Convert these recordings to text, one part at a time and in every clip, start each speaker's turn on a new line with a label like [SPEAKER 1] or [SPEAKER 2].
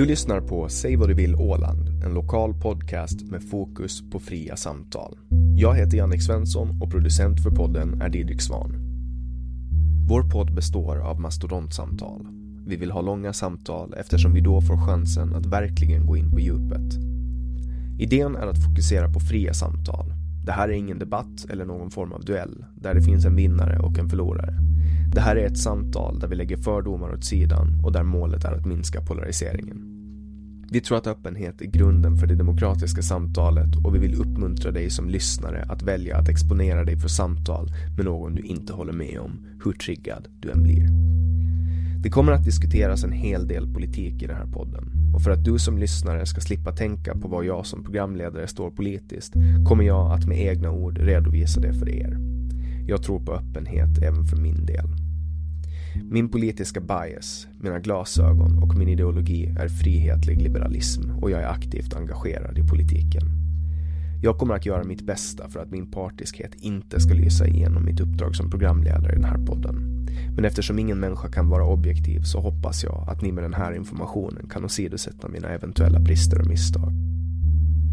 [SPEAKER 1] Du lyssnar på Säg vad du vill Åland, en lokal podcast med fokus på fria samtal. Jag heter Jannik Svensson och producent för podden är Didrik Svan. Vår podd består av mastodontsamtal. Vi vill ha långa samtal eftersom vi då får chansen att verkligen gå in på djupet. Idén är att fokusera på fria samtal. Det här är ingen debatt eller någon form av duell där det finns en vinnare och en förlorare. Det här är ett samtal där vi lägger fördomar åt sidan och där målet är att minska polariseringen. Vi tror att öppenhet är grunden för det demokratiska samtalet och vi vill uppmuntra dig som lyssnare att välja att exponera dig för samtal med någon du inte håller med om, hur triggad du än blir. Det kommer att diskuteras en hel del politik i den här podden och för att du som lyssnare ska slippa tänka på vad jag som programledare står politiskt kommer jag att med egna ord redovisa det för er. Jag tror på öppenhet även för min del. Min politiska bias, mina glasögon och min ideologi är frihetlig liberalism och jag är aktivt engagerad i politiken. Jag kommer att göra mitt bästa för att min partiskhet inte ska lysa igenom mitt uppdrag som programledare i den här podden. Men eftersom ingen människa kan vara objektiv så hoppas jag att ni med den här informationen kan åsidosätta mina eventuella brister och misstag.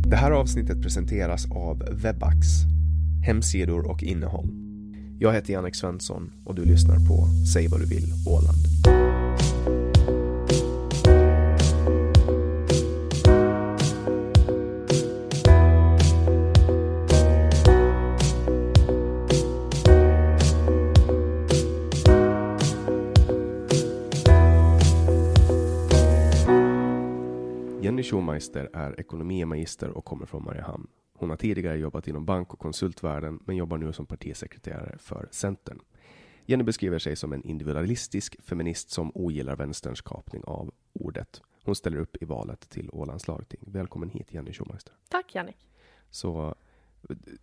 [SPEAKER 1] Det här avsnittet presenteras av Webax, hemsidor och innehåll. Jag heter Jannik Svensson och du lyssnar på Säg vad du vill Åland. Schumeister är ekonomimagister och kommer från Mariehamn. Hon har tidigare jobbat inom bank och konsultvärlden men jobbar nu som partisekreterare för Centern. Jenny beskriver sig som en individualistisk feminist som ogillar vänsterns kapning av ordet. Hon ställer upp i valet till Ålands lagting. Välkommen hit Jenny Schumeister.
[SPEAKER 2] Tack Jannik.
[SPEAKER 1] Så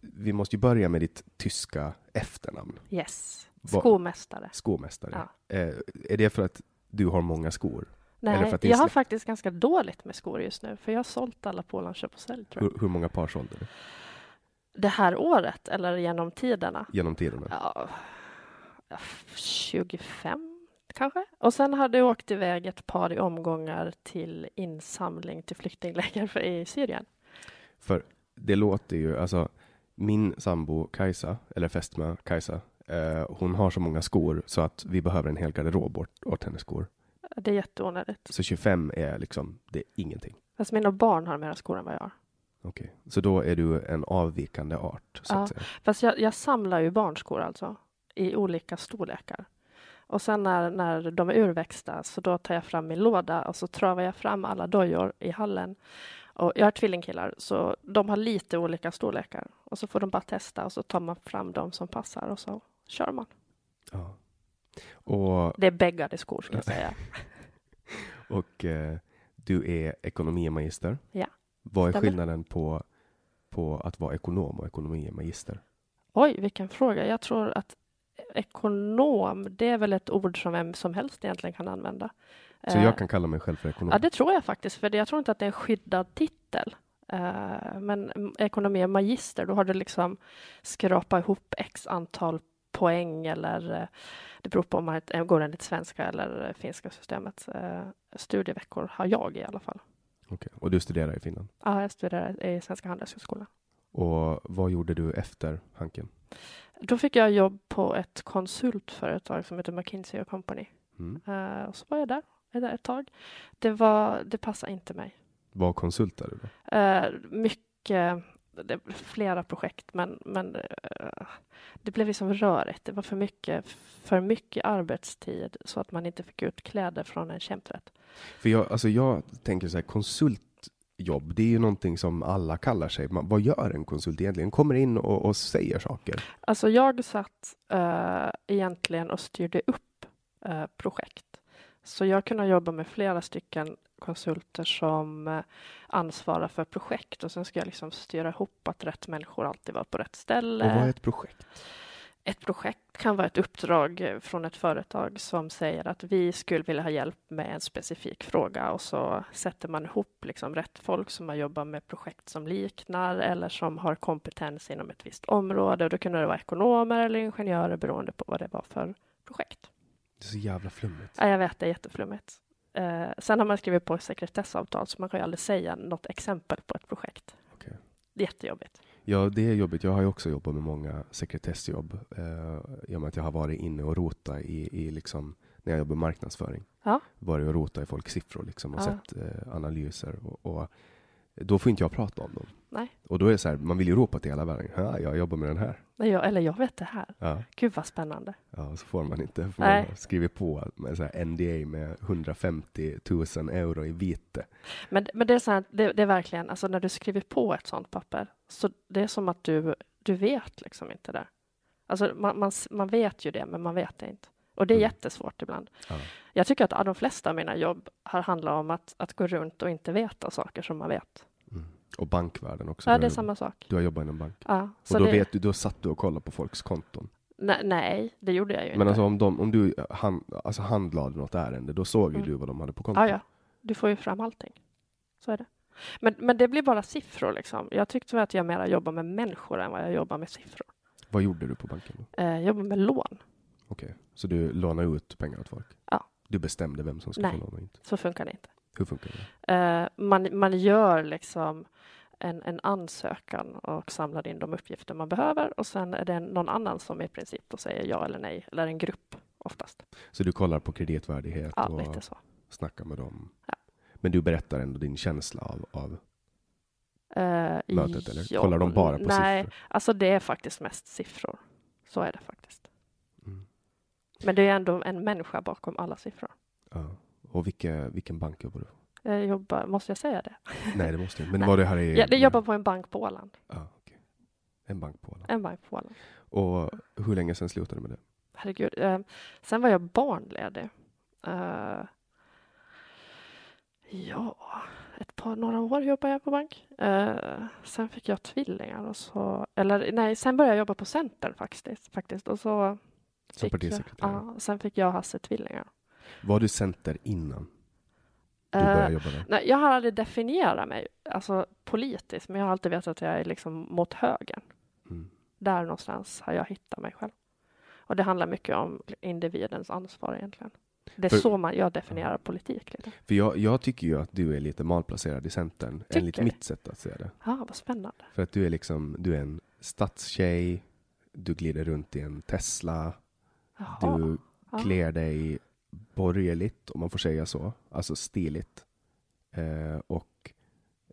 [SPEAKER 1] vi måste ju börja med ditt tyska efternamn.
[SPEAKER 2] Yes. Skomästare.
[SPEAKER 1] Skomästare. Eh, är det för att du har många skor?
[SPEAKER 2] Nej,
[SPEAKER 1] det är
[SPEAKER 2] jag har faktiskt ganska dåligt med skor just nu, för jag har sålt alla på Ålands köp och sälj.
[SPEAKER 1] Hur, hur många par sålde du
[SPEAKER 2] Det här året, eller genom tiderna?
[SPEAKER 1] genom tiderna?
[SPEAKER 2] Ja, 25 kanske. Och sen hade jag åkt iväg ett par i omgångar till insamling till flyktingläger i Syrien.
[SPEAKER 1] För det låter ju, alltså min sambo Kajsa, eller fästmö Kajsa, eh, hon har så många skor så att vi behöver en hel garderob åt, åt hennes skor.
[SPEAKER 2] Det är jätteonödigt.
[SPEAKER 1] Så 25 är liksom, det är ingenting.
[SPEAKER 2] Fast mina barn har mera skor än vad jag har.
[SPEAKER 1] Okej, så då är du en avvikande art, så
[SPEAKER 2] Ja. Fast jag, jag samlar ju barnskor alltså, i olika storlekar. Och sen när, när de är urväxta så då tar jag fram min låda och så travar jag fram alla dojor i hallen. Och jag har tvillingkillar så de har lite olika storlekar och så får de bara testa och så tar man fram de som passar och så kör man.
[SPEAKER 3] Ja. Och,
[SPEAKER 2] Det är bäggade skor ska jag säga.
[SPEAKER 3] och eh, du är ekonomimagister.
[SPEAKER 2] Ja,
[SPEAKER 3] Vad är
[SPEAKER 2] stämmer.
[SPEAKER 3] skillnaden på, på att vara ekonom och ekonomimagister?
[SPEAKER 2] Oj, vilken fråga. Jag tror att ekonom, det är väl ett ord som vem som helst egentligen kan använda.
[SPEAKER 3] Så
[SPEAKER 2] Eh,
[SPEAKER 3] jag kan kalla mig själv för ekonom?
[SPEAKER 2] Ja, det tror jag faktiskt, för jag tror inte att det är en skyddad titel. Eh, men mm, ekonomi magister, då har du liksom skrapat ihop x antal poäng eller eh, det beror på om man är- går enligt svenska eller eh, finska systemet. Eh, studieveckor har jag i alla fall.
[SPEAKER 3] Okej. Och du studerar i Finland?
[SPEAKER 2] Ja, jag studerar i Svenska Handelshögskolan.
[SPEAKER 3] Och vad gjorde du efter Hanken?
[SPEAKER 2] Då fick jag jobb på ett konsultföretag som heter McKinsey Company.
[SPEAKER 3] Mm.
[SPEAKER 2] Eh, och så var jag där, ett tag. Det, var, det passade inte mig.
[SPEAKER 3] Vad konsultar du?
[SPEAKER 2] Eh, mycket, det, flera projekt, men, men eh, det blev liksom rörigt. Det var för mycket, för mycket arbetstid så att man inte fick ut kläder från en kemtvätt.
[SPEAKER 3] För jag, alltså jag tänker så här, konsultjobb, det är ju någonting som alla kallar sig. Man, vad gör en konsult egentligen? Kommer in och, och säger saker?
[SPEAKER 2] Alltså jag satt eh, egentligen och styrde upp eh, projekt. Så jag kunde jobba med flera stycken konsulter som eh, ansvarar för projekt och sen ska jag liksom styra ihop att rätt människor alltid var på rätt ställe.
[SPEAKER 3] Och vad är ett projekt?
[SPEAKER 2] Ett projekt kan vara ett uppdrag eh, från ett företag som säger att vi skulle vilja ha hjälp med en specifik fråga och så sätter man ihop liksom rätt folk som har jobbat med projekt som liknar eller som har kompetens inom ett visst område och då kunde det vara ekonomer eller ingenjörer beroende på vad det var för projekt.
[SPEAKER 3] Det är så jävla flummigt.
[SPEAKER 2] Ja, jag vet, det är jätteflummigt. Eh, sen har man skrivit på sekretessavtal så man kan ju aldrig säga något exempel på ett projekt. Är jättejobbigt.
[SPEAKER 3] Ja, det är jobbigt. Jag har ju också jobbat med många sekretessjobb. Eh, I och med att jag har varit inne och rota i, i liksom, när jag jobbar med marknadsföring.
[SPEAKER 2] Ja.
[SPEAKER 3] Varit och rota i folks siffror liksom och
[SPEAKER 2] Ja.
[SPEAKER 3] sett eh, analyser. Och, och då får inte jag prata om dem.
[SPEAKER 2] Nej.
[SPEAKER 3] Och då är det så här, man vill ju ropa till hela världen. Ja, jag jobbar med den här.
[SPEAKER 2] Jag, eller jag vet det här.
[SPEAKER 3] Ja,
[SPEAKER 2] Gud vad spännande.
[SPEAKER 3] ja så får man inte. Får
[SPEAKER 2] Nej.
[SPEAKER 3] man skriva på med så här NDA med 150 000 euro i vite.
[SPEAKER 2] Men, men det är så här, det, det är verkligen, alltså när du skriver på ett sånt papper, så det är som att du, du vet liksom inte det. Alltså man, man, man vet ju det, men man vet det inte. Och det är
[SPEAKER 3] Mm.
[SPEAKER 2] jättesvårt ibland.
[SPEAKER 3] Ja.
[SPEAKER 2] Jag tycker att de flesta av mina jobb har handlat om att, att gå runt och inte veta saker som man vet.
[SPEAKER 3] Mm. Och bankvärlden också.
[SPEAKER 2] Ja, det är samma sak.
[SPEAKER 3] Du har jobbat inom bank.
[SPEAKER 2] Ja,
[SPEAKER 3] Och då
[SPEAKER 2] det,
[SPEAKER 3] vet du, då satt du och kollade på folks konton.
[SPEAKER 2] nej, nej, det gjorde jag ju
[SPEAKER 3] Men
[SPEAKER 2] inte.
[SPEAKER 3] alltså om, de, om du hand, alltså handlade något ärende, då såg ju
[SPEAKER 2] Mm.
[SPEAKER 3] du vad de hade på kontot.
[SPEAKER 2] ja, ja, du får ju fram allting. Så är det. Men, men det blir bara siffror liksom. Jag tyckte att jag mera jobbar med människor än vad jag jobbar med siffror.
[SPEAKER 3] Vad gjorde du på banken då?
[SPEAKER 2] Eh, jag jobbar med lån.
[SPEAKER 3] Okej, så du lånade ut pengar åt folk?
[SPEAKER 2] Ja.
[SPEAKER 3] Du bestämde vem som ska
[SPEAKER 2] Nej.
[SPEAKER 3] få låna inte?
[SPEAKER 2] Så funkar det inte.
[SPEAKER 3] Hur funkar det?
[SPEAKER 2] Eh, man, man gör liksom en, en ansökan och samlar in de uppgifter man behöver och sen är det någon annan som i princip då säger ja eller nej, eller en grupp oftast.
[SPEAKER 3] Så du kollar på kreditvärdighet
[SPEAKER 2] Ja,
[SPEAKER 3] och
[SPEAKER 2] lite så.
[SPEAKER 3] snackar med dem?
[SPEAKER 2] Ja.
[SPEAKER 3] Men du berättar ändå din känsla av, av
[SPEAKER 2] Eh,
[SPEAKER 3] mötet, eller
[SPEAKER 2] ja,
[SPEAKER 3] kollar de bara på
[SPEAKER 2] nej,
[SPEAKER 3] siffror?
[SPEAKER 2] alltså det är faktiskt mest siffror. Så är det faktiskt. Men det är ändå en människa bakom alla siffror.
[SPEAKER 3] Ja. Och vilka, vilken bank jobbar du på?
[SPEAKER 2] Jag jobbar, måste jag säga det?
[SPEAKER 3] Nej, det måste jag Men
[SPEAKER 2] Nej.
[SPEAKER 3] var det här är...
[SPEAKER 2] Jag, jag jobbar på en bank på Åland.
[SPEAKER 3] Ja, okej. En bank på Åland.
[SPEAKER 2] En bank på Åland.
[SPEAKER 3] Och hur länge sedan slutade du med det?
[SPEAKER 2] Herregud. Eh, sen var jag barnledig. Eh, ja, ett par, några år jobbade jag på bank. Eh, sen fick jag tvillingar och så, eller nej, sen började jag jobba på Centern faktiskt. faktiskt och så
[SPEAKER 3] Som partisekreterare?
[SPEAKER 2] ja, sen fick jag och Hasse tvillingar.
[SPEAKER 3] Var du center innan du
[SPEAKER 2] Eh,
[SPEAKER 3] började jobba där?
[SPEAKER 2] nej, jag har aldrig definierat mig alltså, politiskt, men jag har alltid vetat att jag är liksom mot höger.
[SPEAKER 3] Mm.
[SPEAKER 2] Där någonstans har jag hittat mig själv. Och det handlar mycket om individens ansvar egentligen. Det är
[SPEAKER 3] För-
[SPEAKER 2] så man, jag definierar politik lite.
[SPEAKER 3] För jag, jag tycker ju att du är lite malplacerad i Centern,
[SPEAKER 2] Tycker
[SPEAKER 3] enligt
[SPEAKER 2] du?
[SPEAKER 3] mitt sätt att se det.
[SPEAKER 2] Ja, vad spännande.
[SPEAKER 3] För att du är liksom, du är en stadstjej, du glider runt i en Tesla,
[SPEAKER 2] Jaha.
[SPEAKER 3] du klär dig borgerligt, om man får säga så, alltså stiligt. Eh, och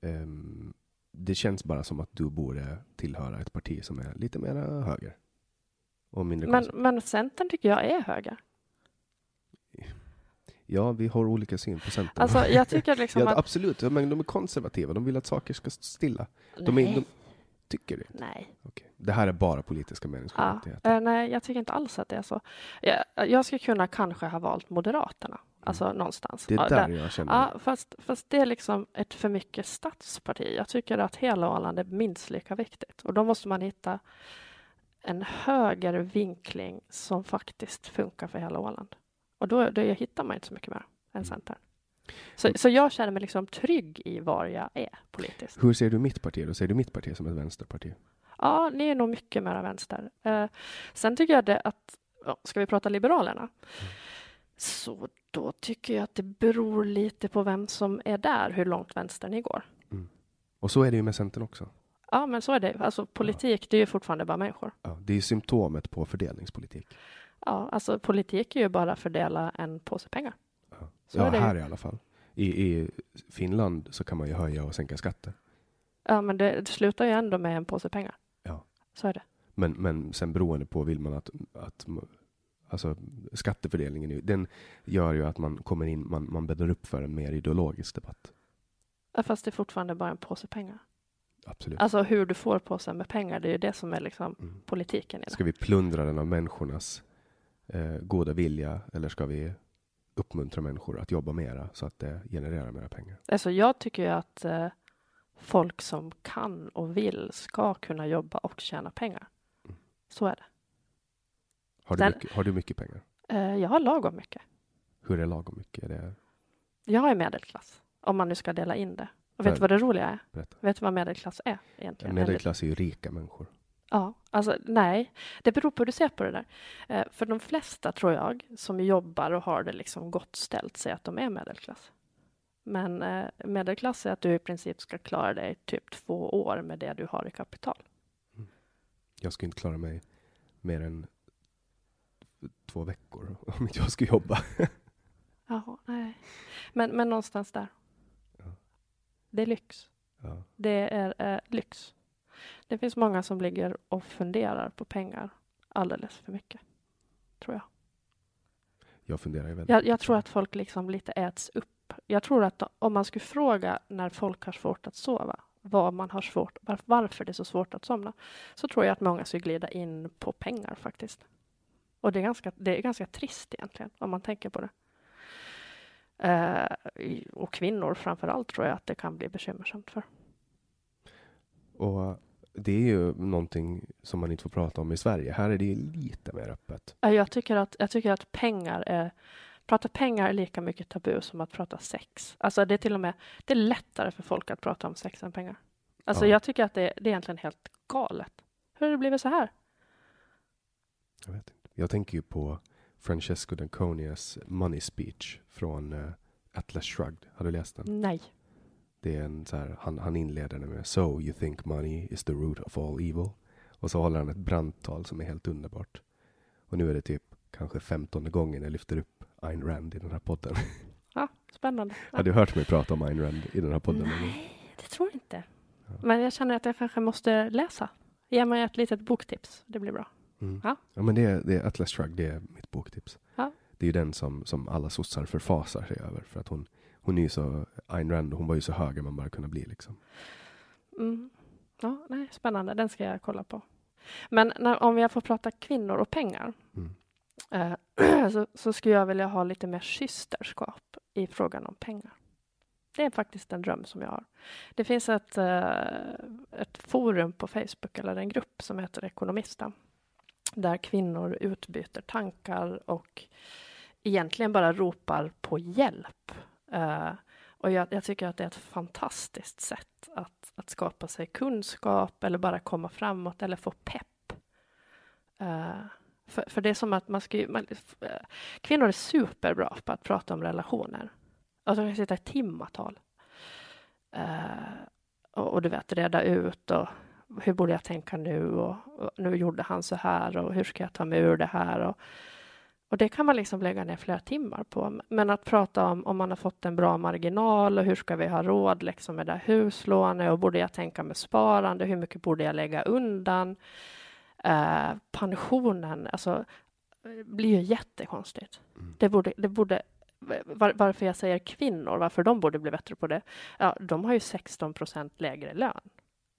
[SPEAKER 3] ehm, det känns bara som att du borde tillhöra ett parti som är lite mer höger. Och mindre
[SPEAKER 2] men, men Centern tycker jag är höger.
[SPEAKER 3] Ja, vi har olika syn på Centern.
[SPEAKER 2] Alltså, jag tycker liksom
[SPEAKER 3] ja,
[SPEAKER 2] att...
[SPEAKER 3] Absolut, men de är konservativa. De vill att saker ska stå stilla. De, är, de tycker det.
[SPEAKER 2] nej.
[SPEAKER 3] Okej. Det här är bara politiska
[SPEAKER 2] Ja,
[SPEAKER 3] meningsskiljaktigheter.
[SPEAKER 2] eh, nej, jag tycker inte alls att det är så. Jag, jag skulle kunna kanske ha valt Moderaterna, alltså någonstans.
[SPEAKER 3] Mm. Det är
[SPEAKER 2] Ja,
[SPEAKER 3] där jag känner...
[SPEAKER 2] Ja, fast, fast det är liksom ett för mycket stadsparti. Jag tycker att hela Åland är minst lika viktigt och då måste man hitta en högre vinkling som faktiskt funkar för hela Åland. Och då, då hittar man inte så mycket mer än
[SPEAKER 3] Mm.
[SPEAKER 2] Centern. Så, så jag känner mig liksom trygg i var jag är politiskt.
[SPEAKER 3] Hur ser du mitt parti då? Ser du mitt parti som ett vänsterparti?
[SPEAKER 2] Ja, ni är nog mycket mera vänster. Eh, sen tycker jag det att, ja, ska vi prata Liberalerna? Så då tycker jag att det beror lite på vem som är där, hur långt vänster ni går.
[SPEAKER 3] Och så är det ju med Centern också.
[SPEAKER 2] Ja, men så är det. Alltså politik, det är ju fortfarande bara människor.
[SPEAKER 3] Ja, det är ju symptomet på fördelningspolitik.
[SPEAKER 2] Ja, alltså politik är ju bara fördela en påse pengar.
[SPEAKER 3] Ja,
[SPEAKER 2] Så
[SPEAKER 3] ja
[SPEAKER 2] är
[SPEAKER 3] här i alla fall. I, I Finland så kan man ju höja och sänka skatter.
[SPEAKER 2] Ja, men det, det slutar ju ändå med en påse pengar.
[SPEAKER 3] Ja.
[SPEAKER 2] Så är det.
[SPEAKER 3] Men, men sen beroende på vill man att, att alltså skattefördelningen, den gör ju att man kommer in, man, man bäddar upp för en mer ideologisk debatt.
[SPEAKER 2] Ja, Fast det är fortfarande bara en påse pengar.
[SPEAKER 3] Absolut.
[SPEAKER 2] Alltså hur du får påsen med pengar, det är ju det som är liksom
[SPEAKER 3] Mm.
[SPEAKER 2] politiken i det.
[SPEAKER 3] Ska vi plundra den av människornas eh, goda vilja eller ska vi uppmuntra människor att jobba mera så att det genererar mera pengar?
[SPEAKER 2] Alltså jag tycker ju att eh, folk som kan och vill ska kunna jobba och tjäna pengar.
[SPEAKER 3] Mm.
[SPEAKER 2] Så är det.
[SPEAKER 3] Har du,
[SPEAKER 2] Den-
[SPEAKER 3] mycket, har du mycket pengar?
[SPEAKER 2] Eh, jag har lagom mycket.
[SPEAKER 3] Hur är lagom mycket? Är det,
[SPEAKER 2] Jag är medelklass, om man nu ska dela in det. Och vet du vad det roliga är?
[SPEAKER 3] berätta.
[SPEAKER 2] Vet du vad medelklass är egentligen?
[SPEAKER 3] Medelklass är ju rika människor.
[SPEAKER 2] Ja, alltså nej, det beror på hur du ser på det där. Eh, för de flesta tror jag som jobbar och har det liksom gott ställt säger att de är medelklass. Men eh, medelklass är att du i princip ska klara dig typ två år med det du har i kapital.
[SPEAKER 3] Jag skulle inte klara mig mer än två veckor om inte jag skulle jobba.
[SPEAKER 2] Ja, nej. Men, men någonstans där.
[SPEAKER 3] Ja.
[SPEAKER 2] Det är lyx.
[SPEAKER 3] Ja.
[SPEAKER 2] Det är eh, lyx. Det finns många som ligger och funderar på pengar alldeles för mycket. Tror jag.
[SPEAKER 3] Jag funderar ju väldigt
[SPEAKER 2] Jag, jag tror att folk liksom lite äts upp. Jag tror att om man skulle fråga när folk har svårt att sova, vad man har svårt, var, varför det är så svårt att somna, så tror jag att många skulle glida in på pengar faktiskt. Och det är ganska, det är ganska trist egentligen, om man tänker på det. Eh, och kvinnor framför allt tror jag att det kan bli bekymmersamt för.
[SPEAKER 3] Och det är ju någonting som man inte får prata om i Sverige. Här är det lite mer öppet.
[SPEAKER 2] Jag tycker att, jag tycker att pengar är Prata pengar är lika mycket tabu som att prata sex. Alltså det är till och med det är lättare för folk att prata om sex än pengar. Alltså
[SPEAKER 3] Ja.
[SPEAKER 2] jag tycker att det, det är egentligen helt galet. Hur har det blivit så här?
[SPEAKER 3] Jag vet inte. Jag tänker ju på Francesco Danconias Money Speech från eh, Atlas Shrugged. Har du läst den?
[SPEAKER 2] Nej.
[SPEAKER 3] Det är en så här, han, han inleder den med So you think money is the root of all evil. Och så håller han ett brandtal som är helt underbart. Och nu är det typ kanske femtonde gången jag lyfter upp Ayn Rand i den här podden.
[SPEAKER 2] Ja, spännande. Ja.
[SPEAKER 3] Har du hört mig prata om Ayn Rand i den här podden?
[SPEAKER 2] Nej, det tror jag inte.
[SPEAKER 3] Ja.
[SPEAKER 2] Men jag känner att jag kanske måste läsa. Ge mig ett litet boktips. Det blir bra.
[SPEAKER 3] Mm.
[SPEAKER 2] Ja.
[SPEAKER 3] Ja, men det är, det är Atlas Shrugged, det är mitt boktips.
[SPEAKER 2] Ja.
[SPEAKER 3] Det är ju den som, som alla sossar förfasar sig över. För att hon, hon är ju så, Ayn Rand, hon var ju så höger man bara kunna bli liksom.
[SPEAKER 2] Mm. Ja, nej, spännande. Den ska jag kolla på. Men när, om jag får prata kvinnor och pengar
[SPEAKER 3] Mm.
[SPEAKER 2] eh, så, så skulle jag vilja ha lite mer systerskap i frågan om pengar. Det är faktiskt en dröm som jag har. Det finns ett, eh, ett forum på Facebook, eller en grupp som heter Ekonomista, där kvinnor utbyter tankar och egentligen bara ropar på hjälp. Eh, och jag, jag tycker att det är ett fantastiskt sätt att, att skapa sig kunskap eller bara komma framåt eller få pepp. Eh, för, för det är som att man ska ju, man, eh, kvinnor är superbra på att prata om relationer. Alltså de kan sitta i timmatal. Uh, och, och du vet, reda ut och hur borde jag tänka nu och, och nu gjorde han så här och hur ska jag ta mig ur det här och, och det kan man liksom lägga ner flera timmar på. Men att prata om om man har fått en bra marginal och hur ska vi ha råd liksom med det här huslånet och borde jag tänka med sparande, hur mycket borde jag lägga undan? Eh, pensionen, alltså blir ju jättekonstigt.
[SPEAKER 3] Mm.
[SPEAKER 2] Det borde, det borde var, varför jag säger kvinnor, varför de borde bli bättre på det. Ja, de har ju 16 procent lägre lön.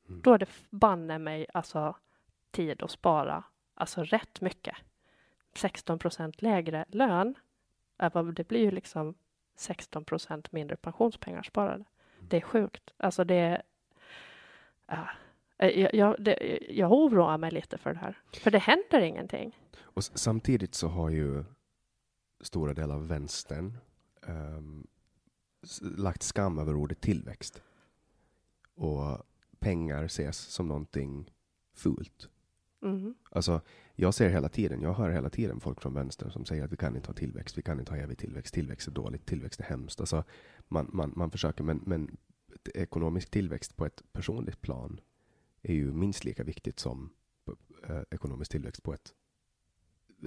[SPEAKER 2] Mm. Då är det banne mig alltså tid att spara, alltså rätt mycket. 16 procent lägre lön, det blir ju liksom 16 procent mindre pensionspengar sparade. Mm. Det är sjukt. Alltså det är... Ja, jag, jag, det, jag oroar mig lite för det här, för det händer ingenting.
[SPEAKER 3] Och samtidigt så har ju stora delar av vänstern um, lagt skam över ordet tillväxt. Och pengar ses som någonting fult. Mm. Alltså, jag ser hela tiden, jag hör hela tiden folk från vänster som säger att vi kan inte ha tillväxt, vi kan inte ha evig tillväxt, tillväxt är dåligt, tillväxt är hemskt. Alltså, man, man, man försöker, men, men ekonomisk tillväxt på ett personligt plan är ju minst lika viktigt som eh, ekonomisk tillväxt på ett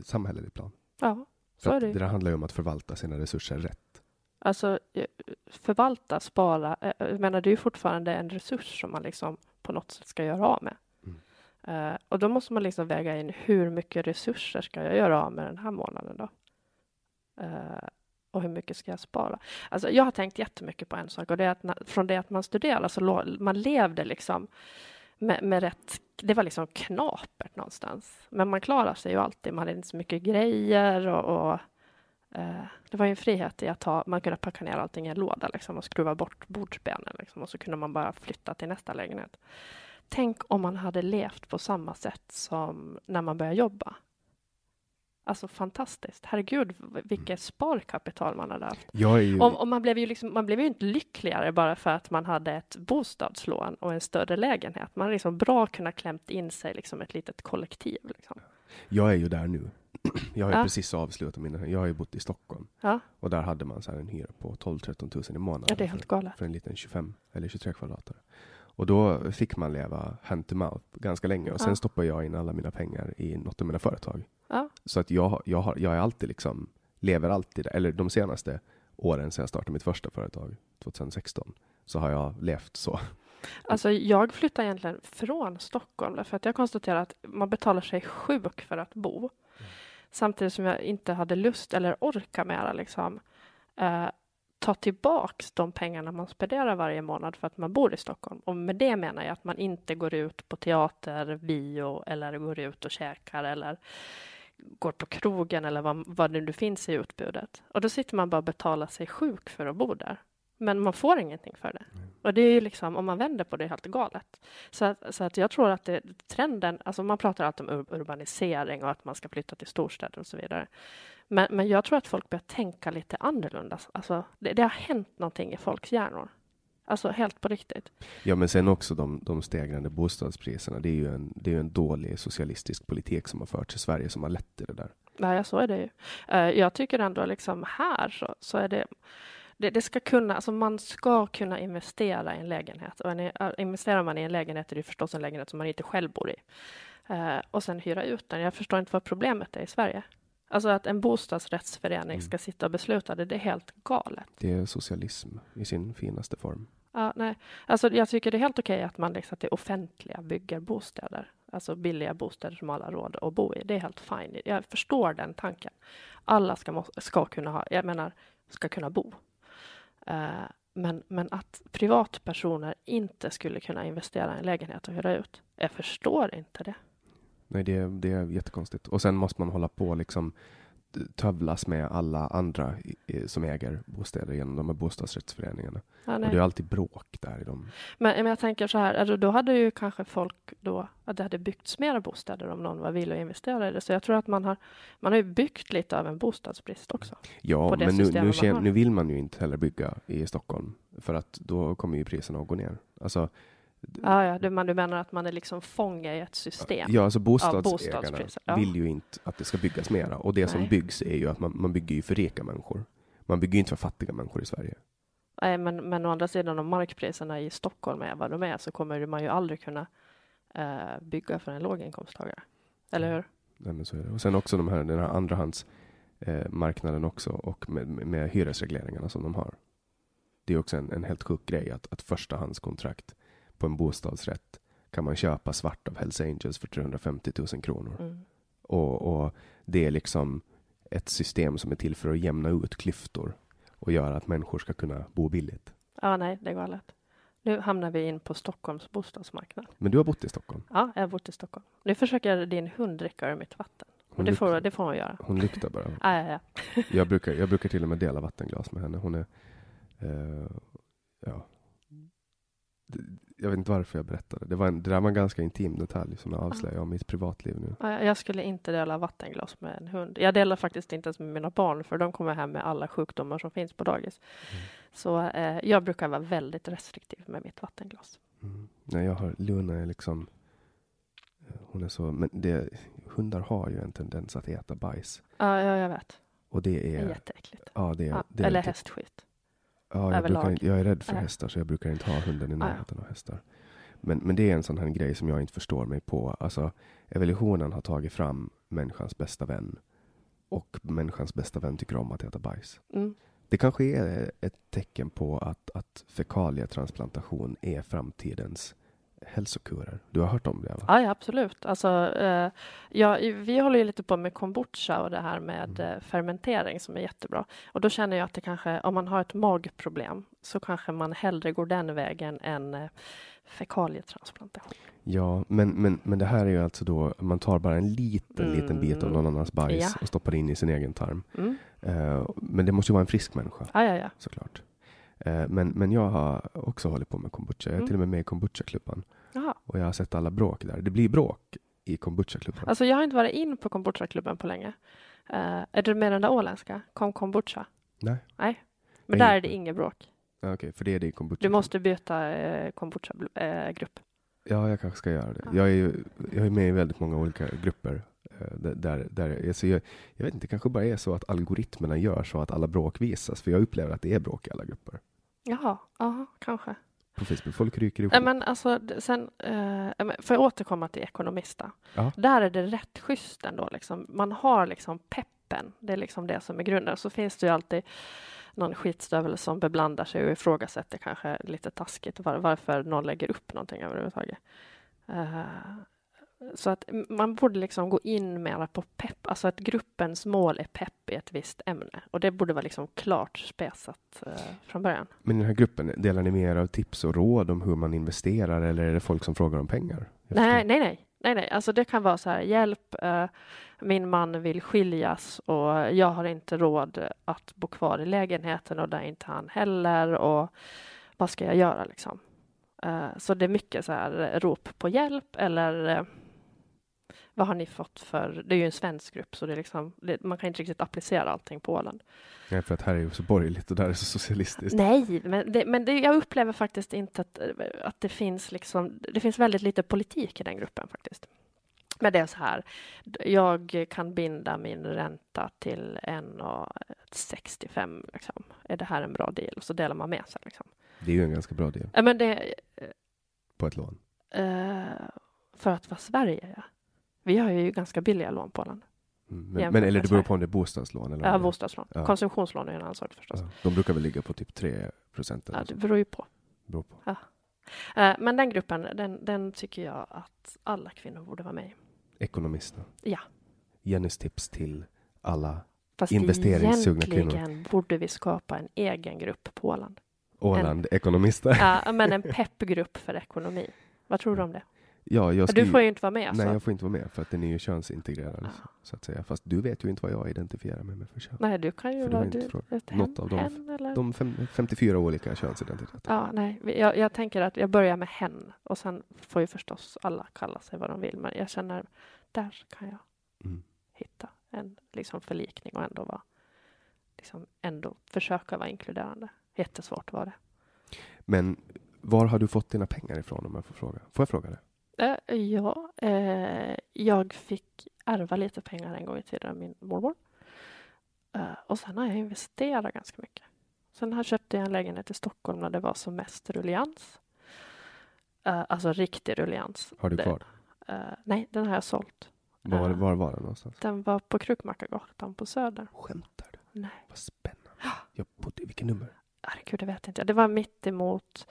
[SPEAKER 3] samhälleligt plan.
[SPEAKER 2] Ja, så är det.
[SPEAKER 3] Det handlar ju om att förvalta sina resurser rätt.
[SPEAKER 2] Alltså eh, förvalta, spara, eh, jag menar det är ju fortfarande en resurs som man liksom på något sätt ska göra av med. Uh, och då måste man liksom väga in hur mycket resurser ska jag göra av med den här månaden då? Uh, och hur mycket ska jag spara? Alltså jag har tänkt jättemycket på en sak och det är att när, från det att man studerade så man levde liksom med, med rätt, det var liksom knapert någonstans. Men man klarar sig ju alltid, man hade inte så mycket grejer och, och eh, det var ju en frihet i att ha, man kunde packa ner allting i en låda liksom, och skruva bort bordsbenen liksom, och så kunde man bara flytta till nästa lägenhet. Tänk om man hade levt på samma sätt som när man började jobba. Alltså fantastiskt. Herregud, vilket mm. sparkapital man hade haft.
[SPEAKER 3] Ju...
[SPEAKER 2] Och, och, man, blev ju liksom, man blev ju inte lyckligare bara för att man hade ett bostadslån och en större lägenhet. Man hade liksom bra kunnat klämt in sig liksom ett litet kollektiv. Liksom.
[SPEAKER 3] Jag är ju där nu. Jag har ja. precis avslutat mina, jag har ju bott i Stockholm.
[SPEAKER 2] Ja.
[SPEAKER 3] Och där hade man så en hyra på 12-13 000 i månaden.
[SPEAKER 2] Ja, det är helt galet.
[SPEAKER 3] För en liten 25 eller 23 kvadratare. Och då fick man leva hand to mouth ganska länge och sen stoppade jag in alla mina pengar i något av mina företag.
[SPEAKER 2] Ja.
[SPEAKER 3] Så att jag, jag, har, jag är alltid liksom, lever alltid, eller de senaste åren sedan jag startade mitt första företag, 2016, så har jag levt så.
[SPEAKER 2] Alltså jag flyttade egentligen från Stockholm för att jag konstaterade att man betalar sig sjuk för att bo. Mm. Samtidigt som jag inte hade lust eller orka mera liksom. Eh, ta tillbaks de pengarna man spenderar varje månad för att man bor i Stockholm. Och med det menar jag att man inte går ut på teater, bio eller går ut och käkar eller går på krogen eller vad, vad det nu finns i utbudet. Och då sitter man bara och betalar sig sjuk för att bo där. Men man får ingenting för det. Mm. Och det är ju liksom, om man vänder på det, helt galet. Så att, så att jag tror att det, trenden, alltså man pratar alltid om urbanisering och att man ska flytta till storstäder och så vidare. Men, men jag tror att folk börjar tänka lite annorlunda. Alltså, det, det har hänt någonting i folks hjärnor. Alltså helt på riktigt.
[SPEAKER 3] Ja, men sen också de, de stegrande bostadspriserna. Det är ju en, det är en dålig socialistisk politik som har förts i Sverige som har lett till det där.
[SPEAKER 2] Ja, så är det ju. Eh, jag tycker ändå liksom här så, så är det det, det, ska kunna, alltså man ska kunna investera i en lägenhet. Och en, investerar man i en lägenhet är det förstås en lägenhet som man inte själv bor i. Uh, och sen hyra ut den. Jag förstår inte vad problemet är i Sverige. Alltså att en bostadsrättsförening mm. ska sitta och besluta det, det är helt galet.
[SPEAKER 3] Det är socialism i sin finaste form.
[SPEAKER 2] Ja, nej. Alltså, jag tycker det är helt okej att man liksom, att det offentliga bygger bostäder. Alltså billiga bostäder som alla råd att bo i. Det är helt fine. Jag förstår den tanken. Alla ska, ska kunna ha, jag menar, ska kunna bo. Uh, men, men att privatpersoner inte skulle kunna investera i en lägenhet och hyra ut. Jag förstår inte det.
[SPEAKER 3] Nej, det, det är jättekonstigt. Och sen måste man hålla på liksom tövlas med alla andra som äger bostäder genom de här bostadsrättsföreningarna. Ja, och det är alltid bråk där i dem.
[SPEAKER 2] Men, men jag tänker så här, alltså, då hade ju kanske folk då, att det hade byggts mera bostäder om någon var villig att investera i det. Så jag tror att man har, man har ju byggt lite av en bostadsbrist också.
[SPEAKER 3] Ja, men nu, nu, nu, vill man ju inte heller bygga i Stockholm, för att då kommer ju priserna att gå ner. Alltså,
[SPEAKER 2] Ja, ja du, man, du menar att man är liksom fånge i ett system?
[SPEAKER 3] Ja, alltså bostadsägarna ja. vill ju inte att det ska byggas mera. Och det Nej. som byggs är ju att man, man bygger ju för rika människor. Man bygger ju inte för fattiga människor i Sverige.
[SPEAKER 2] Nej, men, men å andra sidan om markpriserna i Stockholm är vad de är så kommer man ju aldrig kunna eh, bygga för en låginkomsttagare. Eller hur?
[SPEAKER 3] Nej, men så är det. Och sen också de här, den här andrahandsmarknaden eh, också och med, med hyresregleringarna som de har. Det är också en, en helt sjuk grej att, att förstahandskontrakt på en bostadsrätt kan man köpa svart av Hells Angels för 350 000 kronor. Mm. Och, och, det är liksom ett system som är till för att jämna ut klyftor och göra att människor ska kunna bo billigt.
[SPEAKER 2] Ja, nej, det är galet. Nu hamnar vi in på Stockholms bostadsmarknad.
[SPEAKER 3] Men du har bott i Stockholm?
[SPEAKER 2] Ja, jag har bott i Stockholm. Nu försöker din hund dricka ur mitt vatten.
[SPEAKER 3] Hon
[SPEAKER 2] det får, det får hon göra.
[SPEAKER 3] Hon luktar bara.
[SPEAKER 2] Ja, ja, ja.
[SPEAKER 3] Jag brukar, jag brukar till och med dela vattenglas med henne. Hon är... Eh, ja. Jag vet inte varför jag berättade. Det, var en, det där var en ganska intim detalj som jag avslöjar om mitt privatliv nu.
[SPEAKER 2] Ja, Jag skulle inte dela vattenglas med en hund. Jag delar faktiskt inte ens med mina barn för de kommer hem med alla sjukdomar som finns på dagis.
[SPEAKER 3] Mm.
[SPEAKER 2] Så eh, jag brukar vara väldigt restriktiv med mitt vattenglas.
[SPEAKER 3] Mm. Nej, jag har, Luna är liksom... eh, Hon är så... Men det, hundar har ju en tendens att äta bajs.
[SPEAKER 2] Ja, ja jag vet.
[SPEAKER 3] Och det
[SPEAKER 2] Det är
[SPEAKER 3] är...
[SPEAKER 2] jätteäckligt.
[SPEAKER 3] Ja, det är,
[SPEAKER 2] Ja,
[SPEAKER 3] det är
[SPEAKER 2] eller hästskit.
[SPEAKER 3] Ja, jag,
[SPEAKER 2] överlag.
[SPEAKER 3] inte, jag är rädd för hästar så jag brukar inte ha hunden i närheten av hästar. Men, men det är en sån här grej som jag inte förstår mig på. Alltså, evolutionen har tagit fram människans bästa vän. Och människans bästa vän tycker om att äta bajs.
[SPEAKER 2] Mm.
[SPEAKER 3] Det kanske är ett tecken på att, att fekalietransplantation är framtidens hälsokurer. Du har hört om det? Va?
[SPEAKER 2] Ja, ja, absolut. Alltså, eh, ja, vi håller ju lite på med kombucha och det här med
[SPEAKER 3] Mm.
[SPEAKER 2] eh, fermentering som är jättebra. Och då känner jag att det kanske, om man har ett magproblem så kanske man hellre går den vägen än eh, fekalietransplantation.
[SPEAKER 3] Ja, men, men, men det här är ju alltså då, man tar bara en liten, liten bit av
[SPEAKER 2] Mm.
[SPEAKER 3] någon annans bajs
[SPEAKER 2] Ja.
[SPEAKER 3] och stoppar in i sin egen tarm.
[SPEAKER 2] Mm.
[SPEAKER 3] Eh, men det måste ju vara en frisk människa.
[SPEAKER 2] Ja, ja, ja.
[SPEAKER 3] såklart. Eh, Men, men jag har också hållit på med kombucha. Jag är
[SPEAKER 2] Mm.
[SPEAKER 3] till och med med i kombucha-klubban. Och jag har sett alla bråk där. Det blir bråk i kombucha-klubban.
[SPEAKER 2] Alltså, jag har inte varit in på kombucha-klubben på länge. Eh, är du med den där åländska? Kom kombucha?
[SPEAKER 3] Nej.
[SPEAKER 2] Nej. Men
[SPEAKER 3] Nej.
[SPEAKER 2] där är det inget bråk.
[SPEAKER 3] Ja, Okej, för det är det i kombucha.
[SPEAKER 2] Du måste byta eh, kombucha-grupp.
[SPEAKER 3] Ja, jag kanske ska göra det.
[SPEAKER 2] Ja.
[SPEAKER 3] Jag är ju jag är med i väldigt många olika grupper. eh, Där, där, där, alltså jag, jag vet inte, det kanske bara är så att algoritmerna gör så att alla bråk visas. För jag upplever att det är bråk i alla grupper.
[SPEAKER 2] Jaha, ja, kanske.
[SPEAKER 3] På Facebook, folk ryker ihop.
[SPEAKER 2] Men alltså, sen, eh, får jag återkomma till Ekonomista?
[SPEAKER 3] Ja.
[SPEAKER 2] Där är det rätt schysst ändå. Liksom. Man har liksom peppen. Det är liksom det som är grunden. Så finns det ju alltid någon skitstövel som beblandar sig och ifrågasätter kanske lite taskigt var, varför någon lägger upp någonting överhuvudtaget. Eh, så att man borde liksom gå in mera på pepp, alltså att gruppens mål är pepp i ett visst ämne. Och det borde vara liksom klart spesat eh, från början.
[SPEAKER 3] Men i den här gruppen, delar ni med er av tips och råd om hur man investerar eller är det folk som frågar om pengar?
[SPEAKER 2] Nej, nej, nej, nej, nej. Alltså det kan vara så här, hjälp, eh, min man vill skiljas och jag har inte råd att bo kvar i lägenheten och det är inte han heller och vad ska jag göra liksom? Eh, så det är mycket så här eh, rop på hjälp eller eh, vad har ni fått för, det är ju en svensk grupp så det är liksom, det, man kan inte riktigt applicera allting på Åland.
[SPEAKER 3] Nej, för att här är ju så borgerligt och där är så socialistiskt.
[SPEAKER 2] Nej, men, det, men det, jag upplever faktiskt inte att, att det finns liksom, det finns väldigt lite politik i den gruppen faktiskt. Men det är så här, jag kan binda min ränta till 1,65 liksom. Är det här en bra deal? Så delar man med sig liksom.
[SPEAKER 3] Det är ju en ganska bra del
[SPEAKER 2] Ja, men det,
[SPEAKER 3] på ett lån.
[SPEAKER 2] eh, för att vara Sverige, ja. Vi har ju ganska billiga lån på Åland.
[SPEAKER 3] Mm. Men, men eller det beror på om det är bostadslån eller
[SPEAKER 2] Ja, bostadslån.
[SPEAKER 3] Ja.
[SPEAKER 2] Konsumtionslån är en annan sak förstås.
[SPEAKER 3] Ja, de brukar väl ligga på typ 3 procent.
[SPEAKER 2] Ja, det beror ju på.
[SPEAKER 3] beror på.
[SPEAKER 2] Eh, men den gruppen, den, den tycker jag att alla kvinnor borde vara med i.
[SPEAKER 3] Ekonomisterna.
[SPEAKER 2] Ja.
[SPEAKER 3] Jennys tips till alla
[SPEAKER 2] Fast
[SPEAKER 3] Investeringssugna
[SPEAKER 2] egentligen borde vi skapa en egen grupp på Åland.
[SPEAKER 3] Åland-ekonomister.
[SPEAKER 2] Ja, men en peppgrupp för ekonomi. Vad tror du om det?
[SPEAKER 3] Ja, jag
[SPEAKER 2] Du får ju inte vara med.
[SPEAKER 3] Nej,
[SPEAKER 2] så.
[SPEAKER 3] jag får inte vara med för att den är ju könsintegrerad.
[SPEAKER 2] Ja.
[SPEAKER 3] Så att säga. Fast du vet ju inte vad jag identifierar mig med för kön.
[SPEAKER 2] Nej, du kan ju
[SPEAKER 3] För
[SPEAKER 2] vara du, ett hen,
[SPEAKER 3] Något av dem.
[SPEAKER 2] hen eller?
[SPEAKER 3] De fem, 54 olika könsidentiteter.
[SPEAKER 2] Ja, nej. Jag, jag tänker att jag börjar med hen och sen får ju förstås alla kalla sig vad de vill. Men jag känner, där kan jag
[SPEAKER 3] Mm.
[SPEAKER 2] hitta en liksom förlikning och ändå vara, liksom ändå försöka vara inkluderande. Jättesvårt vara det.
[SPEAKER 3] Men var har du fått dina pengar ifrån om jag får fråga? Får jag fråga det?
[SPEAKER 2] Eh, ja, eh, jag fick ärva lite pengar en gång i tiden av min mormor. Eh, och sen har jag investerat ganska mycket. Sen har jag köpt en lägenhet i Stockholm när det var som mest rullians. Eh, alltså riktig rullians.
[SPEAKER 3] Har du
[SPEAKER 2] Det-
[SPEAKER 3] kvar?
[SPEAKER 2] Eh, nej, den har jag sålt.
[SPEAKER 3] Var, var,
[SPEAKER 2] Eh,
[SPEAKER 3] var den någonstans?
[SPEAKER 2] Den var på Krukmakargatan på Söder.
[SPEAKER 3] Skämtar du?
[SPEAKER 2] Nej.
[SPEAKER 3] Vad spännande. Jag bodde, vilket nummer?
[SPEAKER 2] Herregud, det vet inte jag. Det var mitt emot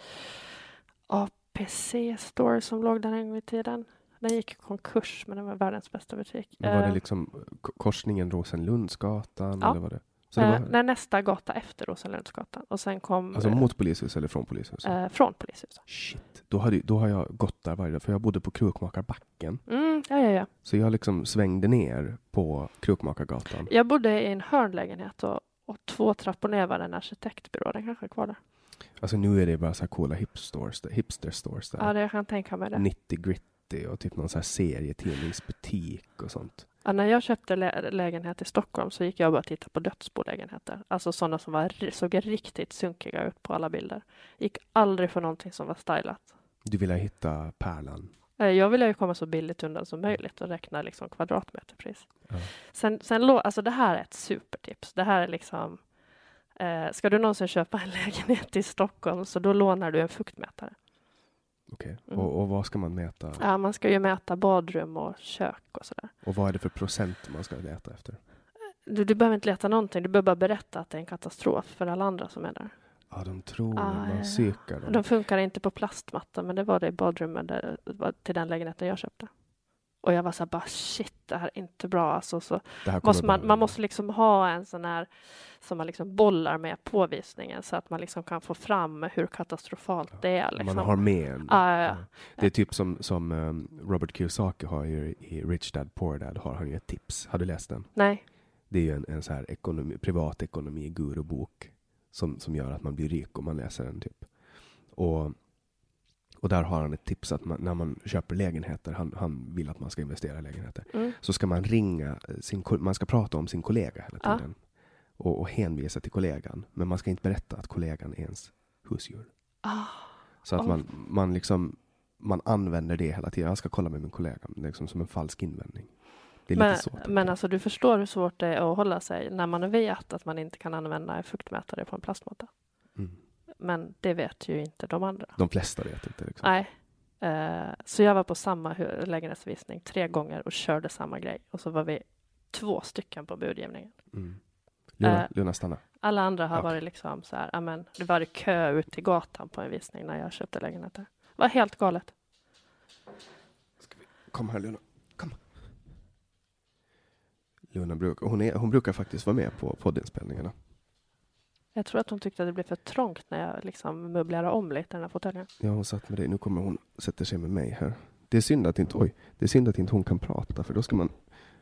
[SPEAKER 2] APC Store som låg där en gång i tiden. Den gick i konkurs, men den var världens bästa butik.
[SPEAKER 3] Men var det
[SPEAKER 2] Eh,
[SPEAKER 3] liksom k- korsningen Rosenlundsgatan?
[SPEAKER 2] Ja.
[SPEAKER 3] Eller var det? Så det
[SPEAKER 2] Eh,
[SPEAKER 3] var,
[SPEAKER 2] nej, nästa gata efter Rosenlundsgatan. Och sen kom
[SPEAKER 3] alltså
[SPEAKER 2] eh,
[SPEAKER 3] mot polishuset eller från polishuset?
[SPEAKER 2] eh, från polishuset.
[SPEAKER 3] Shit, då, hade, då har jag gått där varje dag, för jag bodde på Krukmakarbacken.
[SPEAKER 2] Mm, ja, ja, ja.
[SPEAKER 3] Så jag liksom svängde ner på Krukmakargatan.
[SPEAKER 2] Jag bodde i en hörnlägenhet och, och två trappor ner var en arkitektbyrå. Den kanske är kvar där.
[SPEAKER 3] Alltså nu är det bara så här coola hipstores, hipster stores där.
[SPEAKER 2] Ja, det jag kan tänka mig det.
[SPEAKER 3] 90 gritty och typ någon så här serietidningsbutik och sånt.
[SPEAKER 2] Ja, när jag köpte lä- lägenhet i Stockholm så gick jag bara och tittade på dödsbolägenheter. Alltså sådana som var, såg riktigt sunkiga ut på alla bilder. Gick aldrig för någonting som var stylat.
[SPEAKER 3] Du ville hitta pärlan.
[SPEAKER 2] Eh, Jag ville ju komma så billigt undan som möjligt och räkna liksom kvadratmeterpris.
[SPEAKER 3] Ja.
[SPEAKER 2] Sen, sen alltså det här är ett supertips. Det här är liksom eh, Ska du någonsin köpa en lägenhet i Stockholm så då lånar du en fuktmätare.
[SPEAKER 3] Okej.
[SPEAKER 2] Mm.
[SPEAKER 3] Och, och vad ska man mäta?
[SPEAKER 2] Ja, man ska ju mäta badrum och kök och sådär.
[SPEAKER 3] Och vad är det för procent man ska leta efter?
[SPEAKER 2] Du, du behöver inte leta någonting. Du behöver bara berätta att det är en katastrof för alla andra som är där.
[SPEAKER 3] Ja, de tror
[SPEAKER 2] Ah,
[SPEAKER 3] man
[SPEAKER 2] ja, ja.
[SPEAKER 3] psykar dem.
[SPEAKER 2] De funkar inte på plastmatta, men det var det i badrummet där, till den lägenheten jag köpte. Och jag var så här bara shit, det här är inte bra. Alltså, så måste man, man måste liksom ha en sån här som man liksom bollar med på visningen så att man liksom kan få fram hur katastrofalt det är. Liksom.
[SPEAKER 3] Man har med en.
[SPEAKER 2] Ja, ja, ja.
[SPEAKER 3] Det är typ som, som um, Robert Kiyosaki har ju i Rich Dad Poor Dad har han ju ett tips. Har du läst den?
[SPEAKER 2] Nej,
[SPEAKER 3] Det är ju en, en så här ekonomi, privatekonomi gurubok som, som gör att man blir rik om man läser den. typ. Och, och där har han ett tips att man, när man köper lägenheter, han, han vill att man ska investera i lägenheter,
[SPEAKER 2] mm.
[SPEAKER 3] så ska man ringa sin, man ska prata om sin kollega hela
[SPEAKER 2] Ja.
[SPEAKER 3] tiden. Och, och hänvisa till kollegan. Men man ska inte berätta att kollegan är ens husdjur.
[SPEAKER 2] ah,
[SPEAKER 3] Så att
[SPEAKER 2] Oh.
[SPEAKER 3] man, man liksom man använder det hela tiden. Jag ska kolla med min kollega, liksom som en falsk invändning. Det är
[SPEAKER 2] men,
[SPEAKER 3] lite tycker
[SPEAKER 2] men alltså du förstår hur svårt det är att hålla sig när man vet att man inte kan använda en fuktmätare på en plastmatta. Men det vet ju inte de andra.
[SPEAKER 3] De flesta vet inte. Liksom.
[SPEAKER 2] Nej. Eh, så jag var på samma lägenhetsvisning tre gånger och körde samma grej. Och så var vi två stycken på budgivningen.
[SPEAKER 3] Mm. Luna,
[SPEAKER 2] Eh.
[SPEAKER 3] Luna, stanna.
[SPEAKER 2] Alla andra har
[SPEAKER 3] Okej.
[SPEAKER 2] varit liksom så här, amen, det var kö ut till gatan på en visning när jag köpte lägenheter. Det var helt galet.
[SPEAKER 3] Kom här Luna. Kom. Luna bruk, hon, är, hon brukar faktiskt vara med på poddinspelningarna.
[SPEAKER 2] Jag tror att hon tyckte att det blev för trångt när jag liksom möblerade om lite i den här fåtöljen.
[SPEAKER 3] Ja, hon satt med dig. Nu kommer hon sätter sig med mig här. Det är synd att inte, oj, det är synd att inte hon kan prata, för då ska man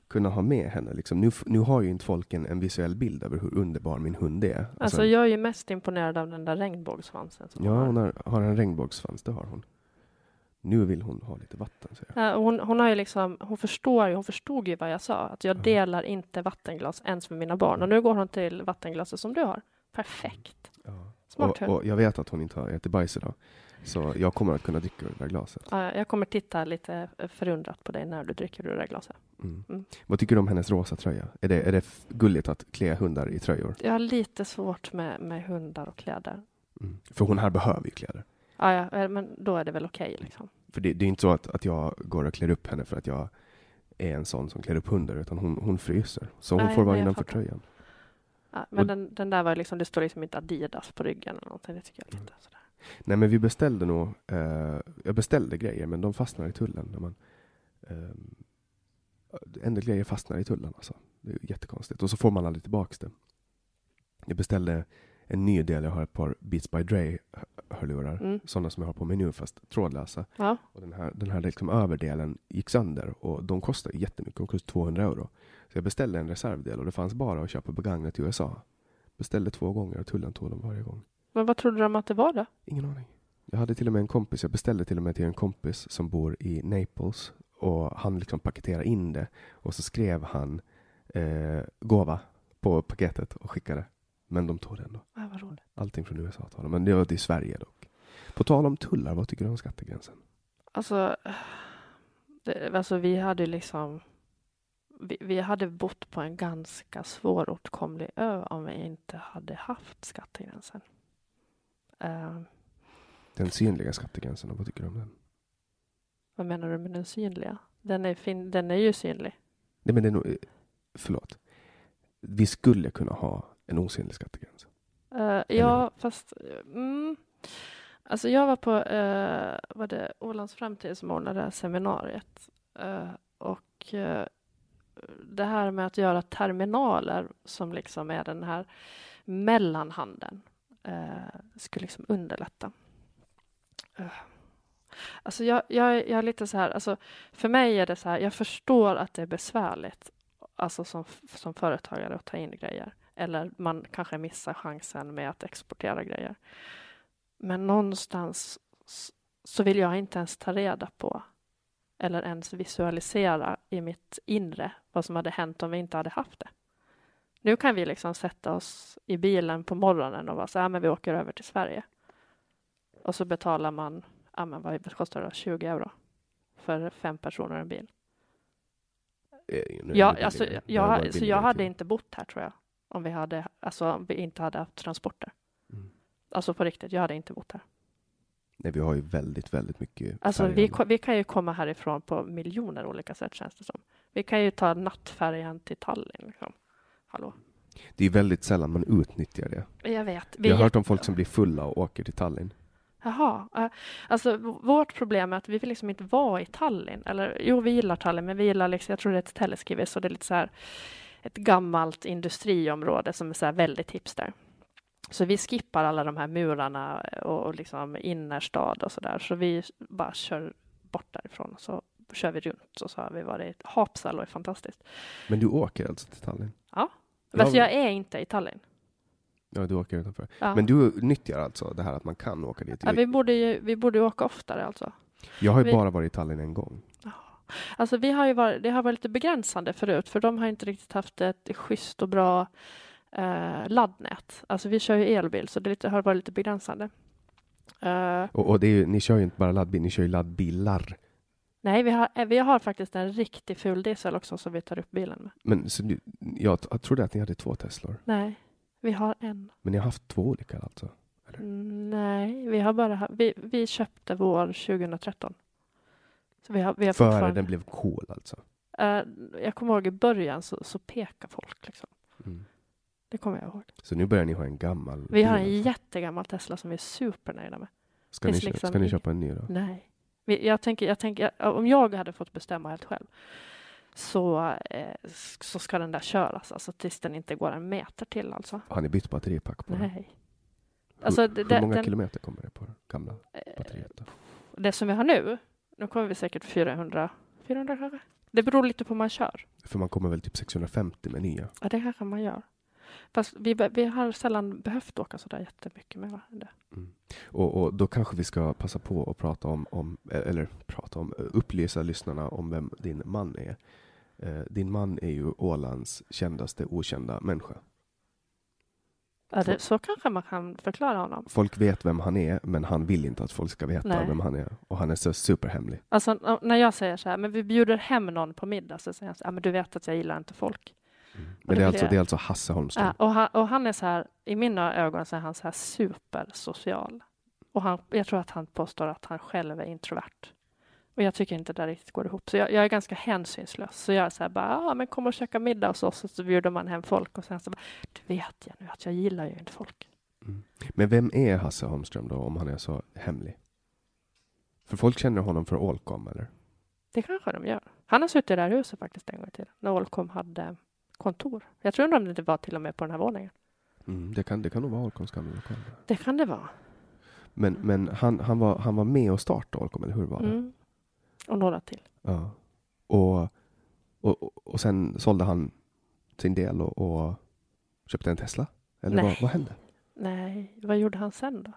[SPEAKER 3] kunna ha med henne. Liksom. Nu, nu har ju inte folk en, en visuell bild över hur underbar min hund är.
[SPEAKER 2] Alltså, jag är ju mest imponerad av den där regnbågssvansen. Som
[SPEAKER 3] Ja,
[SPEAKER 2] hon har.
[SPEAKER 3] har, en regnbågssvans, det har hon. Nu vill hon ha lite vatten, säger jag.
[SPEAKER 2] Ja, hon, hon har ju liksom, hon förstår ju, hon förstod ju vad jag sa, att jag
[SPEAKER 3] Ja.
[SPEAKER 2] delar inte vattenglas ens med mina barn. Och nu går hon till vattenglaset som du har. Perfekt. Smart
[SPEAKER 3] Och, och jag vet att hon inte har ätit bajs idag. Så jag kommer att kunna dricka ur det där glaset.
[SPEAKER 2] Ja, jag kommer titta lite förundrat på dig när du dricker ur det där glaset.
[SPEAKER 3] Mm.
[SPEAKER 2] Mm.
[SPEAKER 3] Vad tycker du om hennes rosa tröja? Är det, är det gulligt att klä hundar i tröjor?
[SPEAKER 2] Jag har lite svårt med, med hundar och kläder.
[SPEAKER 3] Mm. För hon här behöver ju kläder.
[SPEAKER 2] Ja, ja, eh, men då är det väl okej liksom.
[SPEAKER 3] För det, det är inte så att, att jag går och klär upp henne för att jag är en sån som klär upp hundar, utan hon, hon fryser. Så hon
[SPEAKER 2] Nej,
[SPEAKER 3] får vara innanför tröjan.
[SPEAKER 2] Ja, men
[SPEAKER 3] Och-
[SPEAKER 2] den, den där var liksom, det står liksom inte Adidas på ryggen eller någonting. Det tycker jag lite sådär.
[SPEAKER 3] Nej men vi beställde nog, eh, jag beställde grejer men de fastnar i tullen. När man, eh, en del grejer fastnar i tullen alltså. Det är jättekonstigt. Och så får man aldrig tillbaks det. Jag beställde en ny del, jag har ett par Beats by Dre hö- hörlurar.
[SPEAKER 2] Mm.
[SPEAKER 3] Sådana som jag har på mig nu fast trådlösa.
[SPEAKER 2] Ja,
[SPEAKER 3] Och den här, den här liksom överdelen gick sönder och de kostar jättemycket, de kostar 200 euro. Så jag beställde en reservdel och det fanns bara att köpa begagnat i USA. Beställde två gånger och tullen tog dem varje gång.
[SPEAKER 2] men vad trodde de att det var då?
[SPEAKER 3] Ingen aning. Jag hade till och med en kompis, jag beställde till och med till en kompis som bor i Naples och han liksom paketerade in det och så skrev han eh, gåva på paketet och skickade. Men de tog det ändå.
[SPEAKER 2] Ja, vad roligt.
[SPEAKER 3] Allting från USA tar de, men det var till Sverige dock. På tal om tullar, vad tycker du om skattegränsen?
[SPEAKER 2] Alltså, det, alltså vi hade liksom vi, vi hade bott på en ganska svåråtkomlig ö om vi inte hade haft skattegränsen. Eh,
[SPEAKER 3] Den synliga skattegränsen, vad tycker du om den?
[SPEAKER 2] vad menar du med den synliga? Den är, fin, den är ju synlig.
[SPEAKER 3] Nej men nog, eh, förlåt. Vi skulle kunna ha en osynlig skattegräns.
[SPEAKER 2] Eh, ja, fast... Mm, alltså jag var på uh, var det Ålands Framtid som ordnade det här seminariet. Eh, och det här med att göra terminaler som liksom är den här mellanhanden eh, skulle liksom underlätta. Uh. Alltså jag, jag, jag är lite så här, alltså för mig är det så här, jag förstår att det är besvärligt alltså som, som företagare att ta in grejer. Eller man kanske missar chansen med att exportera grejer. Men någonstans så vill jag inte ens ta reda på eller ens visualisera i mitt inre vad som hade hänt om vi inte hade haft det. Nu kan vi liksom sätta oss i bilen på morgonen och vara så här, men vi åker över till Sverige. Och så betalar man, ja men vad kostar det, 20 euro för fem personer en bil.
[SPEAKER 3] Eh,
[SPEAKER 2] Ja, alltså, jag, så jag hade inte bott här tror jag. Om vi, hade, alltså, om vi inte hade haft transporter. Mm. Alltså på riktigt, jag hade inte bott här.
[SPEAKER 3] Nej, vi har ju väldigt, väldigt mycket
[SPEAKER 2] Alltså vi, vi kan ju komma härifrån på miljoner olika sätt känns det som. Vi kan ju ta nattfärjan till Tallinn. Liksom. Hallå?
[SPEAKER 3] Det är väldigt sällan man utnyttjar det.
[SPEAKER 2] Jag vet.
[SPEAKER 3] Vi jag har hört om folk som blir fulla och åker till Tallinn.
[SPEAKER 2] Jaha. Alltså vårt problem är att vi vill liksom inte vara i Tallinn. Eller jo, vi gillar Tallinn, men vi gillar liksom, jag tror det är ett teleskivis, så det är lite så här ett gammalt industriområde som är så väldigt hipster. Så vi skippar alla de här murarna och, och liksom innerstad och så där. Så vi bara kör bort därifrån. Så kör vi runt och så har vi varit Hapsalo är fantastiskt.
[SPEAKER 3] Men du åker alltså till Tallinn?
[SPEAKER 2] Ja, fast jag är inte i Tallinn.
[SPEAKER 3] Ja, du åker utanför. Ja. Men du nyttjar alltså det här att man kan åka dit?
[SPEAKER 2] Ja, vi borde ju, vi borde åka oftare alltså.
[SPEAKER 3] Jag har ju
[SPEAKER 2] vi...
[SPEAKER 3] bara varit i Tallinn en gång.
[SPEAKER 2] Alltså vi har ju varit, det har varit lite begränsande förut, för de har inte riktigt haft ett schysst och bra eh, laddnät. Alltså vi kör ju elbil, så det lite, har varit lite begränsande.
[SPEAKER 3] Uh, och, och ju, ni kör ju inte bara laddbil, ni kör ju laddbilar.
[SPEAKER 2] Nej, vi har, eh, vi har faktiskt en riktig fuldiesel också som vi tar upp bilen med.
[SPEAKER 3] Men så du, jag, jag trodde att ni hade två Teslor.
[SPEAKER 2] Nej, vi har en.
[SPEAKER 3] Men ni har haft två olika alltså?
[SPEAKER 2] Mm, nej, vi har bara vi, vi köpte vår 2013.
[SPEAKER 3] Så vi har, vi har Före den blev cool alltså?
[SPEAKER 2] Uh, jag kommer ihåg i början så, så pekar folk liksom. Mm. Det kommer jag ihåg.
[SPEAKER 3] Så nu börjar ni ha en gammal?
[SPEAKER 2] Vi har en alltså. jättegammal Tesla som vi är supernöjda med.
[SPEAKER 3] Ska, ni, liksom ska ni köpa en ny då?
[SPEAKER 2] Nej. Jag tänker, jag tänker, om jag hade fått bestämma helt själv så, eh, så ska den där köras, alltså tills den inte går en meter till alltså.
[SPEAKER 3] Har ni bytt batteripack på
[SPEAKER 2] Nej. den?
[SPEAKER 3] Alltså, hur, det, hur många den, kilometer kommer det på gamla eh, batteriet? Då?
[SPEAKER 2] Det som vi har nu, nu kommer vi säkert 400, 400 kanske? Det beror lite på hur man kör.
[SPEAKER 3] För man kommer väl typ 650 med nya?
[SPEAKER 2] Ja, det kanske man gör. Fast vi, vi har sällan behövt åka så där jättemycket med det. Mm.
[SPEAKER 3] Och, och, då kanske vi ska passa på att prata om, om, eller prata om, upplysa lyssnarna om vem din man är. Eh, din man är ju Ålands kändaste okända människa.
[SPEAKER 2] Ja, det, så kanske man kan förklara honom.
[SPEAKER 3] Folk vet vem han är, men han vill inte att folk ska veta Nej. vem han är. Och han är så superhemlig.
[SPEAKER 2] Alltså, när jag säger så här, men vi bjuder hem någon på middag, så säger han så här, men du vet att jag gillar inte folk.
[SPEAKER 3] Mm. Men det är, alltså, det är alltså Hasse Holmström?
[SPEAKER 2] Ja, och, han, och han är så här, i mina ögon så är han så här supersocial. Och han, jag tror att han påstår att han själv är introvert. Och jag tycker inte det riktigt går ihop. Så jag, jag är ganska hänsynslös. Så jag är så här bara, ah, men kom och käka middag hos oss. Och så bjuder man hem folk och sen så bara, du vet jag nu att jag gillar ju inte folk.
[SPEAKER 3] Mm. Men vem är Hasse Holmström då, om han är så hemlig? För folk känner honom för Allcom, eller?
[SPEAKER 2] Det kanske de gör. Han har suttit i det här huset faktiskt en gång till, när Allcom hade kontor. Jag tror om det var till och med på den här våningen.
[SPEAKER 3] Mm, det, kan, det kan nog vara Allcoms gamla lokal.
[SPEAKER 2] Det kan det vara.
[SPEAKER 3] Men, men han, han, var, han var med och startade Allcom, eller hur var det? Mm.
[SPEAKER 2] Och några till.
[SPEAKER 3] Ja. Och, och, och sen sålde han sin del och, och köpte en Tesla? Eller vad, vad, hände?
[SPEAKER 2] Nej, vad gjorde han sen då?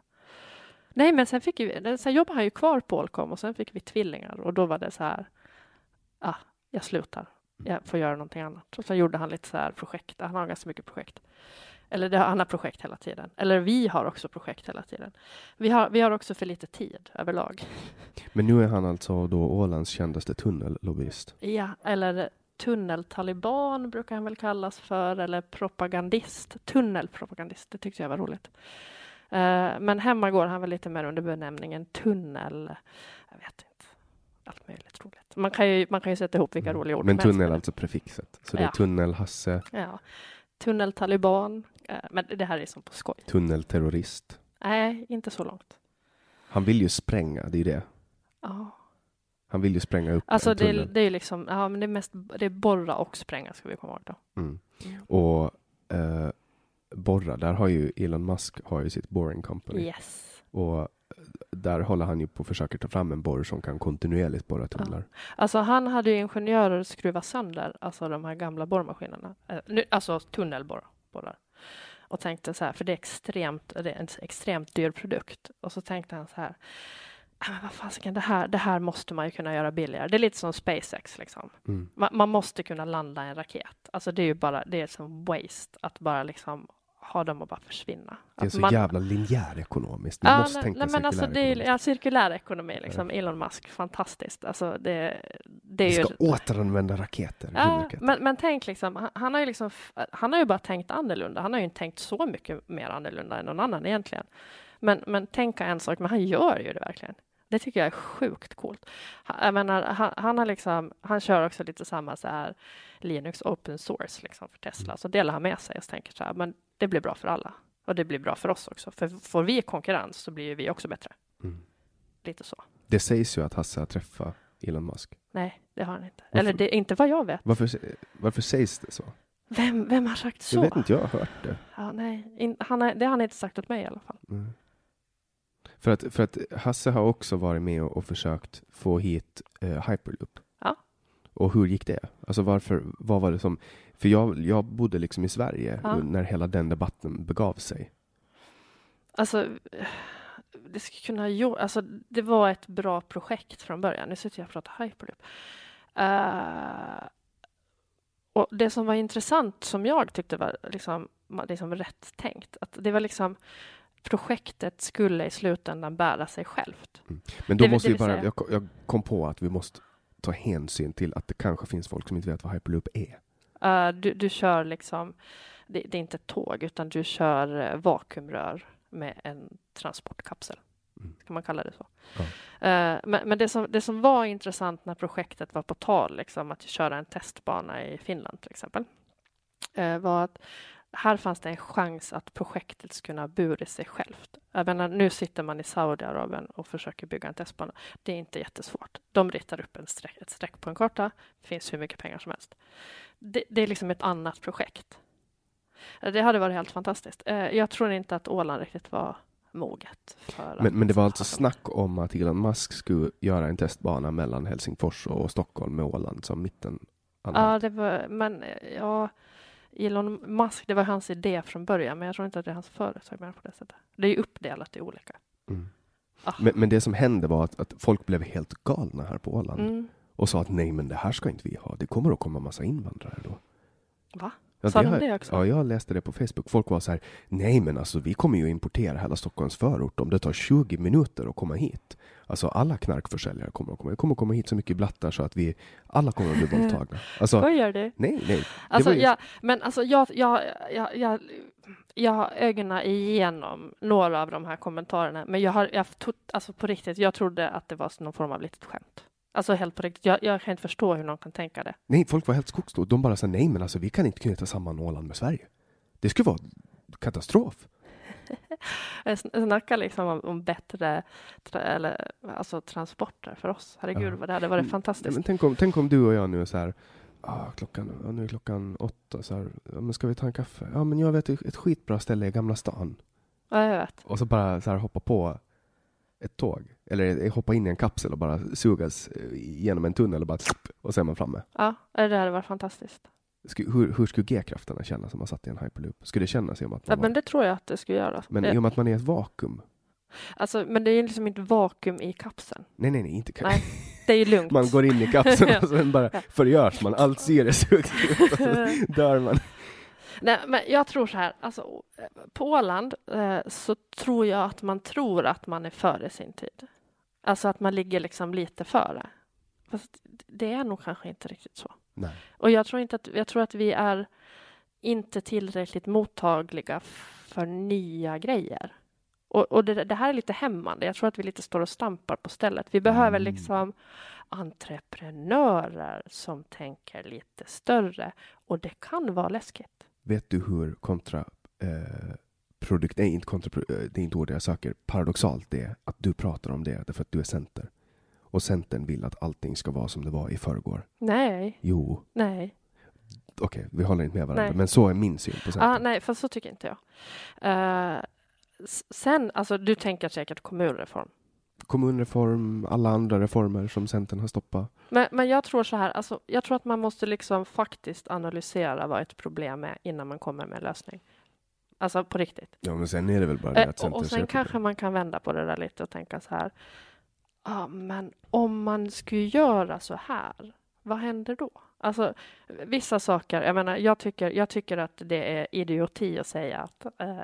[SPEAKER 2] Nej, men sen, fick vi, sen jobbade han ju kvar på Allcom och sen fick vi tvillingar och då var det så här, ah, jag slutar jag får göra någonting annat. Och så gjorde han lite så här projekt. Han har ganska mycket projekt. Eller det, han har projekt hela tiden. Eller vi har också projekt hela tiden. Vi har, vi har också för lite tid överlag.
[SPEAKER 3] Men nu är han alltså då Ålands kändaste tunnellobbyist?
[SPEAKER 2] Ja, eller tunneltaliban brukar han väl kallas för, eller propagandist. Tunnelpropagandist, det tyckte jag var roligt. Uh, men hemma går han väl lite mer under benämningen tunnel... Jag vet inte allt möjligt roligt. Man kan ju, man kan ju sätta ihop vilka mm. roliga ord
[SPEAKER 3] Men tunnel är alltså prefixet? Så det är tunnel-Hasse?
[SPEAKER 2] Ja. Tunneltaliban. Eh, men det här är som på skoj.
[SPEAKER 3] Tunnelterrorist?
[SPEAKER 2] Nej, inte så långt.
[SPEAKER 3] Han vill ju spränga, det är ju det.
[SPEAKER 2] Ja.
[SPEAKER 3] Han vill ju spränga upp
[SPEAKER 2] Alltså
[SPEAKER 3] en
[SPEAKER 2] det,
[SPEAKER 3] tunnel.
[SPEAKER 2] är- det är ju liksom, ja men det är mest, det är borra och spränga ska vi komma ihåg då.
[SPEAKER 3] Mm.
[SPEAKER 2] Mm.
[SPEAKER 3] Och eh, borra, där har ju Elon Musk har ju sitt boring company.
[SPEAKER 2] Yes.
[SPEAKER 3] Och där håller han ju på att försöka ta fram en borr som kan kontinuerligt borra tunnlar.
[SPEAKER 2] Alltså han hade ju ingenjörer skruva sönder, alltså de här gamla borrmaskinerna, eh, nu, alltså tunnelborrar. Och tänkte så här, för det är extremt, det är en extremt dyr produkt. Och så tänkte han så här, "Ah, men vad fasiken, det här, det här måste man ju kunna göra billigare. Det är lite som SpaceX liksom.
[SPEAKER 3] Mm.
[SPEAKER 2] Man, man måste kunna landa en raket. Alltså det är ju bara, det är som waste att bara liksom ha dem och bara försvinna.
[SPEAKER 3] Det är
[SPEAKER 2] Att
[SPEAKER 3] så
[SPEAKER 2] man,
[SPEAKER 3] jävla linjärekonomiskt. Man
[SPEAKER 2] Ja,
[SPEAKER 3] måste
[SPEAKER 2] nej,
[SPEAKER 3] tänka
[SPEAKER 2] nej, men alltså det är, ja, cirkulär ekonomi, liksom. Elon Musk, fantastiskt. Alltså det, det är
[SPEAKER 3] Vi
[SPEAKER 2] ju...
[SPEAKER 3] ska återanvända raketer.
[SPEAKER 2] Ja, men, men tänk liksom, han, har ju liksom, han har ju bara tänkt annorlunda. Han har ju inte tänkt så mycket mer annorlunda än någon annan egentligen. Men, men tänka en sak, men han gör ju det verkligen. Det tycker jag är sjukt coolt. Han, menar, han, han har liksom, han kör också lite samma så här Linux open source liksom för Tesla. Så delar han med sig och tänker så här, men det blir bra för alla. Och det blir bra för oss också. För får vi konkurrens så blir vi också bättre.
[SPEAKER 3] Mm.
[SPEAKER 2] Lite så.
[SPEAKER 3] Det sägs ju att Hasse har träffat Elon Musk.
[SPEAKER 2] Nej, det har han inte.
[SPEAKER 3] Varför?
[SPEAKER 2] Eller det är inte vad jag vet.
[SPEAKER 3] Varför, varför sägs det så?
[SPEAKER 2] Vem, vem har sagt så?
[SPEAKER 3] Jag vet inte, jag har hört det.
[SPEAKER 2] Ja, nej, in, han det har han inte sagt åt mig i alla fall.
[SPEAKER 3] Mm. För, att, för att Hasse har också varit med och, och försökt få hit eh, Hyperloop.
[SPEAKER 2] Ja.
[SPEAKER 3] Och hur gick det? Alltså varför, vad var det som... För jag, jag bodde liksom i Sverige
[SPEAKER 2] Ja.
[SPEAKER 3] när hela den debatten begav sig.
[SPEAKER 2] Alltså, det skulle kunna ha gjort, alltså det var ett bra projekt från början. Nu sitter jag och pratar Hyperloop. Uh, och det som var intressant, som jag tyckte var liksom, liksom rätt tänkt, att det var liksom projektet skulle i slutändan bära sig självt.
[SPEAKER 3] Men då
[SPEAKER 2] Det-
[SPEAKER 3] måste
[SPEAKER 2] det
[SPEAKER 3] vi bara... Jag, jag kom på att vi måste ta hänsyn till att det kanske finns folk som inte vet vad Hyperloop är.
[SPEAKER 2] Eh, du, du kör liksom, det, det är inte ett tåg, utan du kör eh, vakuumrör med en transportkapsel.
[SPEAKER 3] Mm.
[SPEAKER 2] Ska man kalla det så?
[SPEAKER 3] Ja.
[SPEAKER 2] Eh, men men det, som, det som var intressant när projektet var på tal, liksom, att köra en testbana i Finland till exempel, eh, var att här fanns det en chans att projektet skulle kunna bura sig självt. Jag menar, nu sitter man i Saudiarabien och försöker bygga en testbana. Det är inte jättesvårt. De ritar upp en streck, ett streck på en karta. Det finns hur mycket pengar som helst. Det, det är liksom ett annat projekt. Det hade varit helt fantastiskt. Eh, Jag tror inte att Åland riktigt var moget. För
[SPEAKER 3] Men, men det var alltså snack om att Elon Musk skulle göra en testbana mellan Helsingfors och Stockholm med Åland som mitten.
[SPEAKER 2] Ja, det var, men eh, ja, Elon Musk, det var hans idé från början, men jag tror inte att det är hans företag med på det sättet. Det är ju uppdelat i olika.
[SPEAKER 3] Mm.
[SPEAKER 2] Ah.
[SPEAKER 3] Men, men det som hände var att, att folk blev helt galna här på Åland
[SPEAKER 2] Mm.
[SPEAKER 3] och sa att nej, men det här ska inte vi ha. Det kommer att komma massa invandrare då.
[SPEAKER 2] Va?
[SPEAKER 3] Ja,
[SPEAKER 2] Sa de det också?
[SPEAKER 3] Ja, jag läste det på Facebook. Folk var så här, nej men alltså vi kommer ju importera hela Stockholms förort om det tar 20 minuter att komma hit. Alltså alla knarkförsäljare kommer att komma. Det kommer att komma hit så mycket blattar så att vi alla kommer att bli våldtagna. Alltså,
[SPEAKER 2] Skojar du?
[SPEAKER 3] nej, nej.
[SPEAKER 2] Alltså,
[SPEAKER 3] ju-
[SPEAKER 2] jag, men alltså jag, jag, jag, jag, jag har ögonen igenom några av de här kommentarerna, men jag har, jag, alltså på riktigt, jag trodde att det var någon form av litet skämt. Alltså helt på riktigt, jag, jag kan inte förstå hur någon kan tänka det.
[SPEAKER 3] Nej, folk var helt skogsstå. De bara sa nej, men alltså vi kan inte knyta samman Åland med Sverige. Det skulle vara katastrof.
[SPEAKER 2] Jag sn- snackar liksom om, om bättre tra, eller, alltså transporter för oss. Herregud,
[SPEAKER 3] Ja.
[SPEAKER 2] vad det hade varit
[SPEAKER 3] Mm,
[SPEAKER 2] fantastiskt.
[SPEAKER 3] Men tänk, om, tänk om du och jag nu är så här, ah, klockan, nu är klockan åtta, så här, men ska vi ta en kaffe? Ja, men jag vet ett ett skitbra ställe i Gamla stan.
[SPEAKER 2] Ja, jag vet.
[SPEAKER 3] Och så bara så här hoppa på ett tåg. Eller hoppa in i en kapsel och bara sugas eh, genom en tunnel och bara och så är man framme.
[SPEAKER 2] Ja, det hade varit fantastiskt.
[SPEAKER 3] Sku- Hur, hur skulle G-krafterna kännas om man satt i en hyperloop? Skulle det kännas i och med att
[SPEAKER 2] Ja,
[SPEAKER 3] man
[SPEAKER 2] men
[SPEAKER 3] var,
[SPEAKER 2] det tror jag att det skulle göra.
[SPEAKER 3] men
[SPEAKER 2] det,
[SPEAKER 3] i och med att man är i ett vakuum?
[SPEAKER 2] alltså, men det är ju liksom inte vakuum i kapseln.
[SPEAKER 3] Nej, nej, nej, inte ka-
[SPEAKER 2] Nej, det är ju lugnt.
[SPEAKER 3] Man går in i kapseln
[SPEAKER 2] Ja.
[SPEAKER 3] och sen bara förgörs man. Allt syre sugs ut och så dör man.
[SPEAKER 2] Nej, men jag tror så här, alltså, på Åland eh, så tror jag att man tror att man är före sin tid. Alltså att man ligger liksom lite före. Fast det är nog kanske inte riktigt så.
[SPEAKER 3] Nej.
[SPEAKER 2] Och jag tror, inte att, jag tror att vi är inte tillräckligt mottagliga för nya grejer. Och, och det, det här är lite hämmande. Jag tror att vi lite står och stampar på stället. Vi behöver
[SPEAKER 3] Mm.
[SPEAKER 2] liksom entreprenörer som tänker lite större. Och det kan vara läskigt.
[SPEAKER 3] Vet du hur kontra eh, produkt, nej inte eh, det är inte ordet jag söker, paradoxalt det är att du pratar om det därför att du är center. Och Centern vill att allting ska vara som det var i förrgår.
[SPEAKER 2] Nej,
[SPEAKER 3] Jo,
[SPEAKER 2] nej.
[SPEAKER 3] okej, vi håller inte med varandra,
[SPEAKER 2] Nej.
[SPEAKER 3] men så är min syn på Centern.
[SPEAKER 2] Ah, nej, för så tycker inte jag. S- sen, alltså du tänker säkert kommunreform.
[SPEAKER 3] Kommunreform, alla andra reformer som Centern har stoppat.
[SPEAKER 2] Men, men jag tror så här, alltså, jag tror att man måste liksom faktiskt analysera vad ett problem är innan man kommer med en lösning. Alltså på riktigt.
[SPEAKER 3] Ja, men sen är det väl bara det
[SPEAKER 2] Eh,
[SPEAKER 3] att
[SPEAKER 2] och, sen kanske man kan vända på det där lite och tänka så här. Ja, men om man skulle göra så här, vad händer då? Alltså vissa saker, jag menar, jag tycker, jag tycker att det är idioti att säga att eh,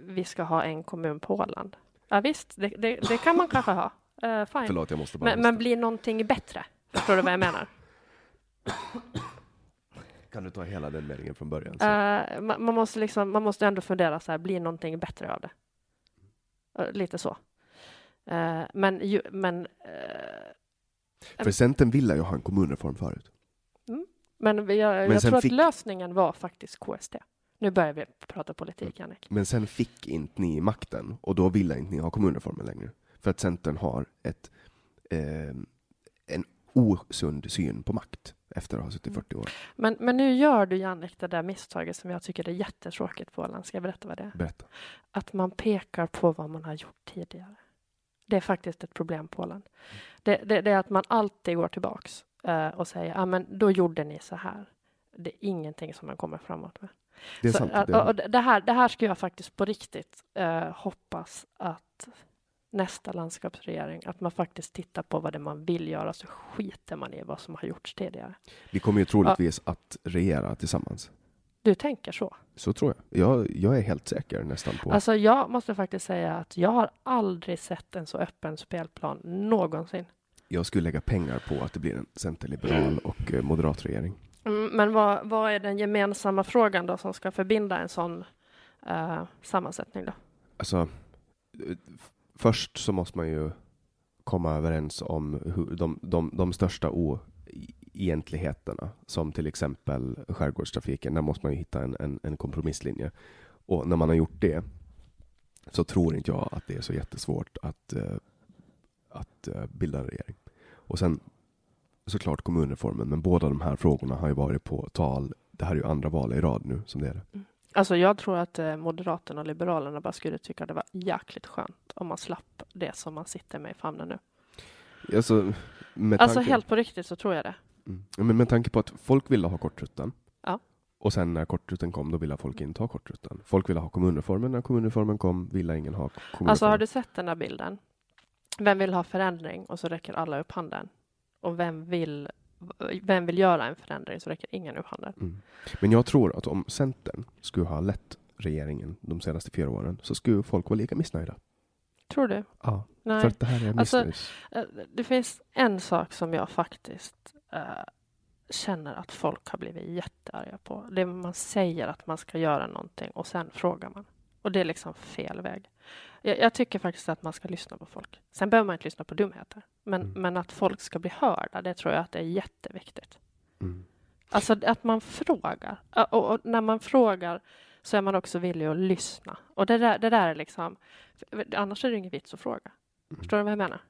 [SPEAKER 2] vi ska ha en kommun på Åland. Ja, visst, det, det, det kan man kanske ha. Eh, fine.
[SPEAKER 3] Förlåt, jag måste bara...
[SPEAKER 2] Men, men blir någonting bättre? Förstår du vad jag menar?
[SPEAKER 3] Kan du ta hela den meningen från början? Så.
[SPEAKER 2] Eh, man, man, måste liksom, man måste ändå fundera så här, blir någonting bättre av det? Eh, lite så. Eh, men ju, men,
[SPEAKER 3] För Centern ville ju ha en kommunreform förut.
[SPEAKER 2] men vi- jag,
[SPEAKER 3] Men
[SPEAKER 2] jag tror
[SPEAKER 3] fick-
[SPEAKER 2] att lösningen var faktiskt KST. Nu börjar vi prata politik, Jannik.
[SPEAKER 3] Men sen fick inte ni makten och då ville inte ni ha kommunreformen längre. För att Centern har ett, eh, en osund syn på makt efter att ha suttit i 40 år.
[SPEAKER 2] Men, men nu gör du, Jannik, det där misstaget som jag tycker är jättetråkigt på Åland. Ska jag berätta vad det är?
[SPEAKER 3] Berätta.
[SPEAKER 2] Att man pekar på vad man har gjort tidigare. Det är faktiskt ett problem på Åland. Det, det, det är att man alltid går tillbaks eh, och säger, ja men då gjorde ni så här. Det är ingenting som man kommer framåt med.
[SPEAKER 3] Det är
[SPEAKER 2] Så,
[SPEAKER 3] sant. Det,
[SPEAKER 2] och det, här, det här skulle jag faktiskt på riktigt eh, hoppas att nästa landskapsregering, att man faktiskt tittar på vad det man vill göra, så skiter man i vad som har gjorts tidigare.
[SPEAKER 3] vi kommer ju troligtvis att regera tillsammans.
[SPEAKER 2] Du tänker så?
[SPEAKER 3] Så tror jag. jag. Jag är helt säker nästan på.
[SPEAKER 2] Alltså jag måste faktiskt säga att jag har aldrig sett en så öppen spelplan någonsin.
[SPEAKER 3] Jag skulle lägga pengar på att det blir en centerliberal och eh, moderatregering.
[SPEAKER 2] Mm, Men vad, vad är den gemensamma frågan då som ska förbinda en sån eh, sammansättning då?
[SPEAKER 3] Alltså, eh, först så måste man ju komma överens om hur, de, de, de största oegentligheterna, som till exempel skärgårdstrafiken. Där måste man ju hitta en, en, en kompromisslinje. Och när man har gjort det så tror inte jag att det är så jättesvårt att, eh, att eh, bilda en regering. Och sen såklart kommunreformen, men båda de här frågorna har ju varit på tal. Det här är ju andra val i rad nu som det är det. Mm.
[SPEAKER 2] Alltså jag tror att eh, Moderaterna och Liberalerna bara skulle tycka det var jäkligt skönt om man slapp det som man sitter med i famnen nu.
[SPEAKER 3] Alltså,
[SPEAKER 2] Alltså
[SPEAKER 3] tanke-
[SPEAKER 2] helt på riktigt så tror jag det.
[SPEAKER 3] Mm. Men med tanke på att folk ville ha kortrutten.
[SPEAKER 2] Ja.
[SPEAKER 3] Och sen när kortrutten kom, då ville folk inte ha kortrutten. Folk ville ha kommunreformen. När kommunreformen kom, ville ingen ha kommunreformen.
[SPEAKER 2] Alltså har du sett den där bilden? Vem vill ha förändring? Och så räcker alla upp handen. Och vem vill, vem vill göra en förändring? Så räcker ingen upp handen.
[SPEAKER 3] Mm. Men jag tror att om Centern skulle ha lett regeringen de senaste fyra åren, så skulle folk vara lika missnöjda.
[SPEAKER 2] Tror du?
[SPEAKER 3] Ja.
[SPEAKER 2] Nej.
[SPEAKER 3] För att det här är
[SPEAKER 2] Alltså,
[SPEAKER 3] missnöjs...
[SPEAKER 2] Eh, Det finns en sak som jag faktiskt eh, känner att folk har blivit jättearga på. Det är man säger att man ska göra någonting och sen frågar man. Och det är liksom fel väg. Jag, jag tycker faktiskt att man ska lyssna på folk. Sen behöver man inte lyssna på dumheter. Men,
[SPEAKER 3] Mm.
[SPEAKER 2] men att folk ska bli hörda, det tror jag att det är jätteviktigt.
[SPEAKER 3] Mm.
[SPEAKER 2] Alltså att man frågar. Och, och när man frågar så är man också villig att lyssna. Och det där, det där är liksom... Annars är det ingen vits att fråga. Förstår du vad jag menar?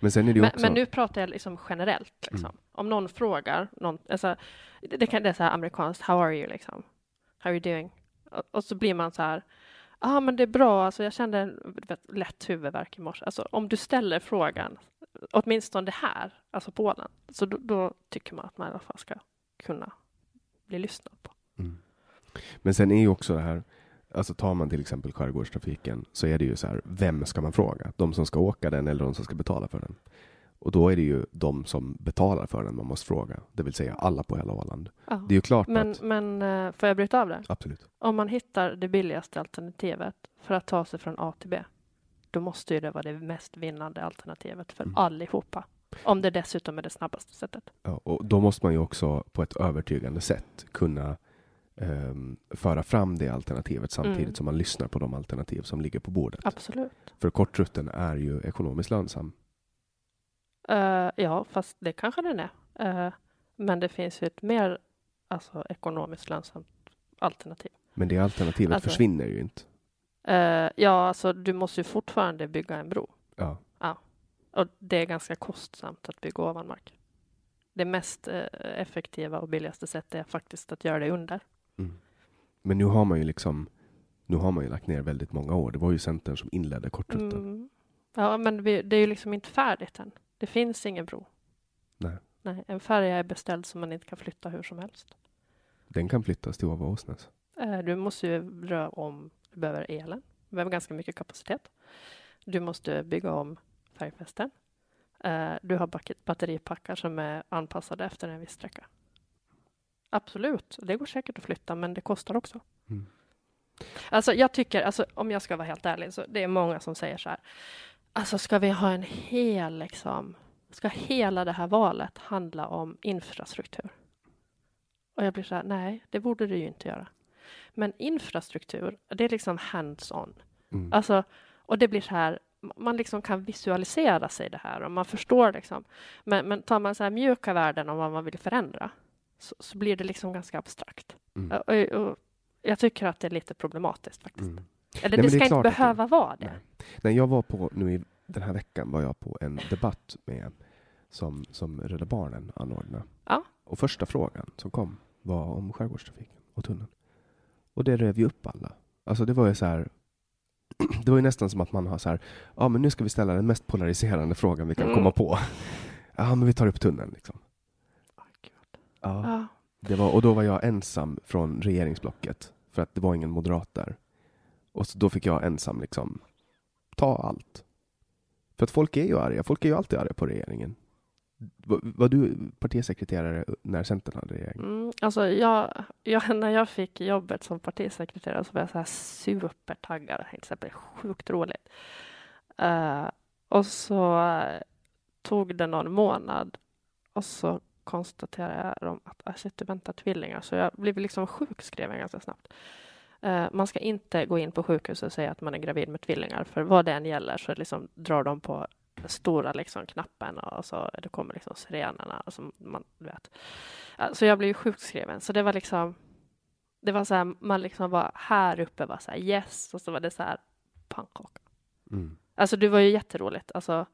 [SPEAKER 3] Men sen är det
[SPEAKER 2] Men,
[SPEAKER 3] också...
[SPEAKER 2] men nu pratar jag liksom generellt. Liksom.
[SPEAKER 3] Mm.
[SPEAKER 2] Om någon frågar, någon, alltså, det, kan det är så här amerikanskt, how are you liksom? How are you doing? Och, och så blir man så här, ah, men det är bra, alltså jag kände en lätt huvudvärk i morse. Alltså om du ställer frågan, åtminstone det här, alltså på så då, då tycker man att man i alla fall ska kunna bli lyssnad på.
[SPEAKER 3] Mm. Men sen är ju också det här, alltså tar man till exempel skärgårdstrafiken så är det ju så här, vem ska man fråga? De som ska åka den eller de som ska betala för den? Och då är det ju de som betalar för den man måste fråga, det vill säga alla på hela Åland.
[SPEAKER 2] Ja.
[SPEAKER 3] Det är ju klart
[SPEAKER 2] Men,
[SPEAKER 3] att,
[SPEAKER 2] men eh, får jag bryta av det?
[SPEAKER 3] absolut.
[SPEAKER 2] Om man hittar det billigaste alternativet för att ta sig från A till B, då måste ju det vara det mest vinnande alternativet för
[SPEAKER 3] Mm.
[SPEAKER 2] allihopa. Om det dessutom är det snabbaste sättet.
[SPEAKER 3] Ja, och då måste man ju också på ett övertygande sätt kunna ehm, föra fram det alternativet samtidigt
[SPEAKER 2] Mm.
[SPEAKER 3] som man lyssnar på de alternativ som ligger på bordet.
[SPEAKER 2] Absolut.
[SPEAKER 3] För kortrutten är ju ekonomiskt lönsam.
[SPEAKER 2] Eh, ja, fast det kanske den är. Eh, men det finns ju ett mer alltså, ekonomiskt lönsamt alternativ.
[SPEAKER 3] Men det alternativet
[SPEAKER 2] Alltså-
[SPEAKER 3] försvinner ju inte.
[SPEAKER 2] Eh, ja, alltså du måste ju fortfarande bygga en bro.
[SPEAKER 3] Ja.
[SPEAKER 2] Och det är ganska kostsamt att bygga ovanmark. Det mest effektiva och billigaste sättet är faktiskt att göra det under.
[SPEAKER 3] Mm. Men nu har man ju liksom nu har man ju lagt ner väldigt många år. Det var ju Centern som inledde kortrutten.
[SPEAKER 2] Mm. Ja, men vi, det är ju liksom inte färdigt än. Det finns ingen bro.
[SPEAKER 3] Nej.
[SPEAKER 2] Nej, en färja är beställd som man inte kan flytta hur som helst.
[SPEAKER 3] Den kan flyttas till Åsnäs.
[SPEAKER 2] Eh, du måste ju röra om, du behöver elen, du behöver ganska mycket kapacitet. Du måste bygga om färgfästen. Eh, du har batteripackar som är anpassade efter en viss sträcka. Absolut, det går säkert att flytta, men det kostar också. Mm. Alltså, jag tycker, alltså, om jag ska vara helt ärlig, så det är många som säger så här. Alltså, ska vi ha en hel, liksom, ska hela det här valet handla om infrastruktur? Och jag blir så här, nej, det borde det ju inte göra. Men infrastruktur, det är liksom hands-on. Mm. Alltså, och det blir så här, man liksom kan visualisera sig det här och man förstår liksom. Men, men tar man så här mjuka värden om vad man vill förändra så, så blir det liksom ganska abstrakt. Mm. Och, och, jag tycker att det är lite problematiskt faktiskt. Mm. Eller Nej, det ska det inte behöva det. vara det.
[SPEAKER 3] Nej. Nej, jag var på, nu i den här veckan var jag på en debatt med som, som Rädda Barnen anordnade.
[SPEAKER 2] Ja.
[SPEAKER 3] Och första frågan som kom var om skärgårdstrafiken och tunneln. Och det rev ju upp alla. Alltså det var ju så här, det var ju nästan som att man har så här, ja men nu ska vi ställa den mest polariserande frågan vi kan mm. komma på. Ja men vi tar upp tunneln liksom.
[SPEAKER 2] Oh,
[SPEAKER 3] ja. ja. Det var, och då var jag ensam från regeringsblocket för att det var ingen moderat där. Och så då fick jag ensam liksom ta allt. För att folk är ju arga. Folk är ju alltid arga på regeringen. Var, var du partisekreterare när Centern hade regering?
[SPEAKER 2] Mm, alltså jag, jag, när jag fick jobbet som partisekreterare så var jag så här supertaggad. Det var sjukt roligt. Uh, och så tog det någon månad och så konstaterade de att äh, jag sitter väntar tvillingar, så jag blev liksom sjukskriven ganska snabbt. Uh, man ska inte gå in på sjukhus och säga att man är gravid med tvillingar, för vad det än gäller så liksom drar de på stora liksom knappen och så det kommer liksom sirenerna. Alltså man, vet. Så jag blev sjukskriven. Så det var liksom, det var så här, man liksom var här uppe var så här yes och så var det så här pannkaka. Mm. Alltså det var ju jätteroligt. Alltså,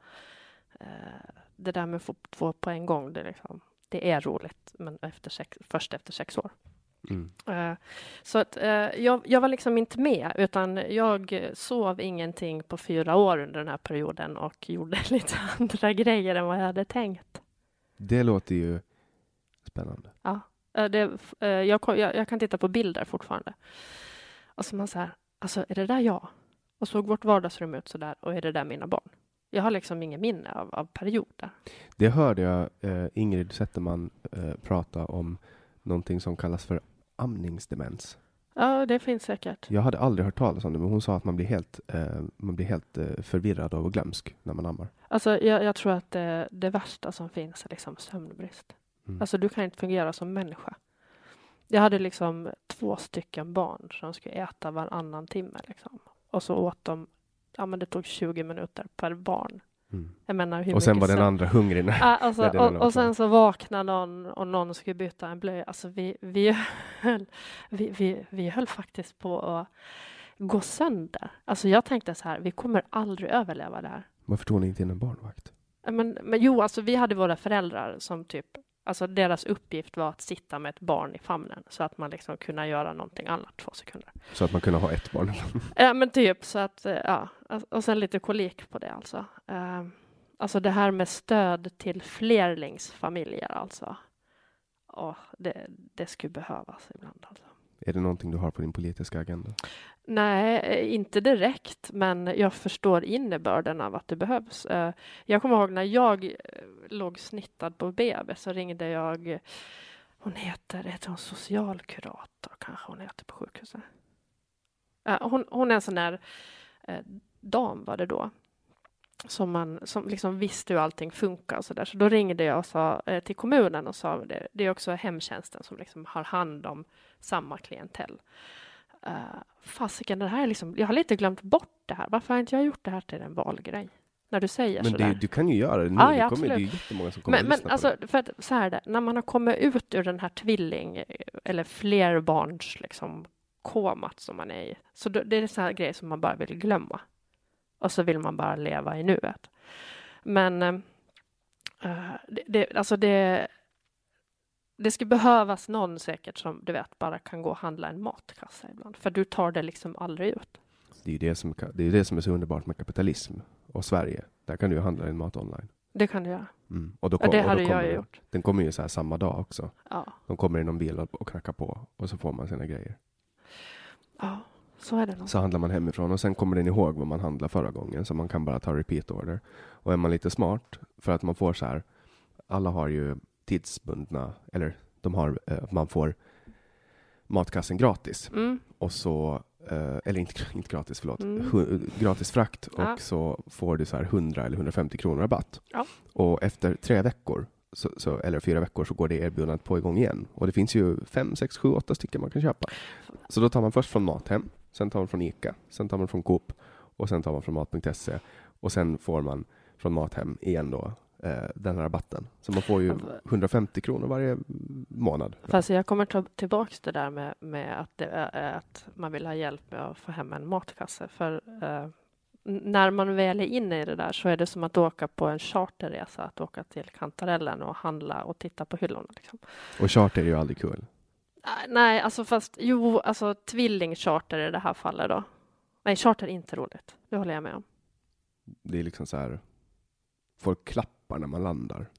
[SPEAKER 2] eh, det där med att få två på en gång, det, liksom, det är roligt, men efter sex, först efter sex år. Mm. Uh, så att uh, jag, jag, var liksom inte med, utan jag sov ingenting på fyra år under den här perioden och gjorde lite andra grejer än vad jag hade tänkt.
[SPEAKER 3] Det låter ju spännande.
[SPEAKER 2] Ja, uh, det, jag, jag, jag, kan titta på bilder fortfarande. Och så man så här, alltså är det där jag? Och såg vårt vardagsrum ut så där och är det där mina barn? Jag har liksom ingen minne av, av perioder.
[SPEAKER 3] Det hörde jag Ingrid Zetterman prata om någonting som kallas för amningsdemens.
[SPEAKER 2] Ja, det finns säkert.
[SPEAKER 3] Jag hade aldrig hört talas om det, men hon sa att man blir helt, eh, man blir helt eh, förvirrad och glömsk när man ammar.
[SPEAKER 2] Alltså, jag, jag tror att det, det, värsta som finns är liksom sömnbrist. Mm. Alltså, du kan inte fungera som människa. Jag hade liksom två stycken barn som skulle äta varannan timme. Liksom. Och så åt de, ja men det tog 20 minuter per barn.
[SPEAKER 3] Mm. Jag menar, hur och sen var den andra hungrig. När,
[SPEAKER 2] ah, alltså, när och, och, sen så vaknade någon och någon skulle byta en blöja. Alltså vi, vi, höll, vi, vi, vi höll faktiskt på att gå sönder. Alltså jag tänkte så här, vi kommer aldrig överleva det här.
[SPEAKER 3] Varför tog ni inte in en barnvakt?
[SPEAKER 2] Men, men jo, alltså vi hade våra föräldrar som typ Alltså deras uppgift var att sitta med ett barn i famnen så att man liksom kunde göra någonting annat två sekunder.
[SPEAKER 3] Så att man kunde ha ett barn?
[SPEAKER 2] ja, men typ så att, eh, ja, och sen lite kolik på det alltså. Uh, alltså det här med stöd till flerlingsfamiljer alltså. Oh, det, det skulle behövas ibland alltså.
[SPEAKER 3] Är det någonting du har på din politiska agenda?
[SPEAKER 2] Nej, eh, inte direkt, men jag förstår innebörden av att det behövs. Eh, jag kommer ihåg när jag eh, låg snittad på BB så ringde jag, hon heter, heter hon socialkurator kanske hon heter på sjukhuset. Hon, hon är en sån där dam var det då, som, man, som liksom visste hur allting funkar och så där. Så då ringde jag och sa, till kommunen och sa, det, det är också hemtjänsten som liksom har hand om samma klientell uh, fasiken, det här är liksom, jag har lite glömt bort det här. Varför har inte jag gjort det här till en valgrej? När du säger
[SPEAKER 3] men
[SPEAKER 2] sådär.
[SPEAKER 3] Men du kan ju göra det nu. Ah, ja, det, kommer, det är jättemånga som kommer
[SPEAKER 2] men,
[SPEAKER 3] att lyssna
[SPEAKER 2] men, alltså, det. För att, så här är det, när man har kommit ut ur den här tvilling eller flerbarns liksom, komat som man är i, så då, det är så här grejer som man bara vill glömma. Och så vill man bara leva i nuet. Men eh, det, det, alltså det, det ska behövas någon säkert som du vet bara kan gå och handla en matkassa ibland, för du tar det liksom aldrig ut.
[SPEAKER 3] Det är det som, det är det som är så underbart med kapitalism och Sverige. Där kan du ju handla din mat online.
[SPEAKER 2] Det kan du göra.
[SPEAKER 3] Mm. Och då
[SPEAKER 2] Ja,
[SPEAKER 3] kom,
[SPEAKER 2] det
[SPEAKER 3] och då
[SPEAKER 2] hade jag gjort.
[SPEAKER 3] Den kommer ju så här samma dag också.
[SPEAKER 2] Ja,
[SPEAKER 3] De kommer i någon bil och, och knackar på och så får man sina grejer.
[SPEAKER 2] ja så är det nog.
[SPEAKER 3] Så handlar man hemifrån och sen kommer den ihåg vad man handlade förra gången så man kan bara ta repeat order. Och är man lite smart för att man får så här. Alla har ju tidsbundna eller de har eh, man får matkassen gratis
[SPEAKER 2] Mm.
[SPEAKER 3] och så eh, eller inte, inte gratis, förlåt,
[SPEAKER 2] Mm.
[SPEAKER 3] gratis frakt och
[SPEAKER 2] Ja.
[SPEAKER 3] så får du så här 100 eller 150 kronor rabatt.
[SPEAKER 2] Ja.
[SPEAKER 3] Och efter tre veckor, så, så, eller fyra veckor, så går det erbjudandet på igång igen. Och det finns ju fem, sex, sju, åtta stycken man kan köpa. Så då tar man först från Mathem, sen tar man från Ica, sen tar man från Coop och sen tar man från Mat.se och sen får man från Mathem igen då den här rabatten. Så man får ju 150 kronor varje månad.
[SPEAKER 2] Fast jag kommer ta tillbaks det där med, med att, det är, att man vill ha hjälp med att få hem en matkasse. För eh, när man väl är inne i det där så är det som att åka på en charterresa, att åka till kantarellen och handla och titta på hyllorna. Liksom.
[SPEAKER 3] Och charter är ju aldrig kul.
[SPEAKER 2] Nej, alltså fast jo, alltså tvillingcharter i det här fallet då. Nej, charter är inte roligt. Det håller jag med om.
[SPEAKER 3] Det är liksom så här, folk klappar när man landar.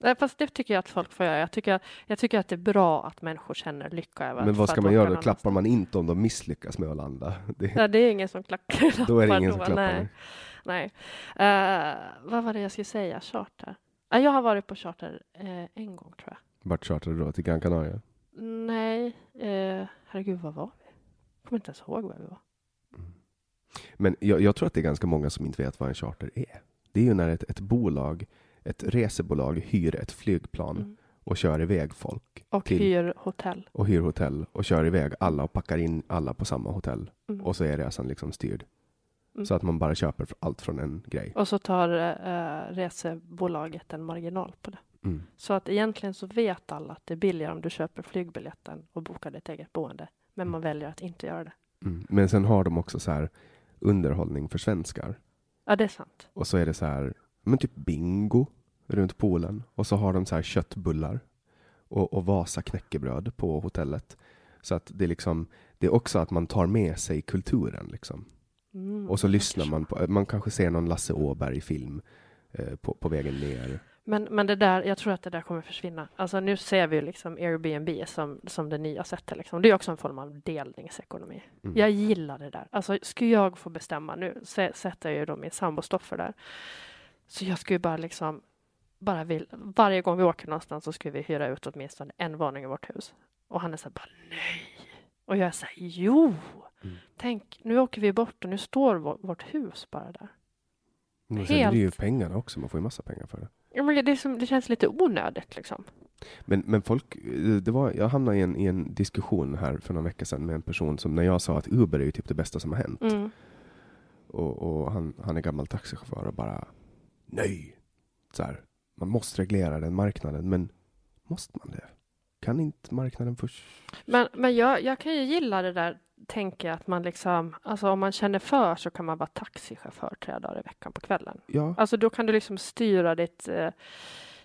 [SPEAKER 2] Nej, fast det tycker jag att folk får göra. Jag tycker, jag tycker att det är bra att människor känner lycka över
[SPEAKER 3] Men vad ska man göra då? Klappar man inte om de misslyckas med att landa? Det,
[SPEAKER 2] Ja, det är ingen som klappar.
[SPEAKER 3] då är det ingen som
[SPEAKER 2] då,
[SPEAKER 3] klappar.
[SPEAKER 2] Nej. nej. Eh, vad var det jag skulle säga? Charter? Ja, jag har varit på charter eh, en gång tror jag.
[SPEAKER 3] Vart chartrade du då? Till Gran Canaria?
[SPEAKER 2] Nej, eh, herregud, vad var vi? Jag kommer inte ens ihåg var vi var.
[SPEAKER 3] Men jag, jag tror att det är ganska många som inte vet vad en charter är. Det är ju när ett, ett bolag, ett resebolag hyr ett flygplan
[SPEAKER 2] Mm.
[SPEAKER 3] och kör iväg folk
[SPEAKER 2] Och
[SPEAKER 3] till,
[SPEAKER 2] hyr hotell.
[SPEAKER 3] och hyr hotell och kör iväg alla och packar in alla på samma hotell.
[SPEAKER 2] Mm.
[SPEAKER 3] Och så är resan liksom styrd.
[SPEAKER 2] Mm.
[SPEAKER 3] Så att man bara köper allt från en grej.
[SPEAKER 2] Och så tar eh, resebolaget en marginal på det.
[SPEAKER 3] Mm.
[SPEAKER 2] Så att egentligen så vet alla att det är billigare om du köper flygbiljetten och bokar ditt eget boende. Men man väljer att inte göra det.
[SPEAKER 3] Mm. Men sen har de också så här underhållning för svenskar.
[SPEAKER 2] Ja, det är sant.
[SPEAKER 3] Och så är det så här, men typ bingo runt poolen. Och så har de så här köttbullar och, och Vasa knäckebröd på hotellet. Så att det är liksom, det är också att man tar med sig kulturen liksom.
[SPEAKER 2] Mm,
[SPEAKER 3] Och så lyssnar man på, man kanske ser någon Lasse Åberg-film eh, på, på vägen ner.
[SPEAKER 2] Men, men det där, jag tror att det där kommer försvinna. Alltså nu ser vi liksom Airbnb som, som det nya sättet. Liksom. Det är också en form av delningsekonomi.
[SPEAKER 3] Mm.
[SPEAKER 2] Jag gillar det där. Alltså skulle jag få bestämma nu, sä- sätter jag ju då min sambo Stoffer där. Så jag skulle bara liksom, bara vill, varje gång vi åker någonstans så skulle vi hyra ut åtminstone en våning i vårt hus. Och han är så här, bara nej. Och jag är så här, jo.
[SPEAKER 3] Mm.
[SPEAKER 2] Tänk, nu åker vi bort och nu står vår, vårt hus bara där.
[SPEAKER 3] Men sen är det ju
[SPEAKER 2] Helt.
[SPEAKER 3] pengarna också, man får ju massa pengar för det.
[SPEAKER 2] Ja, men det, som, det känns lite onödigt liksom.
[SPEAKER 3] Men, men folk, eh, det var, jag hamnade i en, i en diskussion här för några veckor sedan med en person som när jag sa att Uber är ju typ det bästa som har hänt.
[SPEAKER 2] Mm.
[SPEAKER 3] Och, och han, han är gammal taxichaufför och bara nej. Så här, man måste reglera den marknaden, men måste man det? Kan inte marknaden först?
[SPEAKER 2] Men, men jag, jag kan ju gilla det där, tänker jag, att man liksom, alltså om man känner för så kan man vara taxichaufför tre dagar i veckan på kvällen.
[SPEAKER 3] Ja,
[SPEAKER 2] Alltså då kan du liksom styra ditt, eh,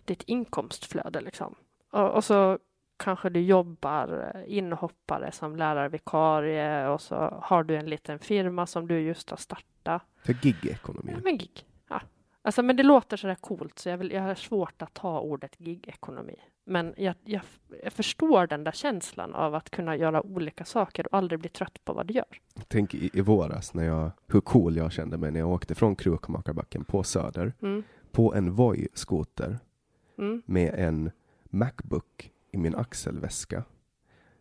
[SPEAKER 2] ditt inkomstflöde liksom. Och, och så kanske du jobbar eh, inhoppare som lärarvikarie och så har du en liten firma som du just har startat.
[SPEAKER 3] för gig-ekonomi.
[SPEAKER 2] Ja, men gig. Ja. Alltså, men det låter så där coolt så jag, vill, jag har svårt att ta ordet gig-ekonomi. Men jag, jag, jag förstår den där känslan av att kunna göra olika saker och aldrig bli trött på vad du gör.
[SPEAKER 3] Tänk i, i våras när jag, hur cool jag kände mig när jag åkte från Krukmakarbacken på Söder
[SPEAKER 2] Mm.
[SPEAKER 3] på en Voi-skoter
[SPEAKER 2] Mm.
[SPEAKER 3] med en Macbook i min axelväska,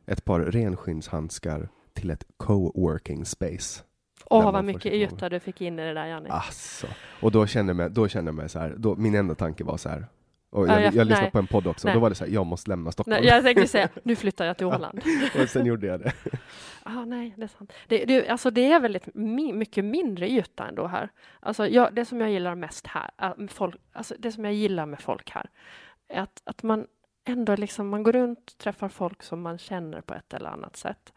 [SPEAKER 3] ett par renskinnshandskar till ett co-working space.
[SPEAKER 2] Åh, vad mycket yta du fick in i det där, Janni.
[SPEAKER 3] Alltså. Och då kände jag mig, då kände jag mig så här, då, min enda tanke var så här, och
[SPEAKER 2] Ja,
[SPEAKER 3] jag,
[SPEAKER 2] jag-
[SPEAKER 3] jag lyssnade
[SPEAKER 2] nej.
[SPEAKER 3] på en podd också,
[SPEAKER 2] Nej.
[SPEAKER 3] då var det så här, jag måste lämna Stockholm.
[SPEAKER 2] Nej, jag tänkte säga, nu flyttar jag till Åland.
[SPEAKER 3] och sen gjorde jag det.
[SPEAKER 2] Ah, nej, det är sant. Det, det, alltså det är väldigt mi, mycket mindre yta ändå här. Alltså jag, det som jag gillar mest här, äh, folk, alltså det som jag gillar med folk här, är att, att man ändå liksom, man går runt, träffar folk som man känner på ett eller annat sätt.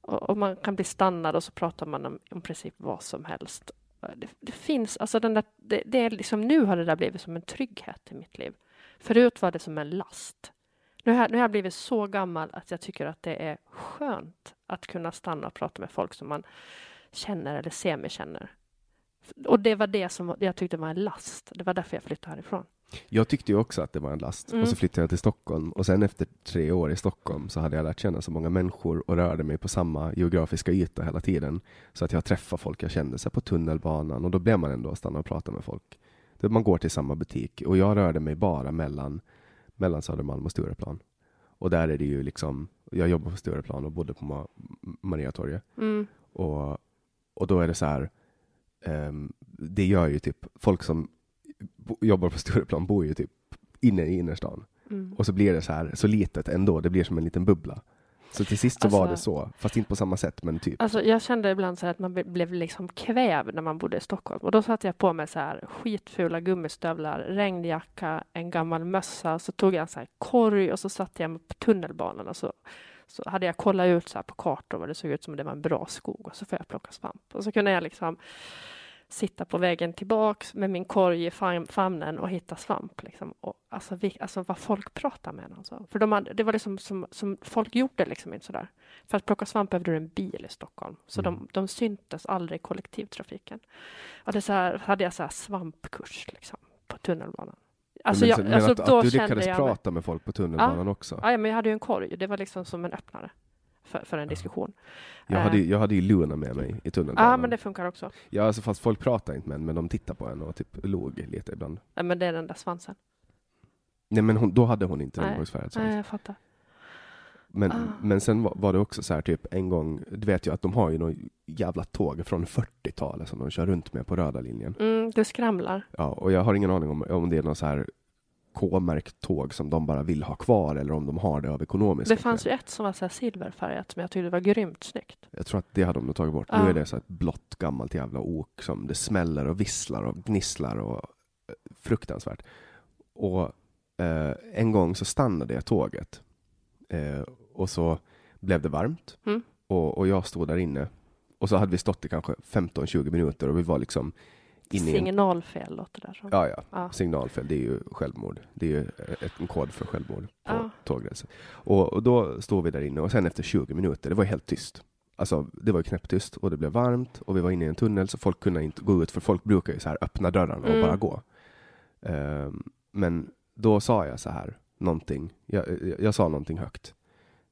[SPEAKER 2] Och, och man kan bli stannad och så pratar man om, om princip vad som helst. det, det finns, alltså den där, det, det, är liksom, nu har det där blivit som en trygghet i mitt liv. Förut var det som en last. Nu har, nu har jag blivit så gammal att jag tycker att det är skönt att kunna stanna och prata med folk som man känner eller semi-känner. Och det var det som jag tyckte var en last. Det var därför jag flyttade härifrån.
[SPEAKER 3] Jag tyckte ju också att det var en last.
[SPEAKER 2] Mm.
[SPEAKER 3] Och så flyttade jag till Stockholm. Och sen efter tre år i Stockholm så hade jag lärt känna så många människor och rörde mig på samma geografiska yta hela tiden. Så att jag träffade folk jag kände sig på tunnelbanan och då blev man ändå stanna och prata med folk. Man går till samma butik och jag rörde mig bara mellan, mellan Södermalm och Stureplan. Och där är det ju liksom, jag jobbar på Stureplan och bodde på Ma Mariatorget.
[SPEAKER 2] Mm.
[SPEAKER 3] Och, och då är det så här, um, det gör ju typ folk som jobbar på Stureplan bor ju typ inne i innerstan.
[SPEAKER 2] Mm.
[SPEAKER 3] Och så blir det så här, så litet ändå, det blir som en liten bubbla. Så till sist så
[SPEAKER 2] Alltså-
[SPEAKER 3] var det så, fast inte på samma sätt, men typ.
[SPEAKER 2] Alltså, jag kände ibland så att man blev liksom kvävd när man bodde i Stockholm. Och då satte jag på mig så här skitfula gummistövlar, regnjacka, en gammal mössa. Så tog jag en så här korg och så satte jag mig på tunnelbanan och så, så hade jag kollat ut så här på kartor vad det såg ut som det var en bra skog och så får jag plocka svamp. Och så kunde jag liksom sitta på vägen tillbaks med min korg i fam- famnen och hitta svamp. Liksom. Och alltså, vi, alltså vad folk pratar med en. Alltså. För de hade, det var liksom som, som folk gjorde liksom inte sådär. För att plocka svamp behövde du en bil i Stockholm. Så
[SPEAKER 3] Mm.
[SPEAKER 2] de, de syntes aldrig i kollektivtrafiken. Och det så här, hade jag så här svampkurs liksom, på tunnelbanan. Alltså,
[SPEAKER 3] men,
[SPEAKER 2] jag,
[SPEAKER 3] men
[SPEAKER 2] alltså,
[SPEAKER 3] att,
[SPEAKER 2] då
[SPEAKER 3] att du lyckades
[SPEAKER 2] jag
[SPEAKER 3] prata med folk på tunnelbanan också.
[SPEAKER 2] Ja, ja, men jag hade ju en korg. Det var liksom som en öppnare för, för en diskussion.
[SPEAKER 3] Jag
[SPEAKER 2] Eh,
[SPEAKER 3] hade, ju- jag hade ju Luna med mig i tunnelbanan.
[SPEAKER 2] Ja, men det funkar också.
[SPEAKER 3] Ja, alltså, fast folk pratar inte med en, men de tittar på en och typ log lite ibland.
[SPEAKER 2] Nej, men det är den där svansen.
[SPEAKER 3] Nej, men hon, då hade hon inte
[SPEAKER 2] Nej.
[SPEAKER 3] regnbågsfärgad
[SPEAKER 2] Nej,
[SPEAKER 3] svans.
[SPEAKER 2] jag fattar.
[SPEAKER 3] Men,
[SPEAKER 2] Ah.
[SPEAKER 3] men sen var, var det också så här typ en gång, du vet ju att de har ju något jävla tåg från 40-talet som de kör runt med på röda linjen.
[SPEAKER 2] Mm, du skramlar.
[SPEAKER 3] Ja, och jag har ingen aning om, om det är något så här K-märkt tåg som de bara vill ha kvar eller om de har det av ekonomiska
[SPEAKER 2] Det fanns
[SPEAKER 3] skäl.
[SPEAKER 2] ju ett som var så här silverfärgat som jag tyckte var grymt snyggt.
[SPEAKER 3] Jag tror att det hade de nog tagit bort.
[SPEAKER 2] Ja.
[SPEAKER 3] Nu är det så ett blått gammalt jävla ok som det smäller och visslar och gnisslar och eh, fruktansvärt. Och eh, en gång så stannade jag tåget eh, och så blev det varmt
[SPEAKER 2] Mm.
[SPEAKER 3] och, och jag stod där inne och så hade vi stått i kanske 15-20 minuter och vi var liksom inne i en
[SPEAKER 2] Signalfel låter det där som.
[SPEAKER 3] Ja, ja.
[SPEAKER 2] Ja.
[SPEAKER 3] Signalfel, det är ju självmord. Det är ju ett, en kod för självmord på
[SPEAKER 2] Ja.
[SPEAKER 3] tågresor. Och, och då står vi där inne och sen efter 20 minuter, det var helt tyst. Alltså, det var knäpptyst och det blev varmt och vi var inne i en tunnel så folk kunde inte gå ut för folk brukar ju så här öppna dörrarna och
[SPEAKER 2] Mm.
[SPEAKER 3] bara gå. Ehm, men då sa jag så här, någonting. Jag, jag, jag sa någonting högt.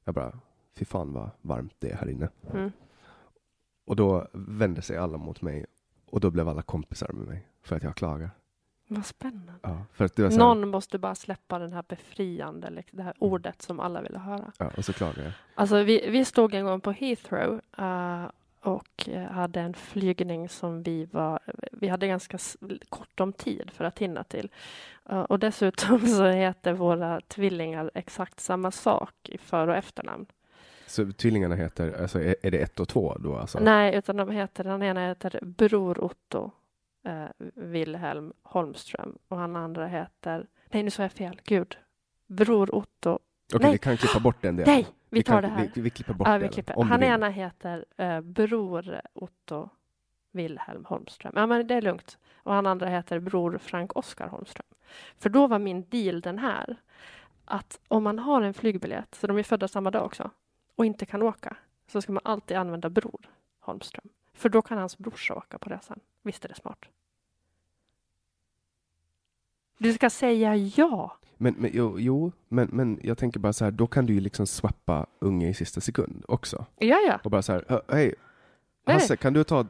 [SPEAKER 3] Jag bara, fy fan vad varmt det är här inne.
[SPEAKER 2] Mm.
[SPEAKER 3] Och då vände sig alla mot mig och då blev alla kompisar med mig för att jag klagar.
[SPEAKER 2] Vad spännande.
[SPEAKER 3] Ja, för att det var så här,
[SPEAKER 2] Någon måste bara släppa den här befriande, liksom, det här ordet som alla ville höra.
[SPEAKER 3] Ja, och så klagar jag.
[SPEAKER 2] Alltså vi, vi stod en gång på Heathrow eh, och eh, hade en flygning som vi var, vi hade ganska kort om tid för att hinna till. Eh, och dessutom så heter våra tvillingar exakt samma sak i för och efternamn.
[SPEAKER 3] Så tvillingarna heter, alltså är, är det ett och två då? Alltså?
[SPEAKER 2] Nej, utan de heter, den ena heter Bror Otto eh, Wilhelm Holmström och han andra heter, nej nu sa jag fel, gud. Bror Otto,
[SPEAKER 3] Okej,
[SPEAKER 2] nej.
[SPEAKER 3] vi kan klippa bort den delen.
[SPEAKER 2] nej, vi tar
[SPEAKER 3] kan,
[SPEAKER 2] det här.
[SPEAKER 3] Vi, vi klipper bort
[SPEAKER 2] Ja, vi klipper.
[SPEAKER 3] du
[SPEAKER 2] Han ena heter eh, Bror Otto Wilhelm Holmström. Ja, men det är lugnt. Och han andra heter Bror Frank Oskar Holmström. För då var min deal den här. Att om man har en flygbiljett, så de är födda samma dag också, och inte kan åka, så ska man alltid använda Bror Holmström. För då kan hans brorsa åka på resan. Visst är det smart? Du ska säga ja.
[SPEAKER 3] Men, men, jo, jo men, men jag tänker bara så här, då kan du ju liksom swappa unge i sista sekund också.
[SPEAKER 2] Ja, ja.
[SPEAKER 3] Och bara så här, "Hö, hej. Hasse, kan du ta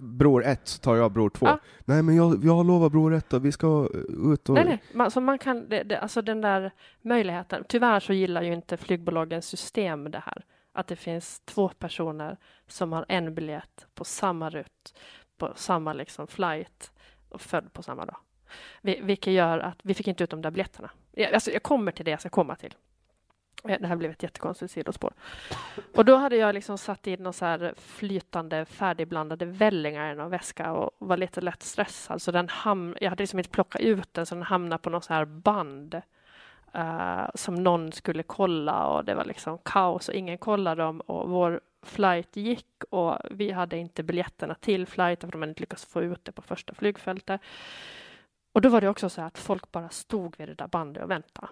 [SPEAKER 3] bror ett så tar jag bror två?
[SPEAKER 2] Ja.
[SPEAKER 3] Nej, men jag, jag lovar bror ett och vi ska ut och...
[SPEAKER 2] Nej, nej. Man, så man kan, det, det, alltså den där möjligheten. Tyvärr så gillar ju inte flygbolagens system det här. Att det finns två personer som har en biljett på samma rut, på samma liksom flight och född på samma dag. Vi, vilket gör att vi fick inte ut de där biljetterna. Jag, alltså jag kommer till det jag ska komma till. Eh, det här blev ett jättekonstigt sidospår. Och då hade jag liksom satt in någon så här flytande färdigblandade vällingar i någon väska och var lite lätt stressad. Så den ham- jag hade liksom inte plockat ut den så den hamnade på någon så här band uh, som någon skulle kolla och det var liksom kaos och ingen kollade dem och vår flight gick och vi hade inte biljetterna till flighten för de hade inte lyckats få ut det på första flygfältet. Och då var det också så här att folk bara stod vid det där bandet och väntade.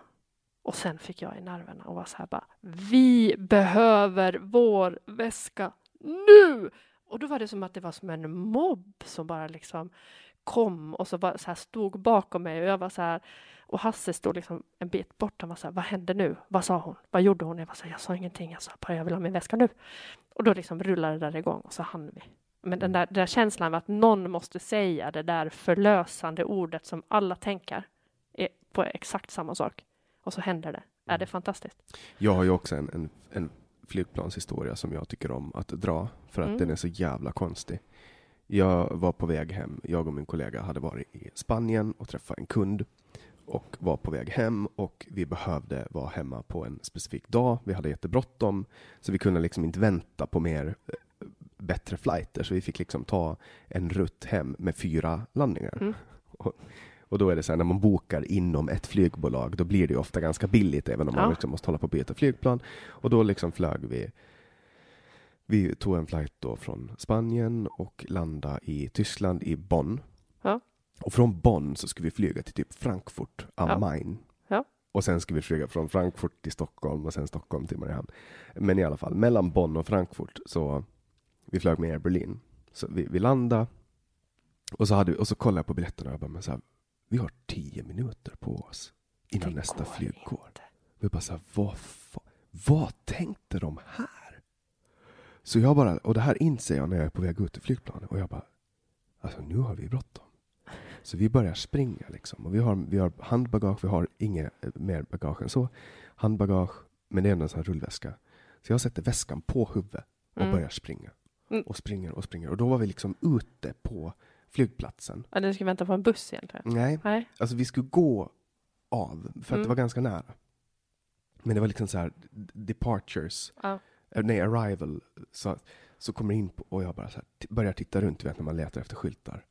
[SPEAKER 2] Och sen fick jag i nerverna och var så här bara, vi behöver vår väska nu! Och då var det som att det var som en mobb som bara liksom kom och så, bara så här stod bakom mig och jag var så här och Hasse stod liksom en bit bort. Han var så här, vad hände nu? Vad sa hon? Vad gjorde hon? Jag var så här, jag sa ingenting. Jag sa bara, jag vill ha min väska nu. Och då liksom rullade det där igång och så hann vi. Men den där, den där känslan av att någon måste säga det där förlösande ordet som alla tänker är på exakt samma sak. Och så händer det. Är det fantastiskt?
[SPEAKER 3] Jag har ju också en, en, en flygplanshistoria som jag tycker om att dra, för att
[SPEAKER 2] Mm.
[SPEAKER 3] den är så jävla konstig. Jag var på väg hem, jag och min kollega hade varit i Spanien och träffat en kund och var på väg hem och vi behövde vara hemma på en specifik dag. Vi hade jättebråttom, så vi kunde liksom inte vänta på mer eh, bättre flighter, så vi fick liksom ta en rutt hem med fyra landningar.
[SPEAKER 2] Mm.
[SPEAKER 3] Och, och då är det så här, när man bokar inom ett flygbolag, då blir det ju ofta ganska billigt, även om man
[SPEAKER 2] Ja.
[SPEAKER 3] liksom måste hålla på och byta flygplan. Och då liksom flög vi vi tog en flight då från Spanien och landade i Tyskland, i Bonn.
[SPEAKER 2] Ja.
[SPEAKER 3] Och från Bonn så skulle vi flyga till typ Frankfurt am
[SPEAKER 2] Ja.
[SPEAKER 3] Main.
[SPEAKER 2] Ja.
[SPEAKER 3] Och sen ska vi flyga från Frankfurt till Stockholm och sen Stockholm till Mariehamn. Men i alla fall, mellan Bonn och Frankfurt så vi flög med Air Berlin. Så vi, vi landade och så, hade, vi- och så kollade jag på biljetterna och jag bara, men så här, vi har tio minuter på oss innan
[SPEAKER 2] Det
[SPEAKER 3] nästa flyg går. Vi bara så här, vad, vad tänkte de här? Så jag bara, och det här inser jag när jag är på väg ut ur flygplanet och jag bara, alltså nu har vi bråttom. Så vi börjar springa liksom. Och vi har, vi har handbagage, vi har inget eh, mer bagage än så. Handbagage, men det är ändå en sån här rullväska. Så jag sätter väskan på huvudet och
[SPEAKER 2] Mm.
[SPEAKER 3] börjar springa.
[SPEAKER 2] Mm.
[SPEAKER 3] Och springer och springer. Och då var vi liksom ute på flygplatsen.
[SPEAKER 2] Eller du ska vänta på en buss egentligen?
[SPEAKER 3] Nej,
[SPEAKER 2] Nej.
[SPEAKER 3] Alltså vi skulle gå av, för att
[SPEAKER 2] Mm.
[SPEAKER 3] det var ganska nära. Men det var liksom så här departures,
[SPEAKER 2] Ja.
[SPEAKER 3] eh, nej arrival. Så, så kommer in på, och jag bara så här, börjar titta runt, du vet när man letar efter skyltar.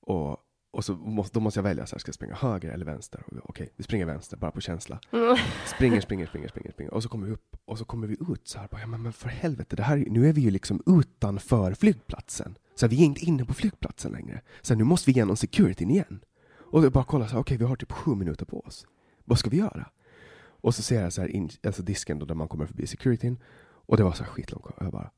[SPEAKER 3] Och, och så måste, då måste jag välja, så här, ska jag springa höger eller vänster? Okej, vi springer vänster, bara på känsla.
[SPEAKER 2] Mm.
[SPEAKER 3] Springer, springer, springer, springer, springer. Och så kommer vi upp, och så kommer vi ut så här, bara, ja, men, men för helvete, det här, är- nu är vi ju liksom utanför flygplatsen. Så här, vi är inte inne på flygplatsen längre. Så här, nu måste vi igenom securityn igen. Och jag bara här, okej, vi har typ sju minuter på oss. Vad ska vi göra? Och så ser jag så här, in, alltså disken då, där man kommer förbi securityn. Och det var så här. Och jag bara,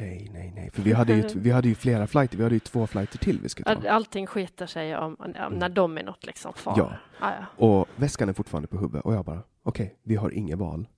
[SPEAKER 3] nej, nej, nej. För vi hade ju, vi hade ju flera flighter, vi hade ju två flighter till vi skulle ta.
[SPEAKER 2] All- Allting skiter sig om, om när de är något liksom fara.
[SPEAKER 3] Ja. Och väskan är fortfarande på huvudet och jag bara, okej, vi har inget val.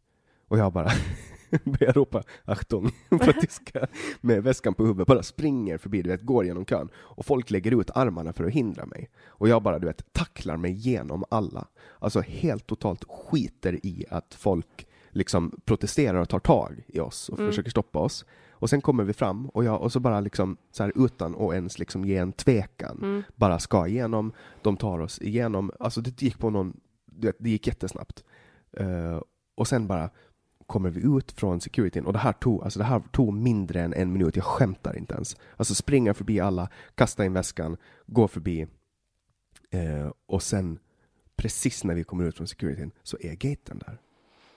[SPEAKER 3] Och jag bara börjar ropa Achtung på tyska med väskan på huvudet, bara springer förbi, du vet, går genom kön. Och folk lägger ut armarna för att hindra mig. Och jag bara, du vet, tacklar mig genom alla. Alltså helt totalt skiter i att folk liksom protesterar och tar tag i oss och
[SPEAKER 2] Mm.
[SPEAKER 3] försöker stoppa oss. Och sen kommer vi fram och jag, och så bara liksom så här utan att ens liksom ge en tvekan
[SPEAKER 2] Mm.
[SPEAKER 3] bara ska igenom. De tar oss igenom. Alltså det gick på någon, du vet, det gick jättesnabbt. Eh, och sen bara kommer vi ut från securityn och det här tog, alltså det här tog mindre än en minut. Jag skämtar inte ens. Alltså springa förbi alla, kasta in väskan, gå förbi eh, och sen precis när vi kommer ut från securityn så är gaten där.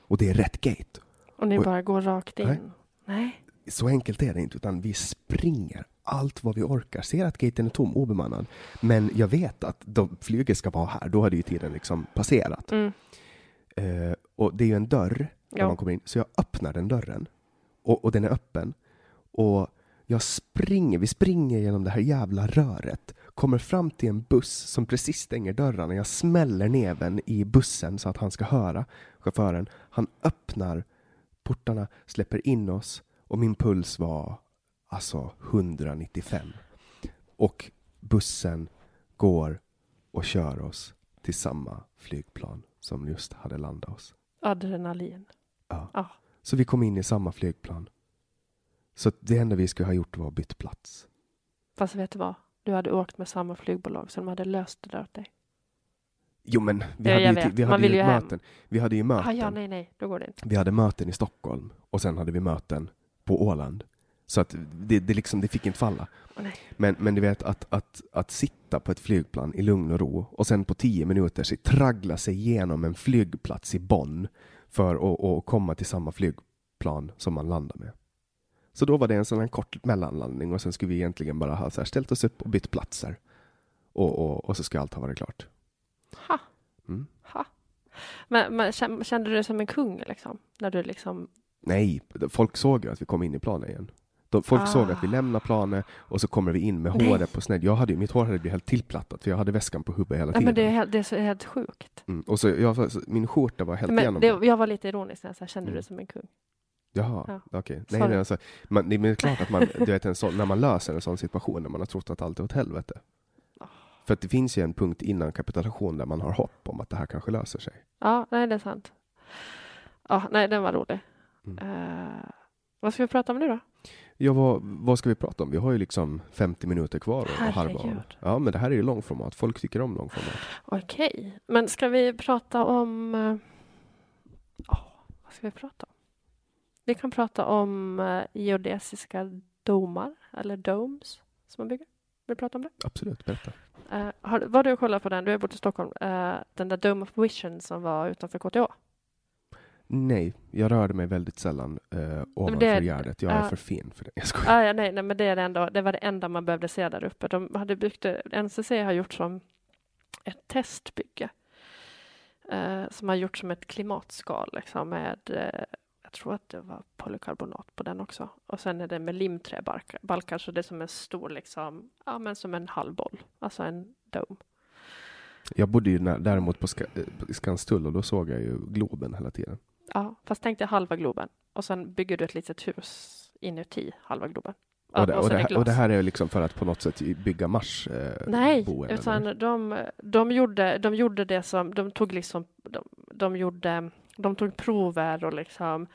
[SPEAKER 3] Och det är rätt gate.
[SPEAKER 2] Och ni
[SPEAKER 3] Och-
[SPEAKER 2] bara går rakt in?
[SPEAKER 3] Nej.
[SPEAKER 2] Nej.
[SPEAKER 3] Så enkelt är det inte, utan vi springer allt vad vi orkar. Ser att gaten är tom, obemannad. Men jag vet att de, flyget ska vara här, då hade ju tiden liksom passerat.
[SPEAKER 2] Mm.
[SPEAKER 3] Eh, och det är ju en dörr när
[SPEAKER 2] Ja.
[SPEAKER 3] man kommer in, så jag öppnar den dörren. Och, och den är öppen. Och jag springer, vi springer genom det här jävla röret. Kommer fram till en buss som precis stänger dörrarna. Jag smäller neven i bussen så att han ska höra chauffören. Han öppnar portarna, släpper in oss och min puls var alltså 195. Och bussen går och kör oss till samma flygplan som just hade landat oss.
[SPEAKER 2] Adrenalin.
[SPEAKER 3] Ja.
[SPEAKER 2] Ja.
[SPEAKER 3] Så vi kom in i samma flygplan. Så det enda vi skulle ha gjort var att byta plats.
[SPEAKER 2] Fast vet du vad? Du hade åkt med samma flygbolag så de hade löst det där åt dig.
[SPEAKER 3] Jo men, vi
[SPEAKER 2] Ja,
[SPEAKER 3] hade ju, vi hade ju
[SPEAKER 2] ju hem.
[SPEAKER 3] möten. Vi hade ju möten.
[SPEAKER 2] Ah, ja, nej, nej, då går det inte.
[SPEAKER 3] Vi hade möten i Stockholm och sen hade vi möten på Åland. Så att det, det, liksom, det fick inte falla. Men, men du vet att, att, att sitta på ett flygplan i lugn och ro och sen på tio minuter traggla sig igenom en flygplats i Bonn för att, att komma till samma flygplan som man landar med. Så då var det en sån kort mellanlandning och sen skulle vi egentligen bara ha så här, ställt oss upp och bytt platser. Och, och, och så ska allt ha varit klart.
[SPEAKER 2] Ha.
[SPEAKER 3] Mm.
[SPEAKER 2] Ha. Men, men kän- kände du dig som en kung liksom? När du liksom...
[SPEAKER 3] Nej, folk såg ju att vi kom in i planen igen. De, folk
[SPEAKER 2] Ah.
[SPEAKER 3] såg att vi lämnar planen och så kommer vi in med
[SPEAKER 2] Nej.
[SPEAKER 3] håret på sned. Jag hade, ju- mitt hår hade blivit helt tillplattat för jag hade väskan på huvudet hela
[SPEAKER 2] Ja,
[SPEAKER 3] tiden.
[SPEAKER 2] men det, är, det är så helt sjukt.
[SPEAKER 3] mm. Och så, jag, min skjorta var helt
[SPEAKER 2] Men
[SPEAKER 3] igenom.
[SPEAKER 2] det, jag var lite ironisk när jag sa, kände du
[SPEAKER 3] Mm.
[SPEAKER 2] dig som en kung?
[SPEAKER 3] Jaha,
[SPEAKER 2] Ja.
[SPEAKER 3] okej. Nej,
[SPEAKER 2] Sorry.
[SPEAKER 3] nej, alltså, man, det är klart att man, du vet, en sån, när man löser en sån situation när man har trott att allt är åt helvete.
[SPEAKER 2] Ah.
[SPEAKER 3] För att det finns ju en punkt innan kapitulation där man har hopp om att det här kanske löser sig.
[SPEAKER 2] Ja, nej det är sant. Ja, nej den var rolig.
[SPEAKER 3] Mm.
[SPEAKER 2] Eh, vad ska vi prata om nu då?
[SPEAKER 3] Ja, vad, vad ska vi prata om? Vi har ju liksom 50 minuter kvar och.
[SPEAKER 2] Herregud.
[SPEAKER 3] Ja, men det här är ju långformat. Folk tycker om långformat.
[SPEAKER 2] Okej, men ska vi prata om... eh, ja, vad ska vi prata om? Vi kan prata om uh, geodesiska domar, eller domes, som man bygger. Vill du prata om det?
[SPEAKER 3] Absolut, berätta.
[SPEAKER 2] Uh, har, var du och kollade på den? Du är bott i Stockholm. Eh, den där Dome of Vision som var utanför KTH.
[SPEAKER 3] Nej, jag rörde mig väldigt sällan eh, ovanför
[SPEAKER 2] det-
[SPEAKER 3] gärdet. Jag är för fin för det. Jag skojar.
[SPEAKER 2] Ah, ja, nej, nej, men det, är det, enda, det var det enda man behövde se där uppe. De hade byggt, NCC har gjort som ett testbygge. Eh, som har gjort som ett klimatskal liksom, med, eh, jag tror att det var polykarbonat på den också. Och sen är det med limträbalkar, så det är som en stor, liksom, ja men som en halv boll, alltså en dome.
[SPEAKER 3] Jag bodde ju däremot på eh, Skanstull och då såg jag ju Globen hela tiden.
[SPEAKER 2] Ja, fast tänk dig halva Globen och sen bygger du ett litet hus inuti halva Globen.
[SPEAKER 3] Och det, och, det,
[SPEAKER 2] är
[SPEAKER 3] här, och det här är liksom för att på något sätt bygga Mars eh,
[SPEAKER 2] Nej,
[SPEAKER 3] boenden,
[SPEAKER 2] utan
[SPEAKER 3] eller?
[SPEAKER 2] de, de, gjorde, de gjorde det som, de tog liksom, de, de gjorde, de tog prover och liksom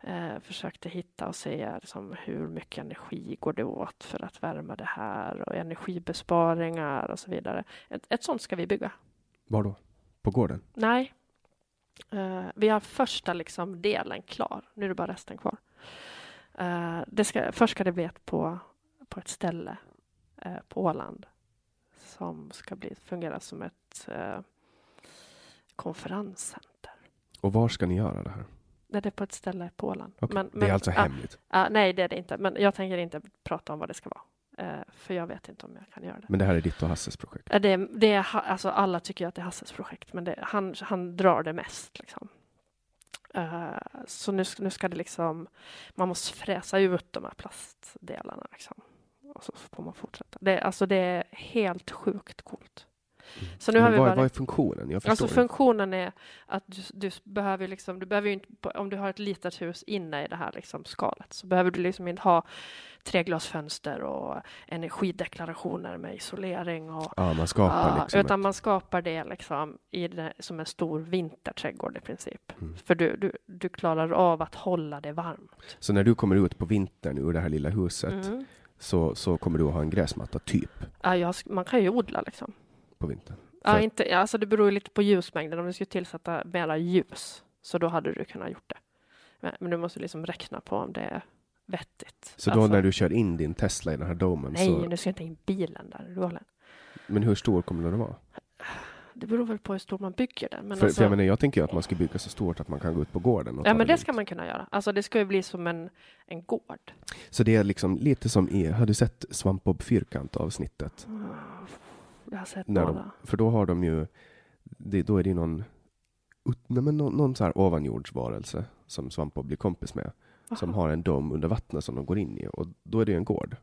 [SPEAKER 2] eh, försökte hitta och se liksom, hur mycket energi går det åt för att värma det här och energibesparingar och så vidare. Ett, ett sånt ska vi bygga.
[SPEAKER 3] Var då? På gården?
[SPEAKER 2] Nej, eh, vi har första liksom delen klar. Nu är det bara resten kvar. Det ska, först ska det bli ett på, på ett ställe eh, på Åland som ska bli, fungera som ett konferenscenter.
[SPEAKER 3] Och var ska ni göra det här?
[SPEAKER 2] Nej, det är på ett ställe på Åland.
[SPEAKER 3] Okej, det är alltså
[SPEAKER 2] ah,
[SPEAKER 3] hemligt.
[SPEAKER 2] ah, nej, det är det inte. Men jag tänker inte prata om vad det ska vara. Eh, för jag vet inte om jag kan göra det.
[SPEAKER 3] Men det här är ditt och Hasses projekt?
[SPEAKER 2] Det, det är, alltså alla tycker att det är Hasses projekt, men det, han, han drar det mest. Liksom. Eh, så nu, ska- nu ska det liksom, man måste fräsa ut de här plastdelarna. Liksom. Och så får man fortsätta. Det, alltså det är helt sjukt coolt. Så nu
[SPEAKER 3] Men
[SPEAKER 2] har vi
[SPEAKER 3] vad,
[SPEAKER 2] bara...
[SPEAKER 3] vad är funktionen? Jag
[SPEAKER 2] Alltså
[SPEAKER 3] inte.
[SPEAKER 2] funktionen är att du, du behöver liksom, du behöver ju inte, om du har ett litet hus inne i det här liksom skalet så behöver du liksom inte ha treglasfönster och energideklarationer med isolering och
[SPEAKER 3] Ja, man skapar
[SPEAKER 2] Ja,
[SPEAKER 3] liksom
[SPEAKER 2] utan
[SPEAKER 3] ett,
[SPEAKER 2] man skapar det liksom i det, som en stor vinterträdgård i princip.
[SPEAKER 3] Mm.
[SPEAKER 2] För du, du, du klarar av att hålla det varmt.
[SPEAKER 3] Så när du kommer ut på vintern ur det här lilla huset
[SPEAKER 2] Mm.
[SPEAKER 3] så, så kommer du att ha en gräsmatta, typ,
[SPEAKER 2] Ja, jag, man kan ju odla liksom.
[SPEAKER 3] På vintern?
[SPEAKER 2] Ja, inte, alltså det beror lite på ljusmängden. Om du skulle tillsätta mera ljus så då hade du kunnat gjort det. Men, men du måste liksom räkna på om det är vettigt.
[SPEAKER 3] Så då
[SPEAKER 2] Alltså,
[SPEAKER 3] när du kör in din Tesla i den här domen,
[SPEAKER 2] Nej,
[SPEAKER 3] så,
[SPEAKER 2] nu ska jag inte in bilen där.
[SPEAKER 3] Men hur stor kommer den att vara?
[SPEAKER 2] Det beror väl på hur stor man bygger den. Men
[SPEAKER 3] för,
[SPEAKER 2] alltså,
[SPEAKER 3] för jag, menar, jag tänker att man ska bygga så stort att man kan gå ut på gården
[SPEAKER 2] ja, men det
[SPEAKER 3] lugnt.
[SPEAKER 2] ska man kunna göra. Alltså det ska ju bli som en, en gård.
[SPEAKER 3] Så det är liksom lite som i, har du sett Svampbob Fyrkant avsnittet?
[SPEAKER 2] Jag har sett
[SPEAKER 3] När de, för då har de ju, det, då är det ju någon, nej, men någon, någon så här ovanjordsvarelse som Svampbob blir kompis med. Som
[SPEAKER 2] Aha.
[SPEAKER 3] har en dom under vattnet som de går in i och då är det ju en gård.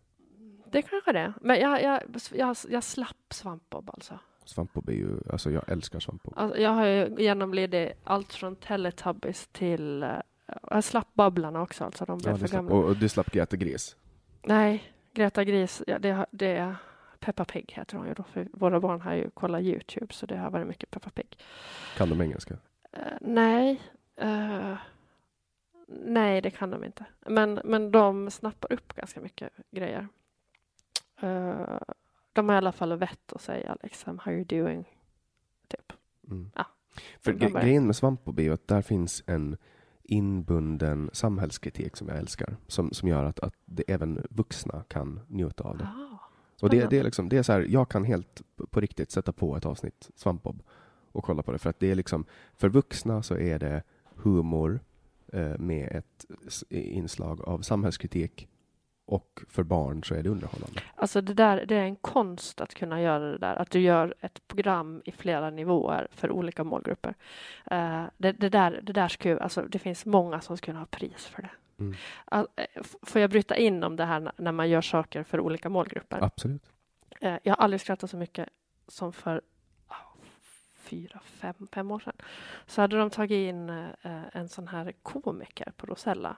[SPEAKER 2] Det kanske det är. Men jag, jag, jag, jag slapp svampbob alltså.
[SPEAKER 3] Svampbob är ju, alltså jag älskar Svampbob.
[SPEAKER 2] alltså. Jag har ju genomlidit allt från Teletubbies till... eh, jag slapp Babblarna också, alltså de blev
[SPEAKER 3] Ja,
[SPEAKER 2] för
[SPEAKER 3] slapp,
[SPEAKER 2] gamla.
[SPEAKER 3] och, och du slapp Greta Gris.
[SPEAKER 2] Nej, Greta Gris, ja, det, det Peppa Pig heter hon ju då, för våra barn har ju kollat Youtube, så det har varit mycket Peppa Pig.
[SPEAKER 3] Kan de engelska?
[SPEAKER 2] Eh, nej, eh, nej det kan de inte. Men, men de snappar upp ganska mycket grejer. Eh, de har i alla fall vett att säga liksom, how you doing, typ.
[SPEAKER 3] Mm.
[SPEAKER 2] Ja.
[SPEAKER 3] För grejen med Svampbob är ju att där finns en inbunden samhällskritik som jag älskar. Som, som gör att, att det, även vuxna kan njuta av det.
[SPEAKER 2] Ah,
[SPEAKER 3] Och det, det är liksom, det är så här, jag kan helt på- riktigt sätta på ett avsnitt Svampbob och kolla på det. För att det är liksom, för vuxna så är det humor eh, med ett inslag av samhällskritik och för barn så är det underhållande.
[SPEAKER 2] Alltså det där, det är en konst att kunna göra det där, att du gör ett program i flera nivåer för olika målgrupper. Uh, det, det, där, det där skulle, alltså det finns många som skulle ha pris för det.
[SPEAKER 3] Mm.
[SPEAKER 2] Uh, får jag bryta in om det här när man gör saker för olika målgrupper?
[SPEAKER 3] Absolut.
[SPEAKER 2] Uh, jag har aldrig skrattat så mycket som för fyra, fem, fem år sedan. Så hade de tagit in en sån här komiker på Rosella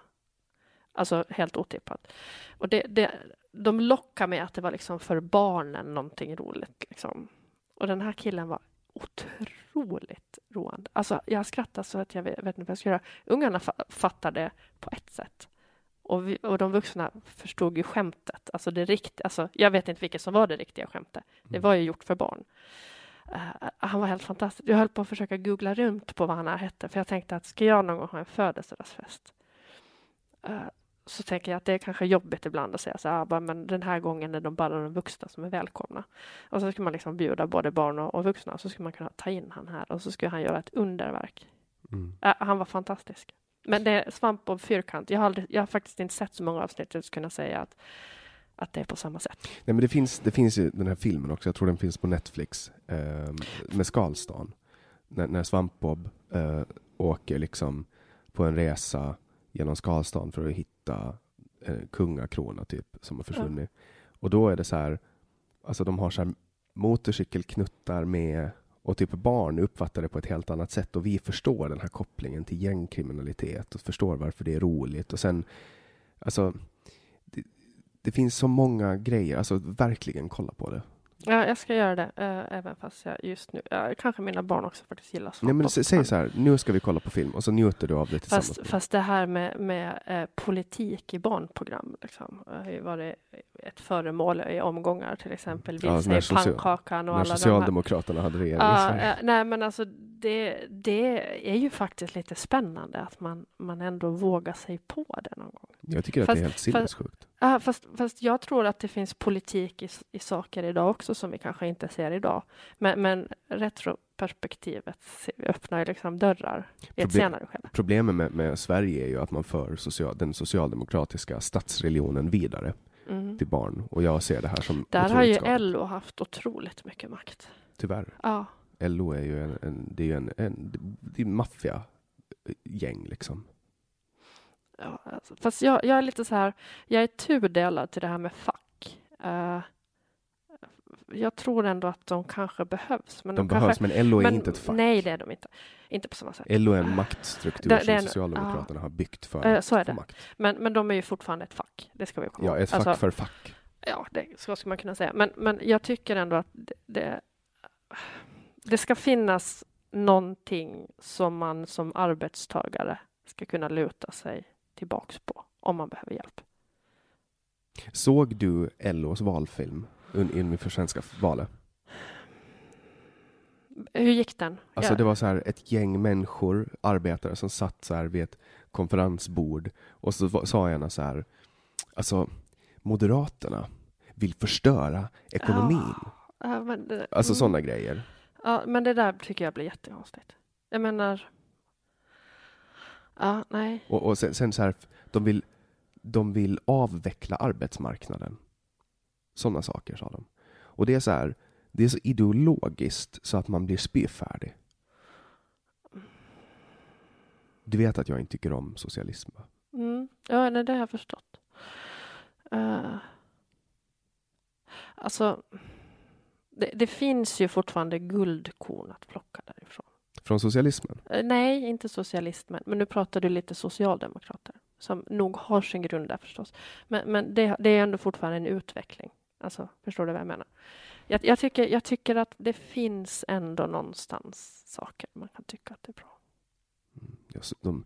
[SPEAKER 2] Alltså helt otippat. Och det, det, de lockade med att det var liksom för barnen någonting roligt. Liksom. Och den här killen var otroligt roande. Alltså, jag skrattade så att jag vet, vet inte vad jag ska göra. Ungarna fattade på ett sätt. Och, vi, och de vuxna förstod ju skämtet. Alltså det rikt, alltså, jag vet inte vilket som var det riktiga skämtet. Det var ju gjort för barn. Uh, han var helt fantastisk. Jag höll på att försöka googla runt på vad han hette, för jag tänkte att ska jag någon gång ha en födelsedagsfest? Uh, så tänker jag att det är kanske jobbigt ibland att säga så här, men den här gången är de bara de vuxna som är välkomna. Och så ska man liksom bjuda både barn och, och vuxna, så ska man kunna ta in han här och så ska han göra ett underverk. Mm. Äh, han var fantastisk. Men det är svamp och fyrkant. Jag har, aldrig, jag har faktiskt inte sett så många avsnitt att kunna säga att, att det är på samma sätt.
[SPEAKER 3] Nej, men det finns, det finns ju den här filmen också, jag tror den finns på Netflix, eh, med Skalstan. När, när Svampbob eh, åker liksom på en resa genom Skalstan för att hitta eh, kungakrona typ som har försvunnit. Ja. Och då är det så här, alltså de har så här motorcykelknuttar med och typ barn uppfattar det på ett helt annat sätt och vi förstår den här kopplingen till gängkriminalitet och förstår varför det är roligt och sen alltså det, det finns så många grejer, alltså verkligen kolla på det.
[SPEAKER 2] Ja, jag ska göra det, äh, även fast jag just nu, äh, kanske mina barn också faktiskt gillar
[SPEAKER 3] svamp. Nej, men säg så här, nu ska vi kolla på film och så njuter du av det tillsammans.
[SPEAKER 2] Fast, fast det här med, med äh, politik i barnprogram, liksom, har ju varit ett föremål i omgångar, till exempel Vilse ja, pannkakan och
[SPEAKER 3] när
[SPEAKER 2] alla
[SPEAKER 3] Socialdemokraterna
[SPEAKER 2] de
[SPEAKER 3] här. hade regering ja,
[SPEAKER 2] Nej, men alltså det, det är ju faktiskt lite spännande att man, man ändå vågar sig på det någon gång.
[SPEAKER 3] Jag tycker att fast, det är helt sinnessjukt.
[SPEAKER 2] Ja, fast, fast jag tror att det finns politik i, i saker idag också som vi kanske inte ser idag. Men, men retroperspektivet öppnar ju liksom dörrar i Proble ett senare skede.
[SPEAKER 3] Problemet med, med, Sverige är ju att man för social, den socialdemokratiska statsreligionen vidare mm. till barn. Och jag ser det här som
[SPEAKER 2] Där har ju skadligt. LO haft otroligt mycket makt.
[SPEAKER 3] Tyvärr.
[SPEAKER 2] Ja.
[SPEAKER 3] LO är ju en, en det är ju en, en, en maffiagäng liksom.
[SPEAKER 2] Alltså, fast jag, jag, är lite så här, jag är tudelad till det här med fack. Uh, jag tror ändå att de kanske behövs.
[SPEAKER 3] Men de, de behövs, kanske, men LO är men, inte ett fack.
[SPEAKER 2] Nej, det är de inte. Inte på samma sätt.
[SPEAKER 3] LO är en maktstruktur det, det är som Socialdemokraterna ja. har byggt för
[SPEAKER 2] uh, så är det. makt. Men, men de är ju fortfattande ett fack. Det ska vi komma
[SPEAKER 3] ihåg. Ja, ett fack alltså, för fack.
[SPEAKER 2] Ja, det så ska man kunna säga. Men, men jag tycker ändå att det, det, det ska finnas någonting som man som arbetstagare ska kunna luta sig tillbaks på om man behöver hjälp.
[SPEAKER 3] Såg du LOs valfilm inför svenska valet?
[SPEAKER 2] Hur gick den?
[SPEAKER 3] Alltså det var så här ett gäng människor, arbetare som satt så här vid ett konferensbord och så sa ena så här, alltså Moderaterna vill förstöra ekonomin.
[SPEAKER 2] Ja, men det,
[SPEAKER 3] alltså mm. sådana grejer.
[SPEAKER 2] Ja, men det där tycker jag blir jättekonstigt. Jag menar, Ja, nej.
[SPEAKER 3] Och, och sen, sen, så här, de vill, de vill avveckla arbetsmarknaden. Sådana saker sa de. Och det är så här, det är så ideologiskt så att man blir spyfärdig. Du vet att jag inte tycker om socialism? Va?
[SPEAKER 2] Mm. Ja, nej, det har jag förstått. Uh, alltså, det, det, finns ju fortfarande guldkorn att plocka därifrån.
[SPEAKER 3] Från socialismen?
[SPEAKER 2] Eh, nej, inte socialismen. Men nu pratar du lite socialdemokrater som nog har sin grund där förstås. Men, men det, det, är ändå fortfarande en utveckling. Alltså, förstår du vad jag menar? Jag, jag, tycker, jag tycker att det finns ändå någonstans saker man kan tycka att det är bra.
[SPEAKER 3] Mm, de,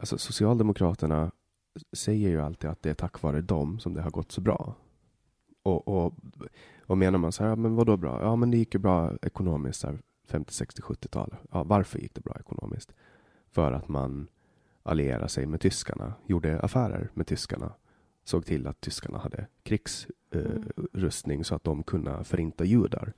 [SPEAKER 3] alltså Socialdemokraterna säger ju alltid att det är tack vare dem som det har gått så bra. Och, och, och menar man så här, men vad då bra? Ja, men det gick ju bra ekonomiskt här 50, 60, 70-tal. Ja, varför gick det bra ekonomiskt? För att man allierade sig med tyskarna, gjorde affärer med tyskarna, såg till att tyskarna hade krigsrustning eh, så att de kunde förinta judar.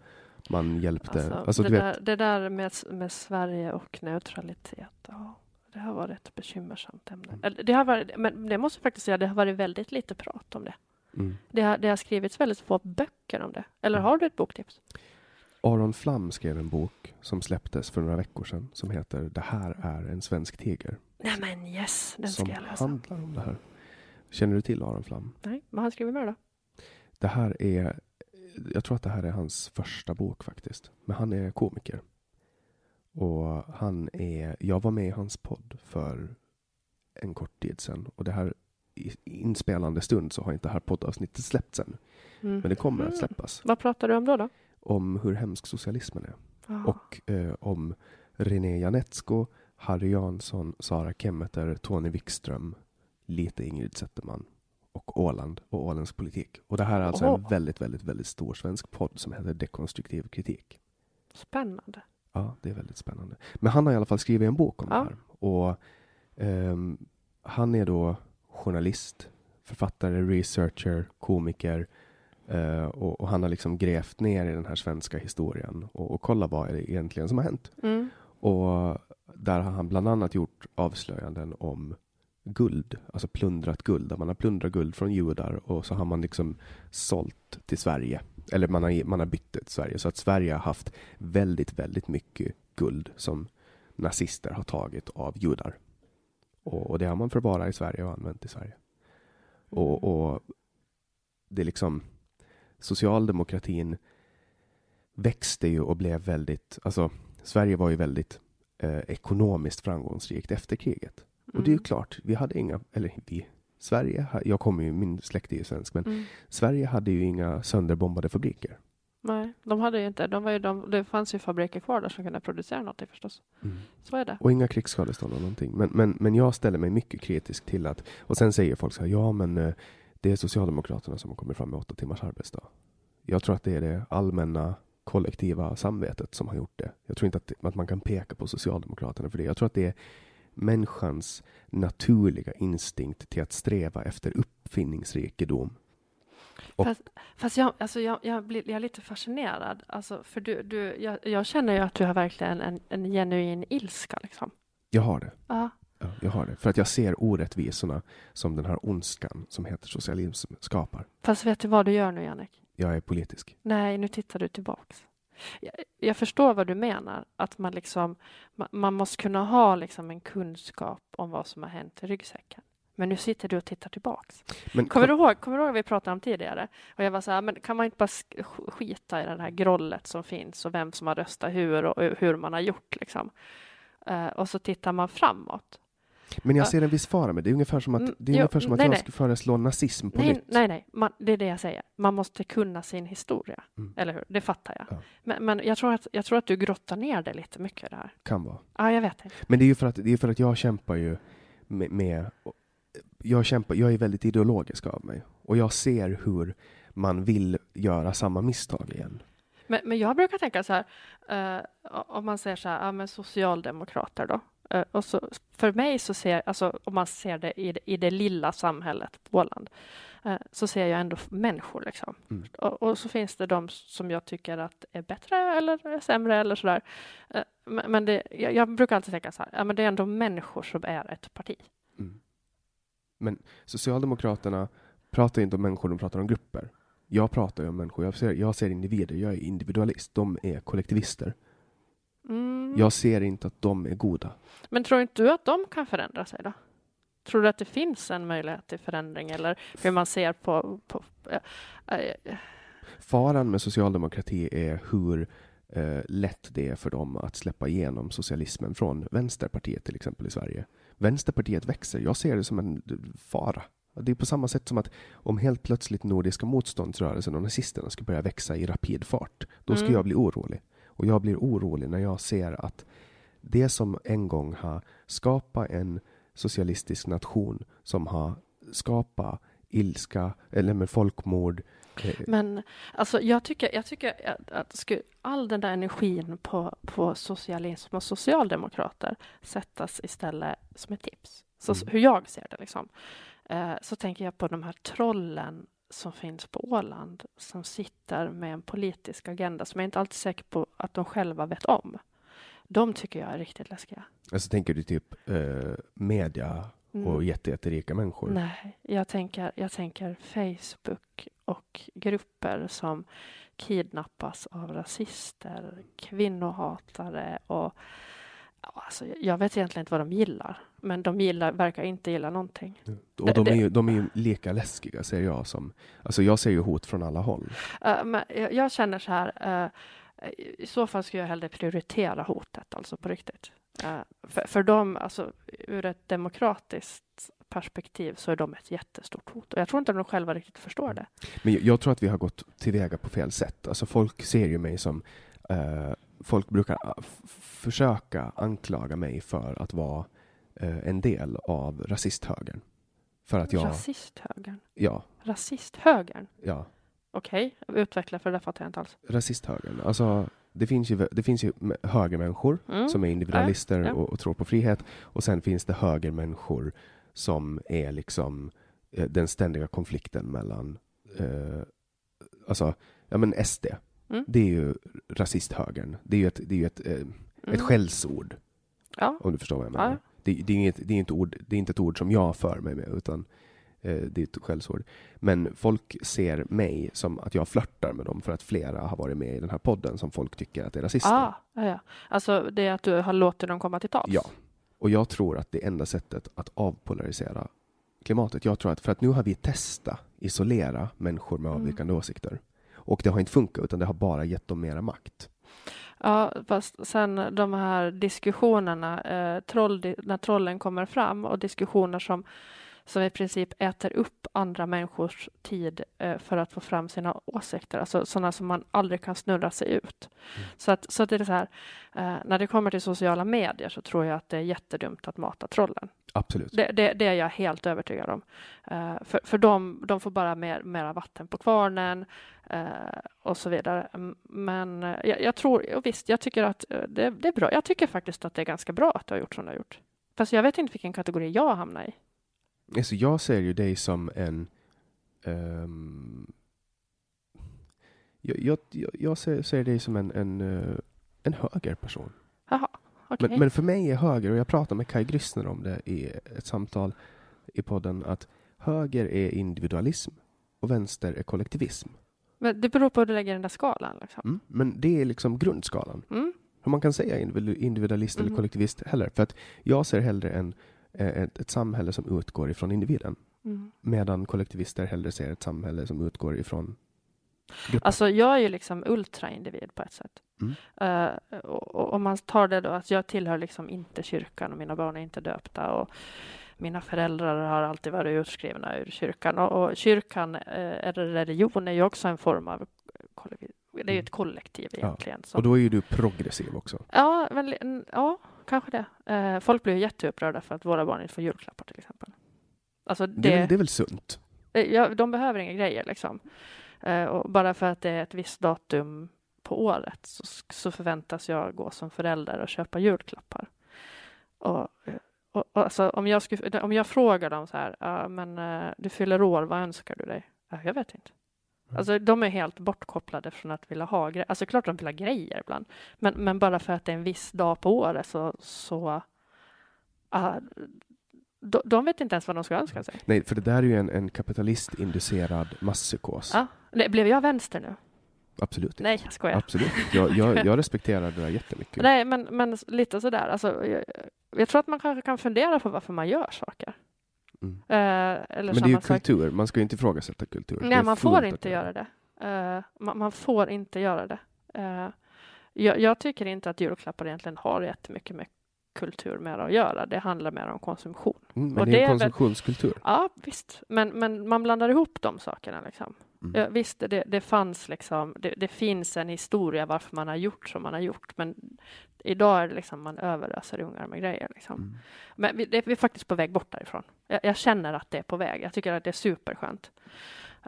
[SPEAKER 3] Man hjälpte...
[SPEAKER 2] Alltså, alltså, det, där, det, där, med, med Sverige och neutralitet, ja, det har varit ett bekymmersamt ämne. Mm. Det har varit, men det måste jag faktiskt säga, det har varit väldigt lite prat om det.
[SPEAKER 3] Mm.
[SPEAKER 2] Det har, det har skrivits väldigt få böcker om det. Eller har du ett boktips?
[SPEAKER 3] Aron Flam skrev en bok som släpptes för några veckor sedan som heter Det här är en svensk tiger.
[SPEAKER 2] Nej men yes, den
[SPEAKER 3] som
[SPEAKER 2] ska jag läsa.
[SPEAKER 3] handlar om det här. Känner du till Aron Flam?
[SPEAKER 2] Nej, vad har han skrivit mer då?
[SPEAKER 3] Det här är, jag tror att det här är hans första bok faktiskt. Men han är komiker. Och han är, jag var med i hans podd för en kort tid sedan. Och det här i inspelande stund så har inte det här poddavsnittet släppts än.
[SPEAKER 2] Mm.
[SPEAKER 3] Men det kommer att
[SPEAKER 2] Mm.
[SPEAKER 3] släppas.
[SPEAKER 2] Vad pratar du om då? då?
[SPEAKER 3] Om hur hemsk socialismen är.
[SPEAKER 2] Ah.
[SPEAKER 3] Och eh, om René Janetsko, Harry Jansson, Sara Kemmeter, Tony Wikström, lite Ingrid Zetterman och Åland och Ålands politik. Och det här är alltså en
[SPEAKER 2] Åh.
[SPEAKER 3] väldigt, väldigt, väldigt stor svensk podd som heter Dekonstruktiv kritik.
[SPEAKER 2] Spännande.
[SPEAKER 3] Ja, det är väldigt spännande. Men han har i alla fall skrivit en bok om
[SPEAKER 2] Ja.
[SPEAKER 3] det här. Och ehm, han är då journalist, författare, researcher, komiker. Eh, och, och han har liksom grävt ner i den här svenska historien och, och kolla vad är det egentligen som har hänt.
[SPEAKER 2] Mm.
[SPEAKER 3] Och där har han bland annat gjort avslöjanden om guld, alltså plundrat guld. Där man har plundrat guld från judar och så har man liksom sålt till Sverige. Eller man har, man har bytt det till Sverige. Så att Sverige har haft väldigt, väldigt mycket guld som nazister har tagit av judar. Och, och det har man förvarat i Sverige och använt i Sverige. Och, och det är liksom socialdemokratin växte ju och blev väldigt, alltså Sverige var ju väldigt eh, ekonomiskt framgångsrikt efter kriget. Och det är ju
[SPEAKER 2] Mm.
[SPEAKER 3] klart, vi hade inga, eller vi, Sverige, jag kommer ju, min släkt är ju svensk, men
[SPEAKER 2] Mm.
[SPEAKER 3] Sverige hade ju inga sönderbombade fabriker.
[SPEAKER 2] Nej, de hade ju inte. De var ju de, det fanns ju fabriker kvar där som kunde producera någonting förstås. Så är det.
[SPEAKER 3] Och inga krigsskadestånd eller någonting. Men, men, men jag ställer mig mycket kritisk till att, och sen säger folk så här, ja men eh, det är Socialdemokraterna som har kommit fram med åtta timmars arbetsdag. Jag tror att det är det allmänna kollektiva samvetet som har gjort det. Jag tror inte att, att man kan peka på Socialdemokraterna för det. Jag tror att det är människans naturliga instinkt till att sträva efter uppfinningsrikedom. Och-
[SPEAKER 2] Fast, fast jag, alltså jag, jag, blir, jag är lite fascinerad. Alltså, för du, du, jag, jag känner ju att du har verkligen en, en genuin ilska. Liksom.
[SPEAKER 3] Jag har det.
[SPEAKER 2] Ja.
[SPEAKER 3] Ja, jag har det. För att jag ser orättvisorna som den här ondskan som heter socialism skapar.
[SPEAKER 2] Fast vet du vad du gör nu, Jannik?
[SPEAKER 3] Jag är politisk.
[SPEAKER 2] Nej, nu tittar du tillbaks. Jag, jag förstår vad du menar, att man, liksom, man, man måste kunna ha liksom en kunskap om vad som har hänt i ryggsäcken. Men nu sitter du och tittar tillbaks.
[SPEAKER 3] Men
[SPEAKER 2] Kommer du ihåg, kommer du ihåg vad vi pratade om tidigare? Och jag var så här, men kan man inte bara sk- sk- skita i det här grollet som finns och vem som har röstat hur och hur man har gjort liksom. Eh, och så tittar man framåt.
[SPEAKER 3] Men jag
[SPEAKER 2] Ja.
[SPEAKER 3] ser en viss fara med det. Det är ungefär som att,
[SPEAKER 2] Mm,
[SPEAKER 3] det är
[SPEAKER 2] jo,
[SPEAKER 3] ungefär som att
[SPEAKER 2] nej,
[SPEAKER 3] jag
[SPEAKER 2] nej.
[SPEAKER 3] skulle föreslå nazism på
[SPEAKER 2] Nej,
[SPEAKER 3] nytt.
[SPEAKER 2] nej, nej, man, det är det jag säger. Man måste kunna sin historia,
[SPEAKER 3] Mm.
[SPEAKER 2] eller hur? Det fattar jag.
[SPEAKER 3] Ja.
[SPEAKER 2] Men, men jag, tror att, jag tror att du grottar ner det lite mycket det här.
[SPEAKER 3] Kan vara.
[SPEAKER 2] Ja, jag vet inte.
[SPEAKER 3] Men det är ju för att, det är för att jag kämpar ju med, med jag, kämpar, jag är väldigt ideologisk av mig. Och jag ser hur man vill göra samma misstag igen.
[SPEAKER 2] Men, men jag brukar tänka så här, eh, om man säger så här, ja men socialdemokrater då. Eh, och så, för mig så ser, alltså om man ser det i, det- i det lilla samhället på Åland, eh, så ser jag ändå människor liksom.
[SPEAKER 3] Mm.
[SPEAKER 2] Och, och så finns det de som jag tycker att är bättre eller är sämre eller sådär. Eh, men men det, jag, jag brukar alltid tänka så här, ja men det är ändå människor som är ett parti.
[SPEAKER 3] Mm. Men Socialdemokraterna pratar inte om människor, de pratar om grupper. Jag pratar om människor, jag ser, jag ser individer, jag är individualist. De är kollektivister.
[SPEAKER 2] Mm.
[SPEAKER 3] Jag ser inte att de är goda.
[SPEAKER 2] Men tror inte du att de kan förändra sig då? Tror du att det finns en möjlighet till förändring eller hur man ser på... på eh, eh,
[SPEAKER 3] Faran med socialdemokrati är hur eh, lätt det är för dem att släppa igenom socialismen från Vänsterpartiet till exempel i Sverige. Vänsterpartiet växer. Jag ser det som en d- fara. Det är på samma sätt som att om helt plötsligt Nordiska motståndsrörelsen och nazisterna ska börja växa i rapid fart, då ska
[SPEAKER 2] Mm.
[SPEAKER 3] jag bli orolig. Och jag blir orolig när jag ser att det som en gång har skapat en socialistisk nation, som har skapat ilska, eller med folkmord, eh,
[SPEAKER 2] men alltså, jag tycker, jag tycker att, att all den där energin på, på socialism och socialdemokrater sättas istället som ett tips. Så
[SPEAKER 3] Mm.
[SPEAKER 2] hur jag ser det liksom. Eh, så tänker jag på de här trollen som finns på Åland som sitter med en politisk agenda som jag inte alltid är säker på att de själva vet om. De tycker jag är riktigt läskiga.
[SPEAKER 3] Alltså tänker du typ eh, media
[SPEAKER 2] Mm.
[SPEAKER 3] och jätte, jätterika människor.
[SPEAKER 2] Nej, jag tänker, jag tänker Facebook och grupper som kidnappas av rasister, kvinnohatare och alltså, jag vet egentligen inte vad de gillar, men de gillar, verkar inte gilla någonting.
[SPEAKER 3] Och de är, ju, de är ju lika läskiga ser jag som, alltså jag ser ju hot från alla håll.
[SPEAKER 2] Eh, men jag, jag känner så här, eh, i så fall skulle jag hellre prioritera hotet, alltså på riktigt. Eh, för, för dem, alltså ur ett demokratiskt perspektiv så är de ett jättestort hot. Och jag tror inte de själva riktigt förstår det.
[SPEAKER 3] Men jag, jag tror att vi har gått tillväga på fel sätt. Alltså folk ser ju mig som, eh, folk brukar ah, försöka anklaga mig för att vara eh, en del av rasisthögern. För att jag,
[SPEAKER 2] Rasisthögern?
[SPEAKER 3] ja,
[SPEAKER 2] Rasisthögern?
[SPEAKER 3] ja,
[SPEAKER 2] Okej, utveckla för det fattar jag inte alls.
[SPEAKER 3] rasisthögern. Alltså det finns ju, det finns ju högermänniskor
[SPEAKER 2] Mm.
[SPEAKER 3] som är individualister
[SPEAKER 2] Ja, ja.
[SPEAKER 3] Och, och tror på frihet. Och sen finns det högermänniskor som är liksom eh, den ständiga konflikten mellan, eh, alltså, ja men SD.
[SPEAKER 2] Mm.
[SPEAKER 3] Det är ju rasisthögern. Det är ju ett, det är ju ett, eh, ett
[SPEAKER 2] Mm.
[SPEAKER 3] skällsord,
[SPEAKER 2] Ja,
[SPEAKER 3] om du förstår vad jag menar.
[SPEAKER 2] Ja.
[SPEAKER 3] Det, det, är inget, det, är inte ord, det är inte ett ord som jag för mig med, utan eh, det är ett skällsord. Men folk ser mig som att jag flörtar med dem för att flera har varit med i den här podden som folk tycker att är rasister.
[SPEAKER 2] ah, ja, ja. Alltså det är att du har låtit dem komma till tals?
[SPEAKER 3] Ja. Och jag tror att det enda sättet att avpolarisera klimatet, jag tror att för att nu har vi testat isolera människor med
[SPEAKER 2] Mm.
[SPEAKER 3] avvikande åsikter. Och det har inte funkat, utan det har bara gett dem mera makt.
[SPEAKER 2] Ja, fast sen de här diskussionerna, eh, troll, när trollen kommer fram och diskussioner som, som i princip äter upp andra människors tid eh, för att få fram sina åsikter, alltså sådana som man aldrig kan snurra sig ut. Så, att, så att det är så här, eh, när det kommer till sociala medier så tror jag att det är jättedumt att mata trollen.
[SPEAKER 3] Absolut.
[SPEAKER 2] Det, det, det är jag helt övertygad om. Eh, för för de, de får bara mer, mera vatten på kvarnen och så vidare. Men eh, jag, jag tror, och visst, jag tycker att eh, det, det är bra. Jag tycker faktiskt att det är ganska bra att du har gjort som du har gjort. Fast jag vet inte vilken kategori jag hamnar i.
[SPEAKER 3] Alltså jag ser ju dig som en... ehm, jag, jag, jag- ser, ser dig som en, en, eh, en högerperson.
[SPEAKER 2] Jaha, okej.
[SPEAKER 3] Men, men för mig är höger, och jag pratade med Kai Grissner om det i ett samtal i podden, att höger är individualism och vänster är kollektivism.
[SPEAKER 2] Men det beror på hur du lägger den där skalan. Liksom.
[SPEAKER 3] Mm. Men det är liksom grundskalan.
[SPEAKER 2] Mm.
[SPEAKER 3] Hur man kan säga individu- individualist eller
[SPEAKER 2] Mhm.
[SPEAKER 3] kollektivist heller. För att jag ser hellre en, eh, ett, ett samhälle som utgår ifrån individen.
[SPEAKER 2] Mm.
[SPEAKER 3] Medan kollektivister hellre ser ett samhälle som utgår ifrån gruppen.
[SPEAKER 2] Alltså jag är ju liksom ultraindivid på ett sätt.
[SPEAKER 3] Mm.
[SPEAKER 2] Eh, och, och om man tar det då att jag tillhör liksom inte kyrkan och mina barn är inte döpta och mina föräldrar har alltid varit utskrivna ur kyrkan och, och kyrkan eh, eller religion är ju också en form av kollektiv. Det är ju ett kollektiv
[SPEAKER 3] Mm. Ja.
[SPEAKER 2] egentligen. som-
[SPEAKER 3] Och då är ju du progressiv också.
[SPEAKER 2] Ja, n- ja kanske det. Eh, folk blir ju jätteupprörda för att våra barn inte får julklappar till exempel. Alltså
[SPEAKER 3] Det, är
[SPEAKER 2] det,
[SPEAKER 3] väl- det är väl sunt?
[SPEAKER 2] Eh, Ja, de behöver inga grejer liksom. Eh, och bara för att det är ett visst datum på året så, så förväntas jag gå som förälder och köpa julklappar. Och, eh, och, och alltså, om, jag skulle, om jag frågar dem så här, ja, men eh, du fyller år, vad önskar du dig? Ja, jag vet inte.
[SPEAKER 3] Mm.
[SPEAKER 2] Alltså, de är helt bortkopplade från att vilja ha grejer. Alltså klart de vill ha grejer ibland. Men, men bara för att det är en viss dag på året så, så de, de vet inte ens vad de ska önska sig.
[SPEAKER 3] Nej, för det där är ju en, en kapitalistinducerad masspsykos.
[SPEAKER 2] Ja. Blev jag vänster nu?
[SPEAKER 3] Absolut inte.
[SPEAKER 2] Nej, jag skojar.
[SPEAKER 3] Absolut. Jag, jag, jag respekterar det där jättemycket.
[SPEAKER 2] Nej, men, men lite sådär. Alltså, jag, jag tror att man kanske kan fundera på varför man gör saker.
[SPEAKER 3] Mm.
[SPEAKER 2] Eh,
[SPEAKER 3] Men det är ju kultur, man ska ju inte ifrågasätta kultur.
[SPEAKER 2] Nej,
[SPEAKER 3] är
[SPEAKER 2] man får inte göra det. Eh, man, man får inte göra det. Eh, jag, jag tycker inte att julklappar egentligen har jättemycket med kultur med att göra. Det handlar mer om konsumtion.
[SPEAKER 3] Mm, men
[SPEAKER 2] Och
[SPEAKER 3] det är en
[SPEAKER 2] väl-
[SPEAKER 3] konsumtionskultur.
[SPEAKER 2] Ja, visst. Men, men man blandar ihop de sakerna. Liksom.
[SPEAKER 3] Mm.
[SPEAKER 2] Ja, visst, det, det fanns liksom, det, det finns en historia varför man har gjort som man har gjort, men idag är det liksom man överöser ungar med grejer. Liksom.
[SPEAKER 3] Mm.
[SPEAKER 2] Men vi, det, vi är faktiskt på väg bort därifrån. Jag, jag känner att det är på väg. Jag tycker att det är superskönt.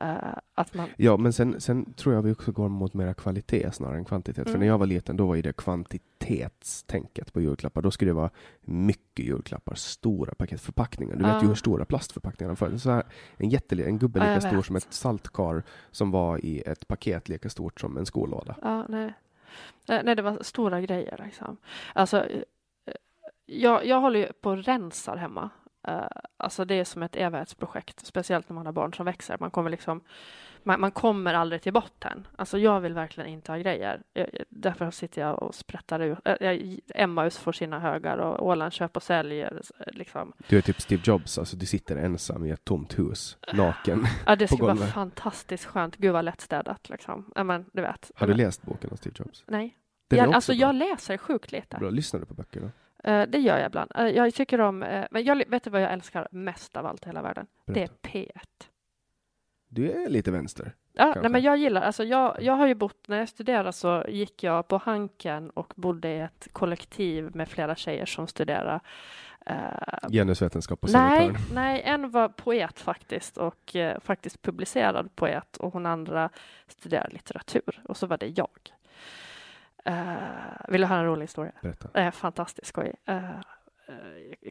[SPEAKER 2] Eh, att man,
[SPEAKER 3] Ja, men sen, sen tror jag vi också går mot mera kvalitet snarare än kvantitet. För
[SPEAKER 2] Mm.
[SPEAKER 3] när jag var liten, då var ju det kvantitetstänket på julklappar. Då skulle det vara mycket julklappar, stora paketförpackningar. Du vet ju hur stora plastförpackningarna var. Så här, en jättelig, en gubbe lika stor som ett saltkar som var i ett paket lika stort som en skolåda.
[SPEAKER 2] ja, nej. Nej, nej, det var stora grejer. Liksom. Alltså, eh, jag, jag håller ju på och rensar hemma. Uh, alltså det är som ett evighetsprojekt, speciellt när man har barn som växer. Man kommer liksom man, man, kommer aldrig till botten. Alltså jag vill verkligen inte ha grejer. Jag, därför sitter jag och sprättar ut. Jag, Emmaus får sina högar och Åland köper och säljer. Liksom.
[SPEAKER 3] Du är typ Steve Jobs, alltså du sitter ensam i ett tomt hus, naken.
[SPEAKER 2] Ja, det skulle vara fantastiskt skönt. Gud vad lättstädat liksom. Men, du vet.
[SPEAKER 3] Har du läst boken av Steve Jobs?
[SPEAKER 2] Nej. Jag, alltså bra. jag läser sjukt lite.
[SPEAKER 3] Bra. Lyssnar du på böcker då?
[SPEAKER 2] Uh, det gör jag ibland. Uh, jag tycker om, uh, men jag vet du vad jag älskar mest av allt i hela världen? Berätta. Det är P1.
[SPEAKER 3] Du är lite vänster.
[SPEAKER 2] Ja, nej, men jag gillar, alltså jag, jag har ju bott, när jag studerade så gick jag på Hanken och bodde i ett kollektiv med flera tjejer som studerade
[SPEAKER 3] Uh, Genusvetenskap på
[SPEAKER 2] nej, nej, en var poet faktiskt och uh, faktiskt publicerad poet och hon andra studerade litteratur och så var det jag. Uh, vill du höra en rolig historia?
[SPEAKER 3] Berätta.
[SPEAKER 2] Uh, fantastiskt skoj. Uh,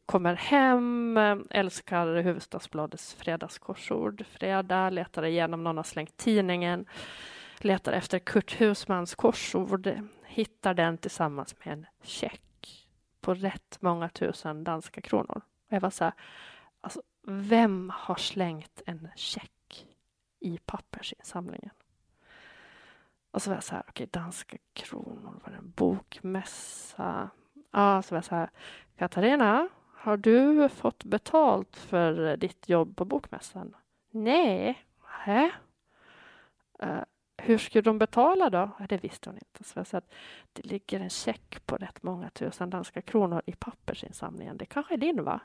[SPEAKER 2] kommer hem, älskar Hufvudstadsbladets fredagskorsord. Fredag, letar igenom, någon har slängt tidningen. Letar efter Kurt Husmans korsord. Hittar den tillsammans med en check på rätt många tusen danska kronor. Jag var så här, alltså, vem har slängt en check i pappersinsamlingen? Och så var jag så här, okej, okay, danska kronor, var det en bokmässa? Ja, så var jag så här, Katarina, har du fått betalt för ditt jobb på bokmässan? Nej. Hä? Uh, eh, hur skulle de betala då? Det visste hon inte. Så jag sa att det ligger en check på rätt många tusen danska kronor i pappersinsamlingen. Det kanske är din, va?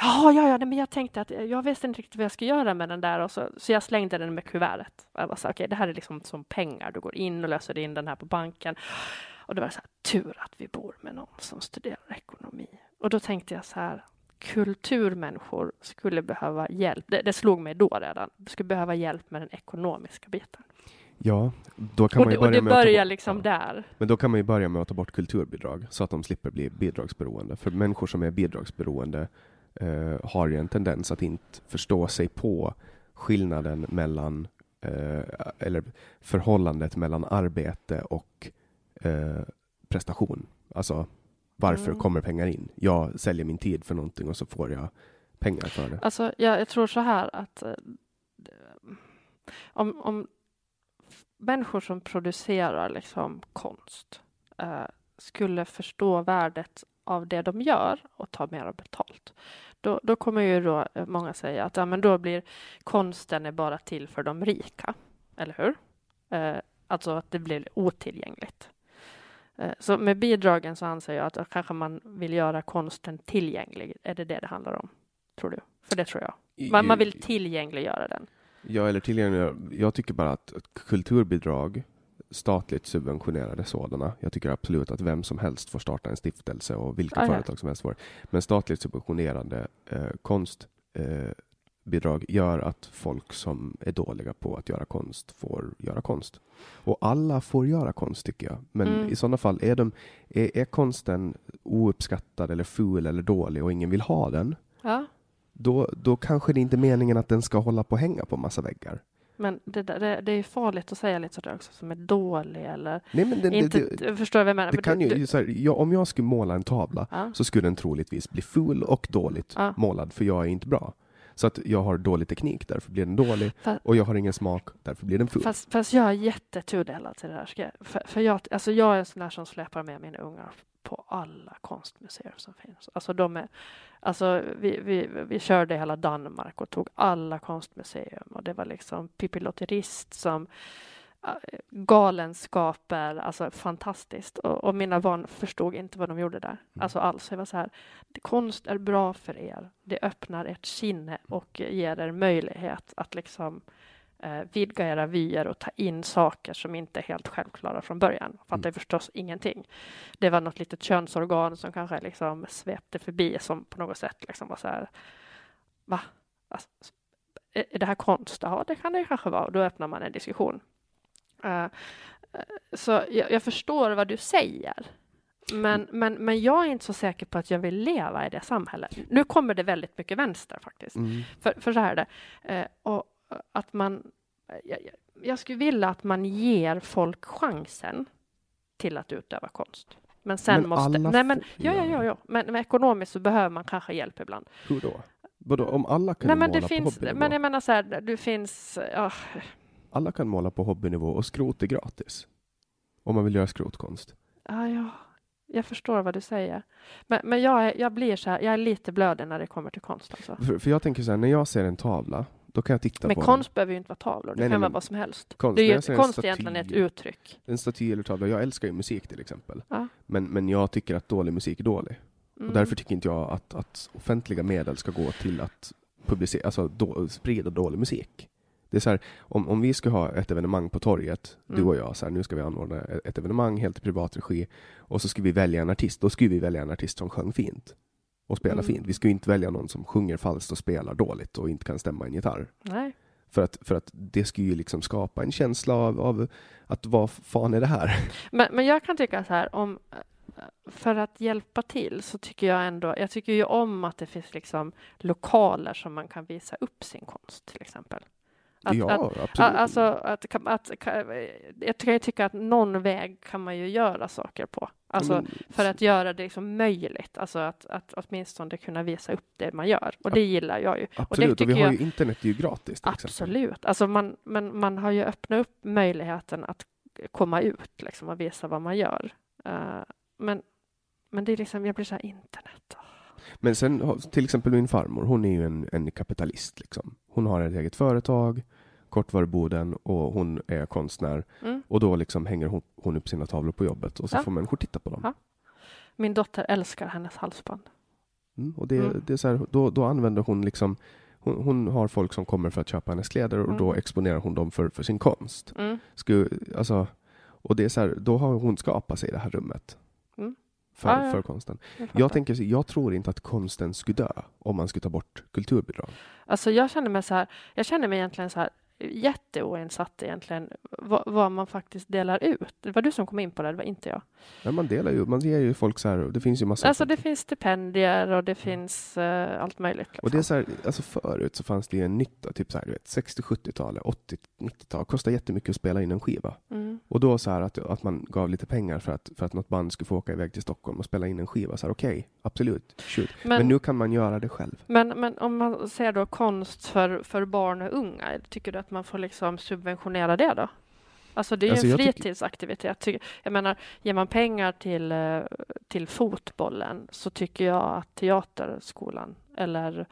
[SPEAKER 2] Ja, ja, ja, men jag tänkte att jag visste inte riktigt vad jag skulle göra med den där och så, så jag slängde den med kuvertet. Jag var så okay, det här är liksom som pengar. Du går in och löser in den här på banken. Och det var så här, tur att vi bor med någon som studerar ekonomi. Och då tänkte jag så här, kulturmänniskor skulle behöva hjälp. Det, det slog mig då redan. skulle behöva hjälp med den ekonomiska biten.
[SPEAKER 3] Ja, då kan
[SPEAKER 2] och
[SPEAKER 3] man
[SPEAKER 2] ju
[SPEAKER 3] börja med
[SPEAKER 2] börjar
[SPEAKER 3] bort,
[SPEAKER 2] liksom
[SPEAKER 3] ja.
[SPEAKER 2] där.
[SPEAKER 3] Men då kan man ju börja med att ta bort kulturbidrag så att de slipper bli bidragsberoende. För människor som är bidragsberoende eh, har ju en tendens att inte förstå sig på skillnaden mellan eh, eller förhållandet mellan arbete och eh, prestation. Alltså varför mm. kommer pengar in? Jag säljer min tid för någonting och så får jag pengar för det.
[SPEAKER 2] Alltså, jag, jag tror så här att eh, om, om människor som producerar liksom konst eh, skulle förstå värdet av det de gör och ta mer betalt. Då, då kommer ju då många säga att ja, men då blir konsten är bara till för de rika, eller hur? Eh, alltså att det blir otillgängligt. Eh, så med bidragen så anser jag att kanske man vill göra konsten tillgänglig. Är det det det handlar om? Tror du? För det tror jag. Man, man vill tillgängliggöra den.
[SPEAKER 3] Ja, eller tillgängliggöra. Jag tycker bara att kulturbidrag, statligt subventionerade sådana. Jag tycker absolut att vem som helst får starta en stiftelse och vilka Aha. företag som helst får. Men statligt subventionerade eh, konst eh, gör att folk som är dåliga på att göra konst får göra konst. Och alla får göra konst tycker jag. Men mm. i sådana fall, är, de, är, är konsten ouppskattad eller ful eller dålig och ingen vill ha den,
[SPEAKER 2] ja.
[SPEAKER 3] då, då kanske det inte är meningen att den ska hålla på att hänga på massa väggar.
[SPEAKER 2] Men det, det, det är farligt att säga lite sådär också, som är dålig eller
[SPEAKER 3] Nej, men det,
[SPEAKER 2] inte, det, förstår vad jag menar?
[SPEAKER 3] Det kan ju, här, jag, om jag skulle måla en tavla ja. så skulle den troligtvis bli ful och dåligt ja. målad, för jag är inte bra. Så att jag har dålig teknik, därför blir den dålig. Fast, och jag har ingen smak, därför blir den full.
[SPEAKER 2] Fast, fast jag är jättetudelad till det här. För, för jag, alltså jag är en sån där som släpar med mina ungar på alla konstmuseer som finns. Alltså de är, alltså vi, vi, vi körde hela Danmark och tog alla konstmuseum och det var liksom Pippi Lotterist som galenskaper, alltså fantastiskt. Och, och, mina barn förstod inte vad de gjorde där, mm. alltså alls. Jag var så här, konst är bra för er. Det öppnar ert sinne och ger er möjlighet att liksom eh, vidga era vyer och ta in saker som inte är helt självklara från början. Fattar mm. förstås ingenting. Det var något litet könsorgan som kanske liksom svepte förbi som på något sätt liksom var så här, va? Alltså, är det här konst? Ja, det kan det kanske vara. Och då öppnar man en diskussion. Uh, så jag, jag, förstår vad du säger. Men, mm. men, men jag är inte så säker på att jag vill leva i det samhället. Nu kommer det väldigt mycket vänster faktiskt. Mm. För, för så här är det. Uh, och att man, jag, jag skulle vilja att man ger folk chansen till att utöva konst. Men sen
[SPEAKER 3] Men
[SPEAKER 2] måste... Nej, men, ja, ja, ja, ja. Men, men ekonomiskt så behöver man kanske hjälp ibland.
[SPEAKER 3] Hur då? Vadå, om alla kan
[SPEAKER 2] Nej, men
[SPEAKER 3] måla
[SPEAKER 2] det
[SPEAKER 3] på
[SPEAKER 2] finns...
[SPEAKER 3] hobbynivå?
[SPEAKER 2] Men jag menar så här, du finns... Ja,
[SPEAKER 3] Alla kan måla på hobbynivå och skrot är gratis. Om man vill göra skrotkonst.
[SPEAKER 2] ja, ja. Jag förstår vad du säger. Men, men jag, jag blir så här, jag är lite blödig när det kommer till konst alltså.
[SPEAKER 3] För, för jag tänker så här, när jag ser en tavla, då kan jag titta
[SPEAKER 2] Men
[SPEAKER 3] på
[SPEAKER 2] konst behöver ju inte vara tavlor, det
[SPEAKER 3] Nej,
[SPEAKER 2] kan
[SPEAKER 3] nej,
[SPEAKER 2] vara vad som helst.
[SPEAKER 3] konst,
[SPEAKER 2] det är ju, konst
[SPEAKER 3] staty-
[SPEAKER 2] egentligen ett uttryck.
[SPEAKER 3] en staty eller tavla. Jag älskar ju musik till exempel.
[SPEAKER 2] Ja.
[SPEAKER 3] Men, men jag tycker att dålig musik är dålig.
[SPEAKER 2] Mm.
[SPEAKER 3] Och därför tycker inte jag att, att offentliga medel ska gå till att publicera, alltså då, sprida dålig musik. Det är så här, om, om vi ska ha ett evenemang på torget, du
[SPEAKER 2] Mm.
[SPEAKER 3] och jag, så här, nu ska vi anordna ett evenemang helt i privat regi, och så ska vi välja en artist, då ska vi välja en artist som sjöng fint och spelar
[SPEAKER 2] Mm.
[SPEAKER 3] fint. Vi ska ju inte välja någon som sjunger falskt och spelar dåligt och inte kan stämma en gitarr.
[SPEAKER 2] Nej.
[SPEAKER 3] För att, för att det ska ju liksom skapa en känsla av, av att vad fan är det här?
[SPEAKER 2] Men, men jag kan tycka så här, om, för att hjälpa till så tycker jag ändå, jag tycker ju om att det finns liksom lokaler som man kan visa upp sin konst till exempel. Att,
[SPEAKER 3] ja,
[SPEAKER 2] att,
[SPEAKER 3] absolut.
[SPEAKER 2] alltså, att, att, jag kan ju tycka att någon väg kan man ju göra saker på. Alltså,
[SPEAKER 3] men-
[SPEAKER 2] för att göra det liksom möjligt, alltså att, att åtminstone kunna visa upp det man gör. Och det gillar jag ju.
[SPEAKER 3] Absolut, och,
[SPEAKER 2] tycker
[SPEAKER 3] vi har
[SPEAKER 2] jag-
[SPEAKER 3] ju internet är ju gratis exempel.
[SPEAKER 2] Absolut. Alltså man, men man har ju öppnat upp möjligheten att komma ut liksom, och visa vad man gör. Eh, men, men det är liksom, jag blir så här, internet.
[SPEAKER 3] Men sen till exempel min farmor, hon är ju en, en kapitalist. Liksom. Hon har ett eget företag, Kortvaruboden, och hon är konstnär.
[SPEAKER 2] Mm.
[SPEAKER 3] Och då liksom hänger hon, hon upp sina tavlor på jobbet och så
[SPEAKER 2] Ja.
[SPEAKER 3] får människor titta på dem.
[SPEAKER 2] Ja. Min dotter älskar hennes halsband.
[SPEAKER 3] Mm, och det,
[SPEAKER 2] Mm.
[SPEAKER 3] det är så här, då, då använder hon liksom hon, hon har folk som kommer för att köpa hennes kläder och då
[SPEAKER 2] Mm.
[SPEAKER 3] exponerar hon dem för, för sin konst.
[SPEAKER 2] Mm.
[SPEAKER 3] Skulle, alltså, och det är så här, då har hon skapat sig det här rummet. För,
[SPEAKER 2] ja.
[SPEAKER 3] för konsten.
[SPEAKER 2] Jag.
[SPEAKER 3] Jag, tänker, jag tror inte att konsten skulle dö om man skulle ta bort kulturbidrag.
[SPEAKER 2] Alltså jag känner mig så här, jag känner mig egentligen så här jätteoinsatt egentligen vad, vad man faktiskt delar ut. Det var du som kom in på det, det var inte jag.
[SPEAKER 3] Men man delar ju, man ger ju folk så här, det finns ju massa...
[SPEAKER 2] Alltså det finns stipendier och det finns eh, allt möjligt. Liksom.
[SPEAKER 3] och det är så här, alltså förut så fanns det ju en nytta, typ så här, du vet, 60-70-talet, 80-90-tal, kostar jättemycket att spela in en skiva.
[SPEAKER 2] mm.
[SPEAKER 3] Och då så här att, att man gav lite pengar för att, för att något band skulle få åka iväg till Stockholm och spela in en skiva. Så här, okej, absolut, shoot. Men,
[SPEAKER 2] men,
[SPEAKER 3] nu kan man göra det själv.
[SPEAKER 2] men, men om man ser då konst för, för barn och unga, tycker du att man får liksom subventionera det då? Alltså det är ju
[SPEAKER 3] Alltså,
[SPEAKER 2] en
[SPEAKER 3] jag tycker-
[SPEAKER 2] fritidsaktivitet. Jag menar, ger man pengar till, eh, till fotbollen så tycker jag att teaterskolan eller,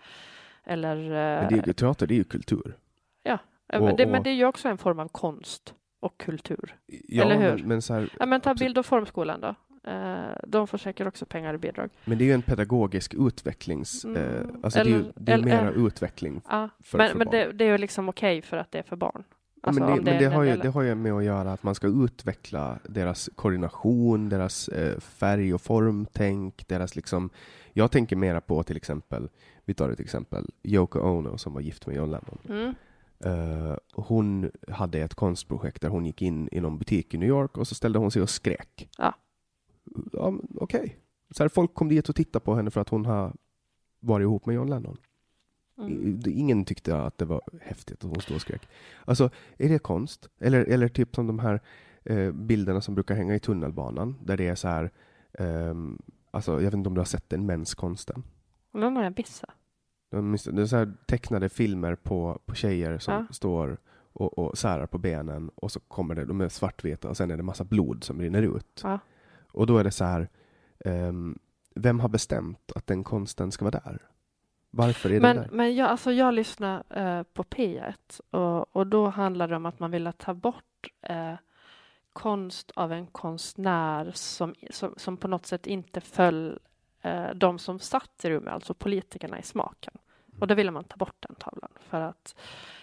[SPEAKER 2] eller
[SPEAKER 3] Men
[SPEAKER 2] eh,
[SPEAKER 3] det är, ju- teater, det är ju kultur.
[SPEAKER 2] Ja,
[SPEAKER 3] Och-
[SPEAKER 2] men, det,
[SPEAKER 3] och-
[SPEAKER 2] men det är ju också en form av konst och kultur.
[SPEAKER 3] Ja,
[SPEAKER 2] Eller hur?
[SPEAKER 3] Men, men, här,
[SPEAKER 2] Ja, men ta bild och formskolan då. Eh, de får säkert också pengar i bidrag.
[SPEAKER 3] men det är ju en pedagogisk utvecklings...
[SPEAKER 2] Mm,
[SPEAKER 3] Eh, alltså det är ju
[SPEAKER 2] eller-
[SPEAKER 3] det är
[SPEAKER 2] eller-
[SPEAKER 3] mera utveckling.
[SPEAKER 2] Ja,
[SPEAKER 3] För-
[SPEAKER 2] men
[SPEAKER 3] för
[SPEAKER 2] men
[SPEAKER 3] barn.
[SPEAKER 2] det, det är ju liksom okej för att det är för barn. Alltså,
[SPEAKER 3] men det,
[SPEAKER 2] om
[SPEAKER 3] men det, har ju, det har ju med att göra att man ska utveckla deras koordination, deras eh, färg och formtänk, deras liksom... Jag tänker mera på till exempel, vi tar ett exempel, Yoko Ono som var gift med John Lennon.
[SPEAKER 2] Mm.
[SPEAKER 3] Eh, hon hade ett konstprojekt där hon gick in i någon butik i New York och så ställde hon sig och skrek.
[SPEAKER 2] Ja.
[SPEAKER 3] Ja, Okej. Så här, folk kom dit och tittade på henne för att hon har varit ihop med John Lennon.
[SPEAKER 2] Mm.
[SPEAKER 3] Ingen tyckte att det var häftigt att hon stod och skrek. Alltså, är det konst? Eller, eller typ som de här eh, bilderna som brukar hänga i tunnelbanan, där det är så här, ehm, alltså jag vet inte om du har sett den menskonsten?
[SPEAKER 2] Den har jag missat.
[SPEAKER 3] Det är så här tecknade filmer på, på tjejer som
[SPEAKER 2] Ja.
[SPEAKER 3] står och, och särar på benen och så kommer det, de är svartvita och sen är det massa blod som rinner ut.
[SPEAKER 2] Ja.
[SPEAKER 3] Och då är det så här, ehm, vem har bestämt att den konsten ska vara där? Varför är den
[SPEAKER 2] Men,
[SPEAKER 3] där?
[SPEAKER 2] men jag, alltså jag lyssnar eh, på P1 och, och då handlar det om att man ville ta bort eh, konst av en konstnär som, som, som på något sätt inte föll eh, de som satt i rummet, alltså politikerna, i smaken. Och då ville man ta bort den tavlan för att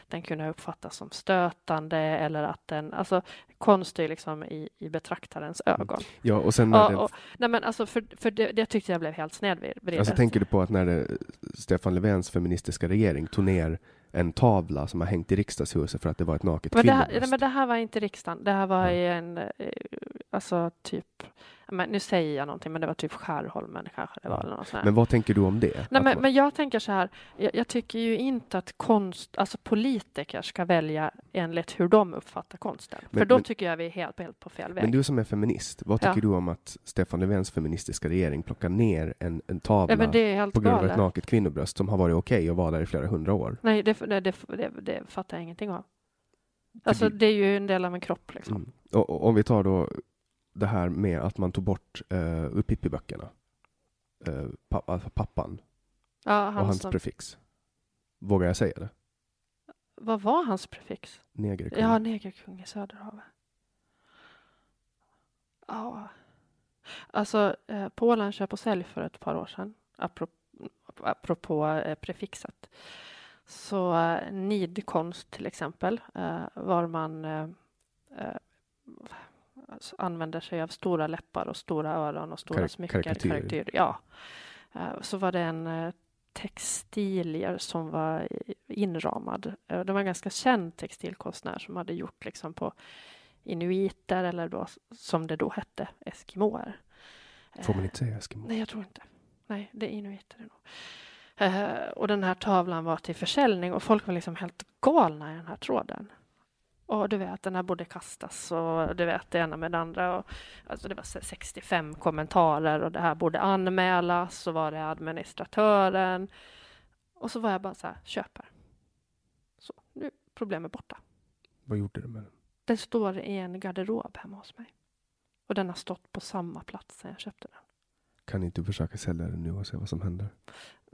[SPEAKER 2] den kunde uppfattas som stötande eller att den, alltså konst är liksom i, i betraktarens ögon.
[SPEAKER 3] Ja, och sen när
[SPEAKER 2] Och,
[SPEAKER 3] det,
[SPEAKER 2] och, nej men alltså för, för det, det tyckte jag blev helt snedvridet.
[SPEAKER 3] Alltså tänker du på att när det, Stefan Löfvens feministiska regering tog ner en tavla som har hängt i riksdagshuset för att det var ett naket
[SPEAKER 2] Men det, här, nej, men det här var inte riksdagen. Det här var i en, eh, alltså typ, men nu säger jag någonting, men det var typ Skärholmen kanske det var. Eller något sånt.
[SPEAKER 3] Men vad tänker du om det?
[SPEAKER 2] Nej, men, men jag tänker så här, jag, jag tycker ju inte att konst, alltså politiker ska välja enligt hur de uppfattar konsten.
[SPEAKER 3] Men-
[SPEAKER 2] För då
[SPEAKER 3] men-
[SPEAKER 2] tycker jag vi är helt, helt på fel väg.
[SPEAKER 3] Men du som är feminist, vad tycker
[SPEAKER 2] Ja.
[SPEAKER 3] du om att Stefan Löfvens feministiska regering plockar ner en, en tavla
[SPEAKER 2] ja,
[SPEAKER 3] på grund av ett naket kvinnobröst som har varit okej att vara där i flera hundra år?
[SPEAKER 2] Nej, det, det, det, det, fattar jag ingenting av. Alltså
[SPEAKER 3] det-
[SPEAKER 2] det är ju en del av en kropp liksom.
[SPEAKER 3] Mm. Och, och om vi tar då det här med att man tog bort uh, ur Pippi-böckerna, uh, pa, alltså pappan
[SPEAKER 2] Ja,
[SPEAKER 3] och
[SPEAKER 2] han
[SPEAKER 3] hans
[SPEAKER 2] som,
[SPEAKER 3] prefix. Vågar jag säga det?
[SPEAKER 2] vad var hans prefix?
[SPEAKER 3] Negerkung.
[SPEAKER 2] Ja, negerkung i Söderhavet. Ja. Alltså, eh, Polen köp och sälj för ett par år sedan, apropå, apropå eh, prefixet. Så eh, nidkonst till exempel, eh, var man eh, eh, alltså, använder sig av stora läppar och stora öron och stora
[SPEAKER 3] Kar-
[SPEAKER 2] smycken.
[SPEAKER 3] karikatyr.
[SPEAKER 2] Ja. Eh, så var det en eh, textilier som var inramad. Eh, Det var en ganska känd textilkonstnär som hade gjort liksom på inuiter eller då, som det då hette, eskimoer.
[SPEAKER 3] Får man inte säga Eskimo?
[SPEAKER 2] Nej, jag tror inte. Nej, det är inuiter nog. Och den här tavlan var till försäljning och folk var liksom helt galna i den här tråden. Och du vet, den här borde kastas och du vet det ena med det andra. Och, alltså det var så 65 kommentarer och det här borde anmälas. Så var det administratören. Och så var jag bara så här, köper. Så, nu är problemet borta.
[SPEAKER 3] Vad gjorde du med den?
[SPEAKER 2] Den står i en garderob hemma hos mig. Och den har stått på samma plats sedan jag köpte den.
[SPEAKER 3] Kan inte försöka sälja den nu och se vad som händer?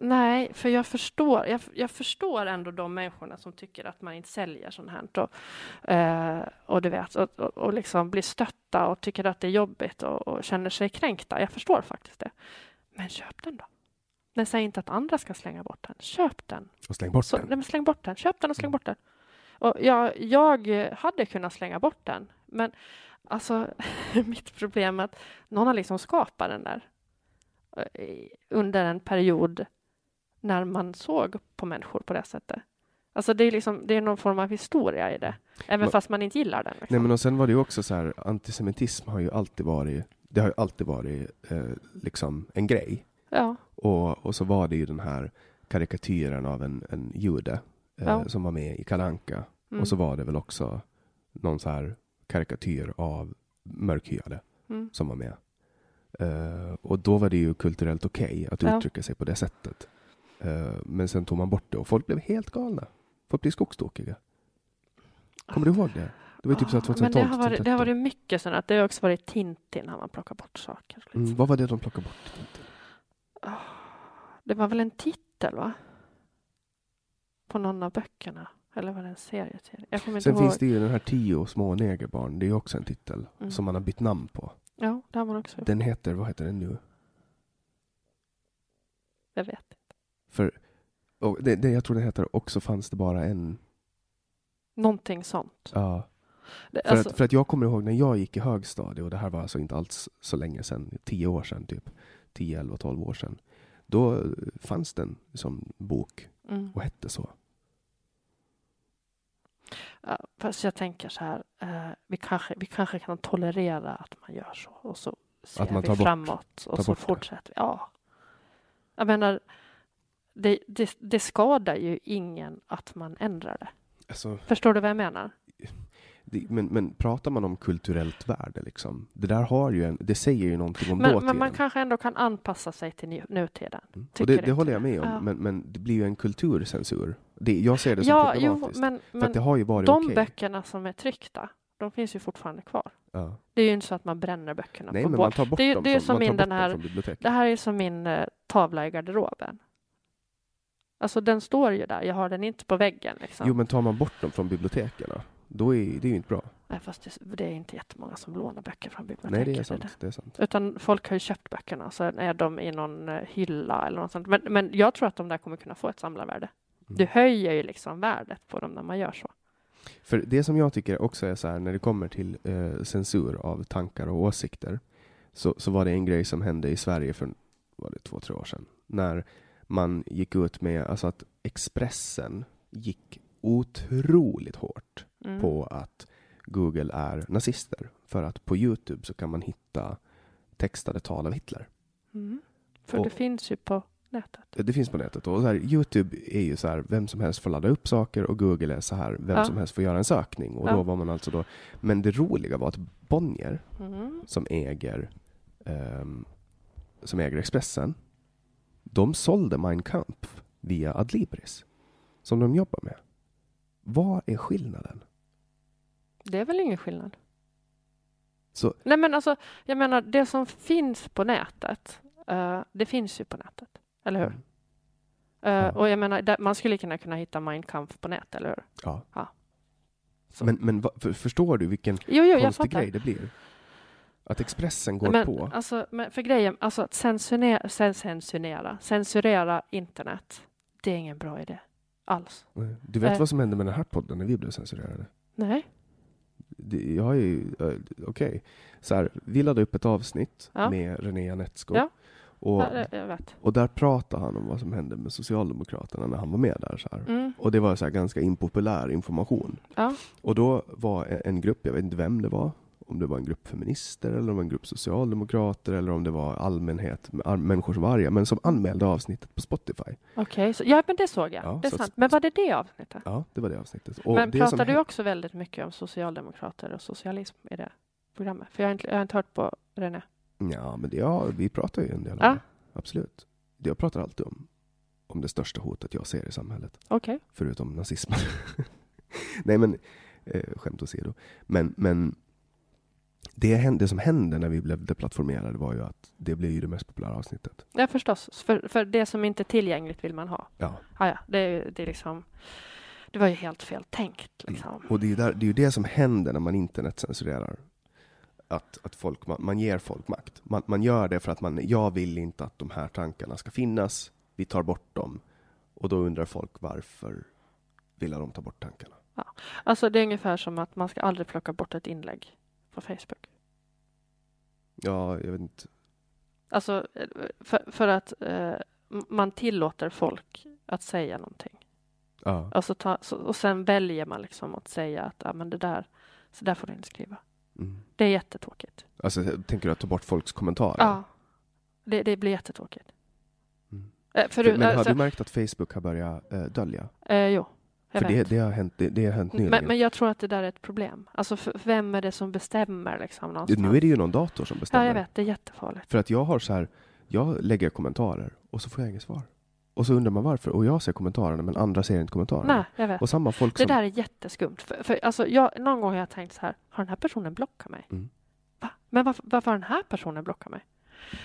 [SPEAKER 2] Nej, för jag förstår, jag, jag förstår ändå de människorna som tycker att man inte säljer sånt här. Och, eh, och du vet, och, och, och liksom blir stötta och tycker att det är jobbigt och, och känner sig kränkta. Jag förstår faktiskt det. Men köp den då. Men säg inte att andra ska slänga bort den. Köp den.
[SPEAKER 3] Och släng bort
[SPEAKER 2] Så,
[SPEAKER 3] den.
[SPEAKER 2] nej, släng bort den. Köp den och släng bort den. Och jag, jag hade kunnat slänga bort den, men alltså mitt problem är att någon har liksom skapat den där under en period när man såg på människor på det sättet. Alltså det är liksom, det är någon form av historia i det, även
[SPEAKER 3] Men-
[SPEAKER 2] fast man inte gillar den. Liksom.
[SPEAKER 3] Nej men och sen var det ju också så här, antisemitism har ju alltid varit, det har ju alltid varit eh, liksom en grej.
[SPEAKER 2] Ja,
[SPEAKER 3] Och, och så var det ju den här karikatyren av en, en jude eh,
[SPEAKER 2] Ja.
[SPEAKER 3] som var med i Kalle Anka.
[SPEAKER 2] mm,
[SPEAKER 3] Och så var det väl också någon så här karikatyr av mörkhyade
[SPEAKER 2] mm,
[SPEAKER 3] som var med. Eh, och då var det ju kulturellt okej att
[SPEAKER 2] Ja.
[SPEAKER 3] uttrycka sig på det sättet. Eh, men sen tog man bort det och folk blev helt galna. Folk blev skogstokiga. Kommer du ihåg det? Det var ju typ så här
[SPEAKER 2] Ja, Men
[SPEAKER 3] 2012,
[SPEAKER 2] det har, varit, det
[SPEAKER 3] 2013.
[SPEAKER 2] har varit mycket att Det har också varit Tintin, har man plockat bort saker.
[SPEAKER 3] Mm, vad var det de plockade bort?
[SPEAKER 2] Ah, Det var väl en titel, va? På någon av böckerna. Eller var det en serieserie? Jag kommer inte
[SPEAKER 3] Sen
[SPEAKER 2] ihåg.
[SPEAKER 3] finns det ju den här Tio små negerbarn. Det är också en titel
[SPEAKER 2] Mm.
[SPEAKER 3] som man har bytt namn på.
[SPEAKER 2] Ja, det har man också.
[SPEAKER 3] Den heter, vad heter den nu?
[SPEAKER 2] Jag vet inte.
[SPEAKER 3] För, det, det, jag tror den heter Också fanns det bara en.
[SPEAKER 2] Någonting sånt.
[SPEAKER 3] Ja.
[SPEAKER 2] Det,
[SPEAKER 3] För,
[SPEAKER 2] alltså,
[SPEAKER 3] att, för att jag kommer ihåg när jag gick i högstadiet, och det här var alltså inte alls så länge sedan, tio år sedan typ, 10, 11, 12 år sedan. Då eh, fanns den som bok
[SPEAKER 2] mm.
[SPEAKER 3] och hette så.
[SPEAKER 2] Fast jag tänker så här. Eh, vi, kanske, vi kanske kan tolerera att man gör så. Och så ser
[SPEAKER 3] Att man
[SPEAKER 2] vi
[SPEAKER 3] tar bort-
[SPEAKER 2] framåt. Och
[SPEAKER 3] tar
[SPEAKER 2] så
[SPEAKER 3] bort
[SPEAKER 2] fortsätter vi. Ja. Jag menar, det, det, det skadar ju ingen att man ändrar det.
[SPEAKER 3] Alltså,
[SPEAKER 2] Förstår du vad jag menar?
[SPEAKER 3] Det, men, men pratar man om kulturellt värde, liksom, det där har ju en, det säger ju någonting om
[SPEAKER 2] Men,
[SPEAKER 3] dåtiden.
[SPEAKER 2] men man kanske ändå kan anpassa sig till nu- nutiden.
[SPEAKER 3] Mm. Och det, det håller jag med om,
[SPEAKER 2] Ja.
[SPEAKER 3] men, men det blir ju en kulturcensur. Det, jag ser det som
[SPEAKER 2] Ja, jo,
[SPEAKER 3] problematiskt.
[SPEAKER 2] men,
[SPEAKER 3] för att det
[SPEAKER 2] men
[SPEAKER 3] har ju varit
[SPEAKER 2] de
[SPEAKER 3] okej.
[SPEAKER 2] böckerna som är tryckta, de finns ju fortfarande kvar.
[SPEAKER 3] Ja.
[SPEAKER 2] Det är ju inte så att man bränner böckerna
[SPEAKER 3] Nej,
[SPEAKER 2] på
[SPEAKER 3] men
[SPEAKER 2] båt.
[SPEAKER 3] man tar bort
[SPEAKER 2] Det det är ju som min den här-. Det här är som min eh, tavla i garderoben. Alltså den står ju där, jag har den inte på väggen. Liksom.
[SPEAKER 3] Jo, men tar man bort dem från biblioteken, då är det ju inte bra.
[SPEAKER 2] Nej, fast det, det är inte jättemånga som lånar böcker från biblioteket.
[SPEAKER 3] Nej, det är sant. Det är sant.
[SPEAKER 2] Utan folk har ju köpt böckerna, så är de i någon eh, hylla eller något sånt. Men, men jag tror att de där kommer kunna få ett samlarvärde.
[SPEAKER 3] Mm.
[SPEAKER 2] Du höjer ju liksom värdet på dem när man gör så.
[SPEAKER 3] För det som jag tycker också är så här, när det kommer till eh, censur av tankar och åsikter, så, så var det en grej som hände i Sverige för var det två, tre år sedan, när man gick ut med, alltså att Expressen gick otroligt hårt
[SPEAKER 2] Mm.
[SPEAKER 3] på att Google är nazister. För att på Youtube så kan man hitta textade tal av Hitler.
[SPEAKER 2] Mm. För
[SPEAKER 3] Och-
[SPEAKER 2] det finns ju på nätet.
[SPEAKER 3] Det finns på nätet. Och så här, Youtube är ju så här, vem som helst får ladda upp saker och Google är så här, vem
[SPEAKER 2] Ja.
[SPEAKER 3] som helst får göra en sökning. Och
[SPEAKER 2] Ja.
[SPEAKER 3] då var man alltså då, men det roliga var att Bonnier,
[SPEAKER 2] Mm.
[SPEAKER 3] som äger, ehm, som äger Expressen, de sålde Mein Kampf via Adlibris, som de jobbar med. Vad är skillnaden?
[SPEAKER 2] Det är väl ingen skillnad?
[SPEAKER 3] Så-
[SPEAKER 2] Nej, men alltså, jag menar, det som finns på nätet, eh, det finns ju på nätet, eller hur?
[SPEAKER 3] Mm.
[SPEAKER 2] Eh,
[SPEAKER 3] Ja.
[SPEAKER 2] Och jag menar, där, man skulle kunna kunna hitta Mein Kampf på nätet, eller hur?
[SPEAKER 3] Ja.
[SPEAKER 2] Ja.
[SPEAKER 3] Men, men vad- för, förstår du vilken
[SPEAKER 2] Jo, jo,
[SPEAKER 3] konstig grej det blir? Att Expressen går
[SPEAKER 2] men,
[SPEAKER 3] på.
[SPEAKER 2] Alltså, men för grejen, alltså att censurera, censurera, censurera internet, det är ingen bra idé alls.
[SPEAKER 3] Du vet
[SPEAKER 2] eh.
[SPEAKER 3] vad som hände med den här podden när vi blev censurerade?
[SPEAKER 2] Nej.
[SPEAKER 3] Jag har ju, eh, okej, så här, vi laddade upp ett avsnitt
[SPEAKER 2] Ja.
[SPEAKER 3] med René Janetsko.
[SPEAKER 2] Ja.
[SPEAKER 3] Och,
[SPEAKER 2] Ja, vet.
[SPEAKER 3] och där pratade han om vad som hände med Socialdemokraterna när han var med där. Så.
[SPEAKER 2] Mm.
[SPEAKER 3] Och det var så ganska impopulär information.
[SPEAKER 2] Ja.
[SPEAKER 3] Och då var en grupp, jag vet inte vem det var, om det var en grupp feminister eller om en grupp socialdemokrater eller om det var allmänhet, människor som var arga, men som anmälde avsnittet på Spotify.
[SPEAKER 2] Okej, så- ja men det såg jag.
[SPEAKER 3] Ja,
[SPEAKER 2] det är sant.
[SPEAKER 3] att-
[SPEAKER 2] Men var det det avsnittet?
[SPEAKER 3] Ja, det var det avsnittet. Och
[SPEAKER 2] men
[SPEAKER 3] det
[SPEAKER 2] pratar du också väldigt mycket om socialdemokrater och socialism i det programmet? För jag har inte, jag har inte hört på René.
[SPEAKER 3] Ja, men det, ja, vi pratar ju en del om
[SPEAKER 2] Ja.
[SPEAKER 3] det. Absolut. Jag pratar alltid om, om det största hotet jag ser i samhället.
[SPEAKER 2] Okej.
[SPEAKER 3] Förutom nazismen. Nej, men eh, skämt åsido. Men, men det, det som hände när vi blev deplattformerade var ju att det blev ju det mest populära avsnittet.
[SPEAKER 2] Ja förstås. För, för det som inte är tillgängligt vill man ha.
[SPEAKER 3] Ja.
[SPEAKER 2] Ah, ja, det, det är liksom det var ju helt fel tänkt. Liksom.
[SPEAKER 3] Och det är där, det är ju det som händer när man internetcensurerar. Att, att folk, man, man ger folk makt. Man, man gör det för att man, jag vill inte att de här tankarna ska finnas. Vi tar bort dem. Och då undrar folk varför vill de ta bort tankarna?
[SPEAKER 2] Alltså det är ungefär som att man ska aldrig plocka bort ett inlägg på Facebook.
[SPEAKER 3] Ja, jag vet inte.
[SPEAKER 2] Alltså eh, för, för att eh, man tillåter folk att säga någonting.
[SPEAKER 3] Ja.
[SPEAKER 2] Alltså ta, så, och sen väljer man liksom att säga att ah, men det där, så där får du inte skriva.
[SPEAKER 3] Mm.
[SPEAKER 2] Det är jättetråkigt.
[SPEAKER 3] Alltså, tänker du att ta bort folks kommentarer?
[SPEAKER 2] Ja, det, det blir jättetråkigt.
[SPEAKER 3] Mm.
[SPEAKER 2] Eh, för,
[SPEAKER 3] För, men har
[SPEAKER 2] alltså,
[SPEAKER 3] du märkt att Facebook har börjat eh, dölja?
[SPEAKER 2] eh, jo, jag
[SPEAKER 3] För det, det har hänt, det, det har hänt nyligen.
[SPEAKER 2] men, men jag tror att det där är ett problem. Alltså vem är det som bestämmer liksom någonstans?
[SPEAKER 3] nu är det ju någon dator som bestämmer.
[SPEAKER 2] Ja, jag vet. Det är jättefarligt.
[SPEAKER 3] För att jag har så här, jag lägger kommentarer och så får jag inget svar. Och så undrar man varför. Och jag ser kommentarerna men andra ser inte kommentarerna.
[SPEAKER 2] Nej, jag vet.
[SPEAKER 3] Och samma folk
[SPEAKER 2] Det
[SPEAKER 3] som...
[SPEAKER 2] där är jätteskumt. För, för, alltså, jag, någon gång har jag tänkt så här, har den här personen blockat mig?
[SPEAKER 3] Mm.
[SPEAKER 2] Va? Men varför, varför har den här personen blockat mig?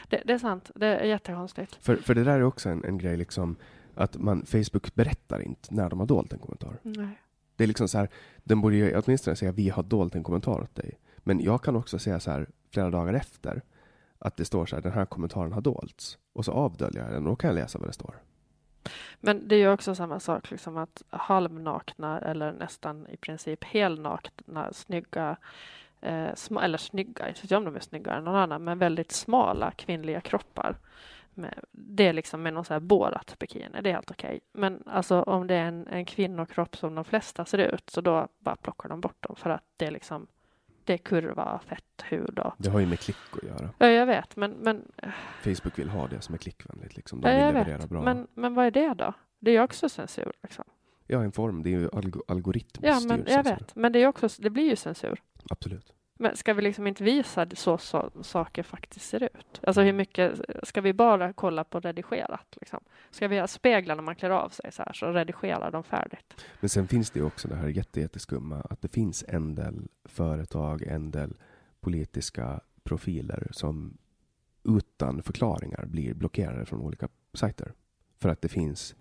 [SPEAKER 2] Det, det är sant, det är jättekonstigt.
[SPEAKER 3] För, för det där är också en, en grej liksom att man, Facebook berättar inte när de har dolt en kommentar.
[SPEAKER 2] Nej.
[SPEAKER 3] Det är liksom så här, den borde ju åtminstone säga vi har dolt en kommentar åt dig. Men jag kan också säga så här flera dagar efter att det står så här, den här kommentaren har dolts. Och så avdöljer jag den och då kan jag läsa vad det står.
[SPEAKER 2] Men det är ju också samma sak, liksom att halvnakna eller nästan i princip helnakna, snygga, eh, sma, eller snygga, inte vet jag om de är snyggare än någon annan, men väldigt smala kvinnliga kroppar. Med, det är liksom med någon så här borat bikini, det är helt okej. Men alltså om det är en, en kvinnokropp som de flesta ser ut, så då bara plockar de bort dem för att det är liksom det är kurva, fett, hud och...
[SPEAKER 3] Det har ju med klick att göra.
[SPEAKER 2] Ja, jag vet, men, men
[SPEAKER 3] Facebook vill ha det som är klickvänligt. Liksom. De
[SPEAKER 2] ja,
[SPEAKER 3] vill
[SPEAKER 2] jag
[SPEAKER 3] leverera
[SPEAKER 2] vet.
[SPEAKER 3] bra.
[SPEAKER 2] Men, men vad är det då? Det är ju också censur. Liksom.
[SPEAKER 3] Ja, en form. Det är ju alg algoritmstyrd
[SPEAKER 2] Ja, men jag
[SPEAKER 3] censur.
[SPEAKER 2] vet. Men det, är också, det blir ju censur.
[SPEAKER 3] Absolut.
[SPEAKER 2] Men ska vi liksom inte visa så, så saker faktiskt ser ut? Alltså hur mycket, ska vi bara kolla på redigerat? Liksom? Ska vi ha speglar när man klär av sig så här, så redigerar de färdigt?
[SPEAKER 3] Men sen finns det ju också det här jätte, jätteskumma att det finns en del företag, en del politiska profiler som utan förklaringar blir blockerade från olika sajter. För att det finns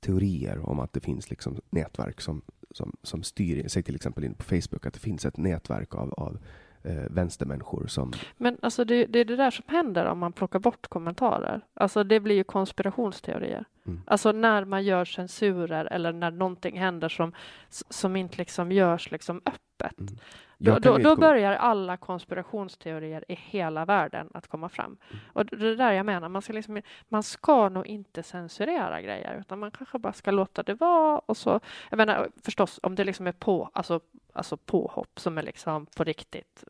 [SPEAKER 3] teorier om att det finns liksom nätverk som, som, som styr, säg till exempel in på Facebook, att det finns ett nätverk av, av eh, vänstermänniskor som...
[SPEAKER 2] Men alltså det, det är det där som händer om man plockar bort kommentarer. Alltså det blir ju konspirationsteorier.
[SPEAKER 3] Mm.
[SPEAKER 2] Alltså när man gör censurer eller när någonting händer som, som inte liksom görs liksom öppet.
[SPEAKER 3] Mm.
[SPEAKER 2] Då, då, då börjar alla konspirationsteorier i hela världen att komma fram. Och det är där jag menar, man ska, liksom, man ska nog inte censurera grejer utan man kanske bara ska låta det vara och så. Jag menar förstås om det liksom är på, alltså, alltså påhopp som är liksom på riktigt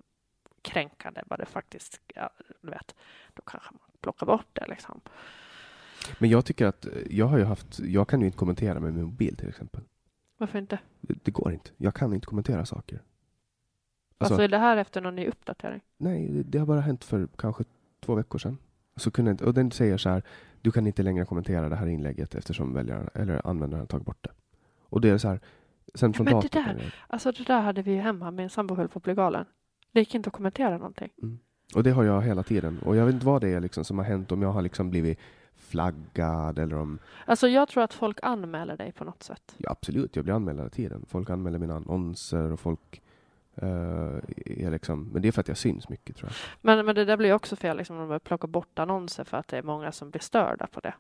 [SPEAKER 2] kränkande vad det faktiskt ja, du vet, då kanske man plockar bort det liksom.
[SPEAKER 3] Men jag tycker att, jag har ju haft, jag kan ju inte kommentera med min mobil till exempel.
[SPEAKER 2] Varför inte?
[SPEAKER 3] Det, det går inte. Jag kan inte kommentera saker.
[SPEAKER 2] Alltså,
[SPEAKER 3] Alltså,
[SPEAKER 2] är det här efter någon ny uppdatering?
[SPEAKER 3] nej, det, det har bara hänt för kanske två veckor sedan. Så kunde inte, och den säger så här, du kan inte längre kommentera det här inlägget eftersom väljaren, eller användaren tagit bort det. Och det är så här, sen från
[SPEAKER 2] Men det där- Alltså det där hade vi ju hemma, min sambo höll på att bli galen. Det gick inte att kommentera någonting.
[SPEAKER 3] Och det har jag hela tiden. Och jag vet inte vad det är liksom som har hänt, om jag har liksom blivit flaggad eller om...
[SPEAKER 2] Alltså jag tror att folk anmäler dig på något sätt.
[SPEAKER 3] Ja, absolut, jag blir anmäld hela tiden. Folk anmäler mina annonser och folk... eh, är liksom, men det är för att jag syns mycket tror jag.
[SPEAKER 2] Men, men det där blir också fel, liksom, om de plockar bort annonser för att det är många som blir störda på det.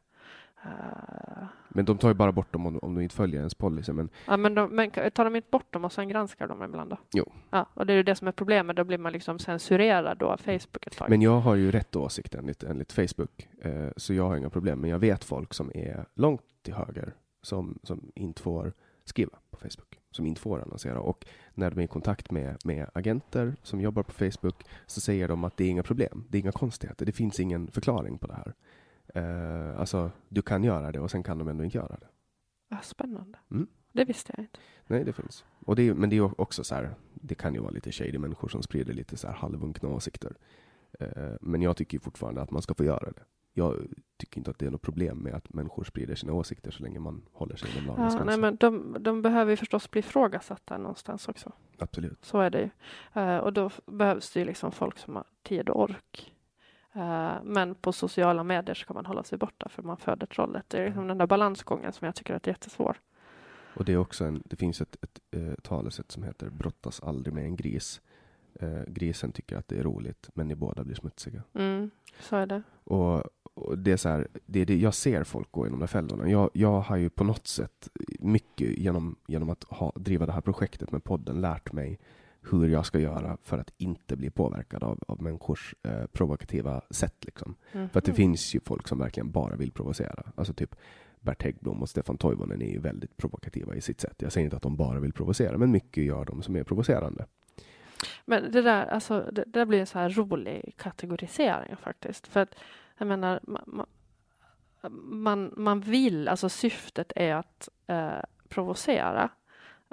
[SPEAKER 2] Eh,
[SPEAKER 3] Men de tar ju bara bort dem om, om du inte följer ens policy. Men
[SPEAKER 2] ja, men, de, men tar de inte bort dem och sen granskar de ibland då?
[SPEAKER 3] Jo.
[SPEAKER 2] Ja, och det är ju det som är problemet, då blir man liksom censurerad då av Facebook ett tag.
[SPEAKER 3] Men jag har ju rätt åsikt enligt, enligt Facebook, eh, så jag har inga problem. Men jag vet folk som är långt till höger som, som inte får skriva på Facebook, som inte får annonsera. Och när de är i kontakt med, med agenter som jobbar på Facebook så säger de att det är inga problem, det är inga konstigheter, det finns ingen förklaring på det här. Eh, alltså, du kan göra det och sen kan de ändå inte göra det.
[SPEAKER 2] Ja, spännande.
[SPEAKER 3] Mm.
[SPEAKER 2] Det visste jag inte.
[SPEAKER 3] Nej, det finns. Och det är, men det är också så här, det kan ju vara lite shady människor som sprider lite så här halvunkna åsikter. Eh, men jag tycker fortfarande att man ska få göra det. Jag tycker inte att det är något problem med att människor sprider sina åsikter så länge man håller sig inom lagens
[SPEAKER 2] Ja, nej, men de, de behöver ju förstås bli ifrågasatta någonstans också.
[SPEAKER 3] Absolut.
[SPEAKER 2] Så är det ju. Eh, och då behövs det ju liksom folk som har tid och ork. Eh, men på sociala medier ska man hålla sig borta för man föder trollet. Det är liksom den där balansgången som jag tycker att är jättesvår.
[SPEAKER 3] Och det är också en, det finns ett, ett eh, talesätt som heter brottas aldrig med en gris. Eh, grisen tycker att det är roligt, men ni båda blir smutsiga.
[SPEAKER 2] Mm, så är det.
[SPEAKER 3] Och, och det är så här, det är det, jag ser folk gå i de där fällorna. Jag, jag har ju på något sätt mycket genom, genom att ha, driva det här projektet med podden lärt mig hur jag ska göra för att inte bli påverkad av, av människors eh, provokativa sätt. Liksom.
[SPEAKER 2] Mm.
[SPEAKER 3] För att det finns ju folk som verkligen bara vill provocera. Alltså typ Bert Häggblom och Stefan Toivonen är ju väldigt provokativa i sitt sätt. Jag säger inte att de bara vill provocera, men mycket gör de som är provocerande.
[SPEAKER 2] Men det där, alltså, det, det där blir en så här rolig kategorisering faktiskt. För att jag menar, man, man, man, vill, alltså syftet är att eh, provocera.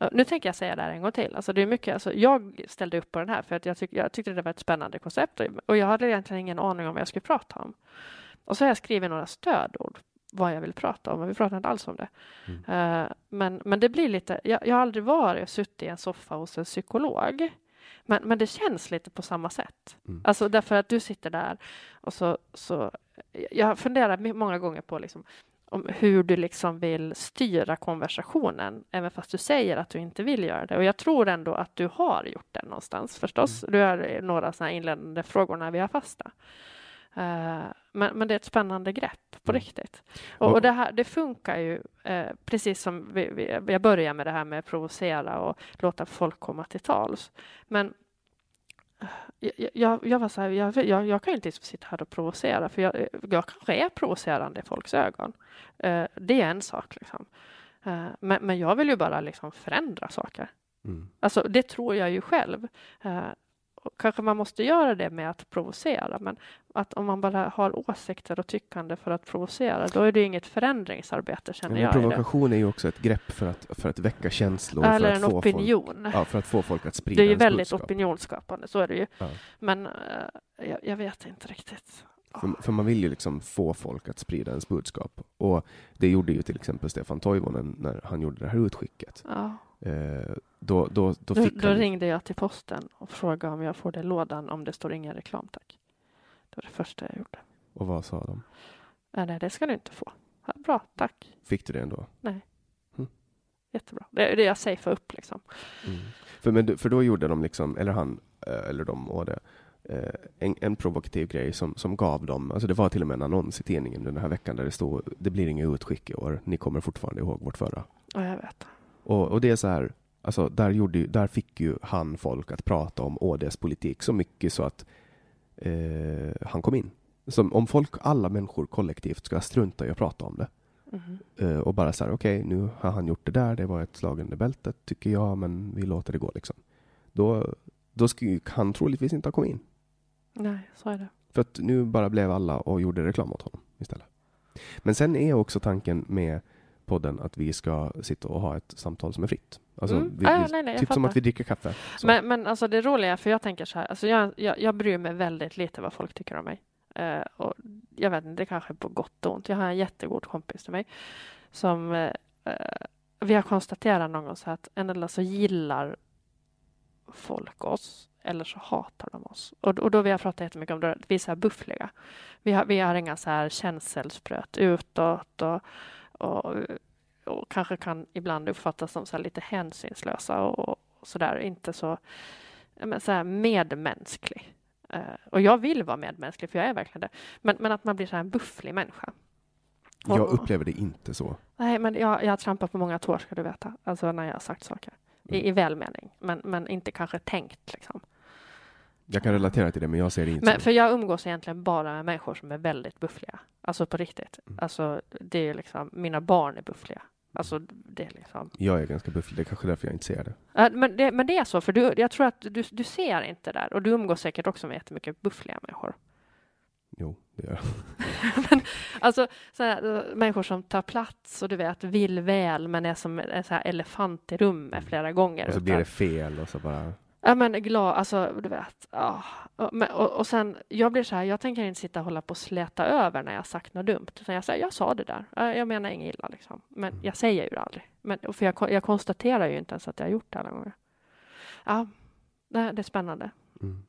[SPEAKER 2] Eh, Nu tänker jag säga det här en gång till. Alltså det är mycket, alltså jag ställde upp på den här för att jag, tyck, jag tyckte det var ett spännande koncept och- jag hade egentligen ingen aning om vad jag skulle prata om. Och så har jag skrivit några stödord vad jag vill prata om, men vi pratar inte alls om det. Eh, men, men det blir lite, jag, jag har aldrig varit och suttit i en soffa hos en psykolog. Men, men det känns lite på samma sätt.
[SPEAKER 3] Mm.
[SPEAKER 2] Alltså därför att du sitter där och så, så jag funderar många gånger på liksom, om hur du liksom vill styra konversationen, även fast du säger att du inte vill göra det. Och jag tror ändå att du har gjort det någonstans förstås. Du har några sådana här inledande frågor när vi har fasta. Eh, men, men det är ett spännande grepp på
[SPEAKER 3] Mm.
[SPEAKER 2] riktigt. Och,
[SPEAKER 3] Och-
[SPEAKER 2] det, här, det funkar ju eh, precis som vi, vi, jag börjar med det här med att provocera och låta folk komma till tals. Men eh, jag, jag, jag var så här, jag, jag, jag kan ju inte sitta här och provocera för jag, jag kanske är provocerande i folks ögon. Eh, det är en sak liksom. Eh, men, men jag vill ju bara liksom förändra saker.
[SPEAKER 3] Mm.
[SPEAKER 2] Alltså det tror jag ju själv. Kanske man måste göra det med att provocera, men att om man bara har åsikter och tyckande för att provocera, då är det inget förändringsarbete känner
[SPEAKER 3] Men
[SPEAKER 2] jag.
[SPEAKER 3] provokation är ju också ett grepp för att, för att väcka känslor.
[SPEAKER 2] Eller en opinion.
[SPEAKER 3] Folk, ja, för att få folk att sprida
[SPEAKER 2] Det är ju väldigt
[SPEAKER 3] budskap.
[SPEAKER 2] opinionsskapande, så är det ju.
[SPEAKER 3] Ja.
[SPEAKER 2] Men eh, jag, jag vet inte riktigt.
[SPEAKER 3] För, för man vill ju liksom få folk att sprida ens budskap. Och det gjorde ju till exempel Stefan Toivonen när han gjorde det här utskicket.
[SPEAKER 2] Ja.
[SPEAKER 3] Eh, då, då, då
[SPEAKER 2] Då, då
[SPEAKER 3] han...
[SPEAKER 2] ringde jag till posten och frågade om jag får det i lådan om det står ingen reklam, tack. Det var det första jag gjorde.
[SPEAKER 3] Och vad sa de?
[SPEAKER 2] Nej, det ska du inte få. Ja, bra, tack.
[SPEAKER 3] Fick du det ändå?
[SPEAKER 2] Jättebra. Det är det jag safear upp liksom.
[SPEAKER 3] Mm. För, men, för då gjorde de liksom, eller han, eh, eller de och det, eh, en, en provokativ grej som, som gav dem, alltså det var till och med en annons i tidningen den här veckan där det stod det blir inget utskick i år, ni kommer fortfarande ihåg vårt förra.
[SPEAKER 2] Ja, jag vet.
[SPEAKER 3] Och, och det är så här, alltså där, gjorde, ju- där fick ju han folk att prata om ÅDs politik så mycket så att eh, han kom in. Som om folk, alla människor kollektivt ska strunta i att prata om det. Eh, och bara så här, okej, nu har han gjort det där, det var ett slag under bältet tycker jag, men vi låter det gå liksom. Då, då skulle han troligtvis inte ha kommit in.
[SPEAKER 2] Nej, så är det.
[SPEAKER 3] För att nu bara blev alla och gjorde reklam åt honom istället. Men sen är också tanken med podden att vi ska sitta och ha ett samtal som är fritt. Alltså,
[SPEAKER 2] Mm.
[SPEAKER 3] vi,
[SPEAKER 2] Ah, nej, nej,
[SPEAKER 3] typ som att vi dricker kaffe. Så.
[SPEAKER 2] Men, men alltså det roliga, för jag tänker så här, alltså jag, jag, jag bryr mig väldigt lite vad folk tycker om mig. Eh, och jag vet inte, det kanske är på gott och ont. Jag har en jättegod kompis till mig som eh, vi har konstaterat någon gång så att endera så gillar folk oss eller så hatar de oss. Och, och då vi har pratat jättemycket om det, vi är så här buffliga. Vi har, vi har inga så här känselspröt utåt och, och, och kanske kan ibland uppfattas som så lite hänsynslösa och, och så där, inte så, men så här medmänsklig. Eh, och jag vill vara medmänsklig, för jag är verkligen det. Men, men att man blir så här en bufflig människa.
[SPEAKER 3] jag
[SPEAKER 2] och-
[SPEAKER 3] upplever det inte så.
[SPEAKER 2] Nej, men jag, jag har trampat på många tår, ska du veta. Alltså när jag har sagt saker. I, i välmening, men, men inte kanske tänkt. Liksom.
[SPEAKER 3] Jag kan relatera till det, men jag ser det inte
[SPEAKER 2] Men, för jag umgås egentligen bara med människor som är väldigt buffliga. Alltså på riktigt.
[SPEAKER 3] Mm.
[SPEAKER 2] Alltså, det är liksom, mina barn är buffliga. Alltså, det är liksom...
[SPEAKER 3] Jag är ganska bufflig, det är kanske därför jag inte ser det.
[SPEAKER 2] Ja, men, det, men det är så, för du, jag tror att du, du ser inte där. Och du umgås säkert också med jättemycket buffliga människor.
[SPEAKER 3] Jo, det gör jag.
[SPEAKER 2] alltså, så här, eh, människor som tar plats och du vet, vill väl, men är som en så här elefant i rummet flera gånger.
[SPEAKER 3] Och så
[SPEAKER 2] utan-
[SPEAKER 3] blir det fel och så bara...
[SPEAKER 2] Ja men glad, alltså du vet. Ja. Och, och, och sen, jag blir så här, jag tänker inte sitta och hålla på och släta över när jag sagt något dumt. Utan jag säger, jag sa det där. Ja, Jag menar inget illa liksom. Men
[SPEAKER 3] Mm.
[SPEAKER 2] jag säger ju det aldrig. Men, för jag, jag konstaterar ju inte ens att jag har gjort det alla gånger. Ja, det, det är spännande.
[SPEAKER 3] Mm.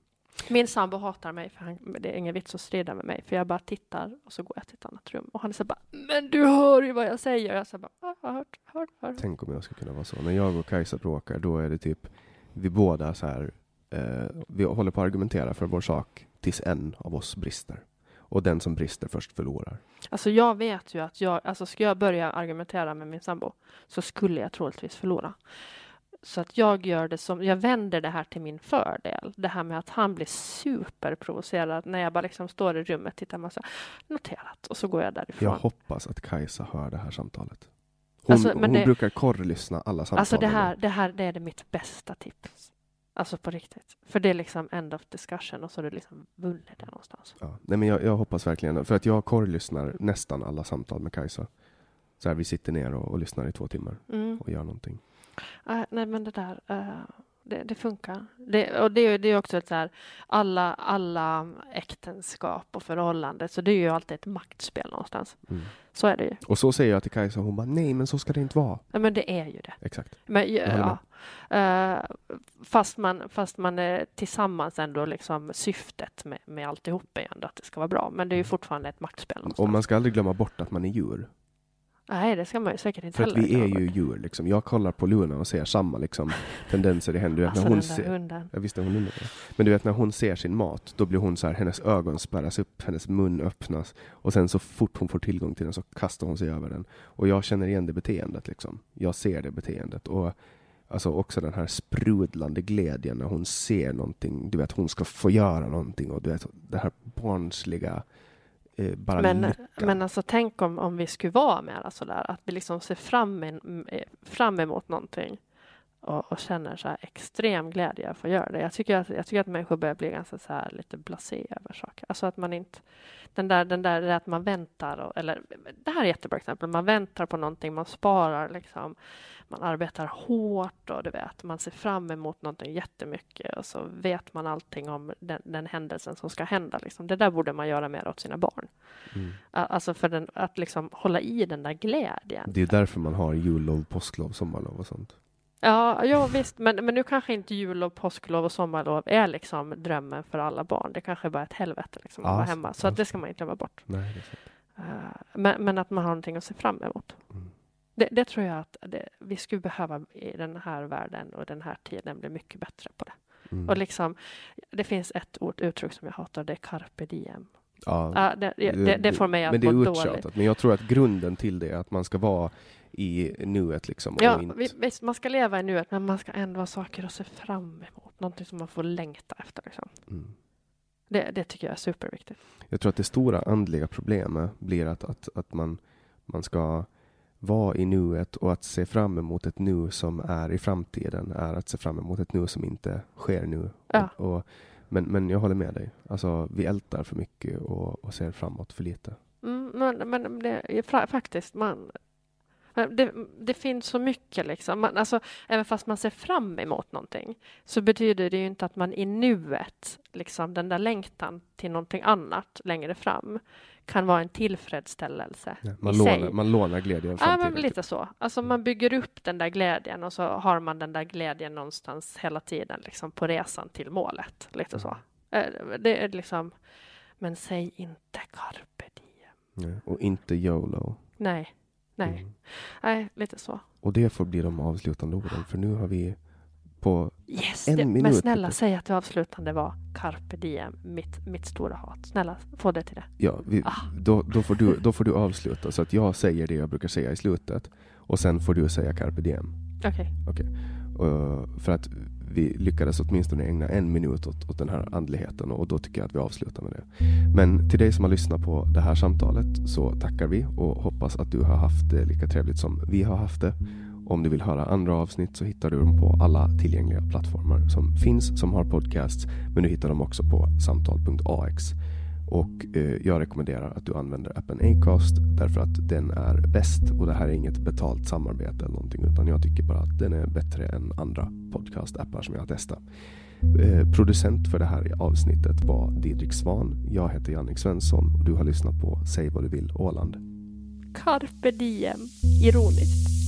[SPEAKER 2] Min sambo hatar mig, för han, det är ingen vits att strida med mig. För jag bara tittar och så går jag till ett annat rum. Och han så bara, men du hör ju vad jag säger. Jag säger bara, ja, jag har hört, hört, hört.
[SPEAKER 3] Tänk om jag skulle kunna vara så. När jag och Kajsa bråkar, då är det typ vi båda så här. Eh, vi håller på att argumentera för vår sak tills en av oss brister. Och den som brister först förlorar.
[SPEAKER 2] Alltså jag vet ju att jag, alltså ska jag börja argumentera med min sambo så skulle jag troligtvis förlora. Så att jag gör det som, jag vänder det här till min fördel. Det här med att han blir superprovocerad när jag bara liksom står i rummet, tittar massa, noterat och så går jag därifrån.
[SPEAKER 3] Jag hoppas att Kajsa hör det här samtalet. Hon,
[SPEAKER 2] Alltså, men
[SPEAKER 3] hon
[SPEAKER 2] det-
[SPEAKER 3] brukar korrlyssna alla samtal.
[SPEAKER 2] alltså det här, det här, det är det mitt bästa tips. Alltså på riktigt. För det är liksom end of discussion och så har du liksom vunnit det någonstans.
[SPEAKER 3] Ja. Nej, men jag, jag hoppas verkligen, för att jag korrlyssnar nästan alla samtal med Kajsa. Så här, vi sitter ner och, och lyssnar i två timmar
[SPEAKER 2] Mm.
[SPEAKER 3] och gör någonting.
[SPEAKER 2] Äh, nej, men det där, eh, det, det funkar. Det, och det, är- det är också ett så här, alla, alla äktenskap och förhållanden, så det är ju alltid ett maktspel någonstans.
[SPEAKER 3] Mm.
[SPEAKER 2] Så är det ju.
[SPEAKER 3] Och så säger jag till Kajsa, hon bara nej men så ska det inte vara.
[SPEAKER 2] Ja, men det är ju det.
[SPEAKER 3] Exakt.
[SPEAKER 2] Men,
[SPEAKER 3] håller
[SPEAKER 2] ja, Eh, fast, man, fast man är tillsammans ändå liksom syftet med, med alltihop är ändå att det ska vara bra. Men det är ju fortfarande ett maktspel någonstans.
[SPEAKER 3] Och man ska aldrig glömma bort att man är djur.
[SPEAKER 2] Nej, det ska man ju säkert inte
[SPEAKER 3] För
[SPEAKER 2] heller
[SPEAKER 3] vi är ju djur liksom. Jag kollar på Luna och ser samma liksom tendenser i henne. Du vet,
[SPEAKER 2] Alltså
[SPEAKER 3] när hon
[SPEAKER 2] den där
[SPEAKER 3] ser,
[SPEAKER 2] hunden.
[SPEAKER 3] jag visste hon undrade det. Men du vet när hon ser sin mat, då blir hon så här, hennes ögon spärras upp, hennes mun öppnas och sen så fort hon får tillgång till den så kastar hon sig över den. Och jag känner igen det beteendet liksom. Jag ser det beteendet och alltså också den här sprudlande glädjen när hon ser någonting. Du vet, hon ska få göra någonting och du vet, det här barnsliga bara
[SPEAKER 2] Men,
[SPEAKER 3] lyckan.
[SPEAKER 2] men alltså tänk om, om vi skulle vara med sådär, att vi liksom ser fram, en, eh, fram emot någonting och, och känner så här extrem glädje för att göra det. Jag tycker att, jag tycker att människor börjar bli ganska så här lite blasé över saker. Alltså att man inte, den där, den där att man väntar, och, eller det här är ett jättebra exempel, man väntar på någonting, man sparar liksom, man arbetar hårt och du vet, man ser fram emot någonting jättemycket och så vet man allting om den, den händelsen som ska hända. Liksom. Det där borde man göra mer åt sina barn.
[SPEAKER 3] Mm.
[SPEAKER 2] Alltså för den, att liksom hålla i den där glädjen.
[SPEAKER 3] Det är därför man har jullov, påsklov, sommarlov och sånt.
[SPEAKER 2] Ja, ja visst, men, men nu kanske inte jullov, påsklov och sommarlov är liksom drömmen för alla barn. Det kanske är bara ett helvete liksom, att
[SPEAKER 3] Ja,
[SPEAKER 2] vara
[SPEAKER 3] så-
[SPEAKER 2] hemma. Så
[SPEAKER 3] ja,
[SPEAKER 2] att det
[SPEAKER 3] så.
[SPEAKER 2] ska man inte glömma bort.
[SPEAKER 3] Nej, är.
[SPEAKER 2] Eh, men, men att man har någonting att se fram emot.
[SPEAKER 3] Mm.
[SPEAKER 2] Det, det tror jag att det, vi skulle behöva i den här världen och den här tiden bli mycket bättre på det.
[SPEAKER 3] Mm.
[SPEAKER 2] Och liksom, det finns ett ord, uttryck som jag hatar, det är carpe diem.
[SPEAKER 3] Ja,
[SPEAKER 2] Ja, det, det, det får mig att
[SPEAKER 3] men det är uttjatat. Men jag tror att grunden till det är att man ska vara i nuet liksom.
[SPEAKER 2] Ja,
[SPEAKER 3] inte,
[SPEAKER 2] vi- visst, man ska leva i nuet, men man ska ändå ha saker att se fram emot. Någonting som man får längta efter. Liksom.
[SPEAKER 3] mm.
[SPEAKER 2] Det, det tycker jag är superviktigt.
[SPEAKER 3] Jag tror att det stora andliga problemet blir att, att, att man, man ska vara i nuet och att se fram emot ett nu som är i framtiden är att se fram emot ett nu som inte sker nu.
[SPEAKER 2] Ja.
[SPEAKER 3] Och, och, Men, men jag håller med dig. Alltså, vi ältar för mycket och, och ser framåt för lite.
[SPEAKER 2] Mm, men, men det faktiskt, man, det, det, finns så mycket liksom. Man, alltså, även fast man ser fram emot någonting så betyder det ju inte att man i nuet, liksom den där längtan till någonting annat längre fram kan vara en tillfredsställelse
[SPEAKER 3] ja, man, lånar, man lånar glädjen
[SPEAKER 2] Ja, men lite så. Alltså man bygger upp den där glädjen och så har man den där glädjen någonstans hela tiden liksom på resan till målet. Lite så. Eh, det är liksom, men säg inte carpe diem.
[SPEAKER 3] Ja, och inte YOLO.
[SPEAKER 2] Nej. Nej, mm. Nej, lite så.
[SPEAKER 3] Och det får bli de avslutande orden, för nu har vi på
[SPEAKER 2] yes,
[SPEAKER 3] en
[SPEAKER 2] det,
[SPEAKER 3] minut.
[SPEAKER 2] Men snälla, säg att det avslutande var carpe diem, mitt, mitt stora hat. Snälla, få det till det.
[SPEAKER 3] Ja, vi, ah. då, då, får du, då får du avsluta, så att jag säger det jag brukar säga i slutet, och sen får du säga carpe diem.
[SPEAKER 2] Okej.
[SPEAKER 3] Okay. okay. Uh, för att vi lyckades åtminstone ägna en minut åt, åt den här andligheten och då tycker jag att vi avslutar med det. Men till dig som har lyssnat på det här samtalet så tackar vi och hoppas att du har haft det lika trevligt som vi har haft det. Om du vill höra andra avsnitt så hittar du dem på alla tillgängliga plattformar som finns som har podcasts. Men du hittar dem också på samtal.ax. Och eh, jag rekommenderar att du använder appen Acast därför att den är bäst och det här är inget betalt samarbete eller någonting utan jag tycker bara att den är bättre än andra podcastappar som jag har testat. Eh, producent för det här avsnittet var Didrik Svan. Jag heter Jannik Svensson och du har lyssnat på Säg vad du vill Åland.
[SPEAKER 2] Carpe diem, ironiskt.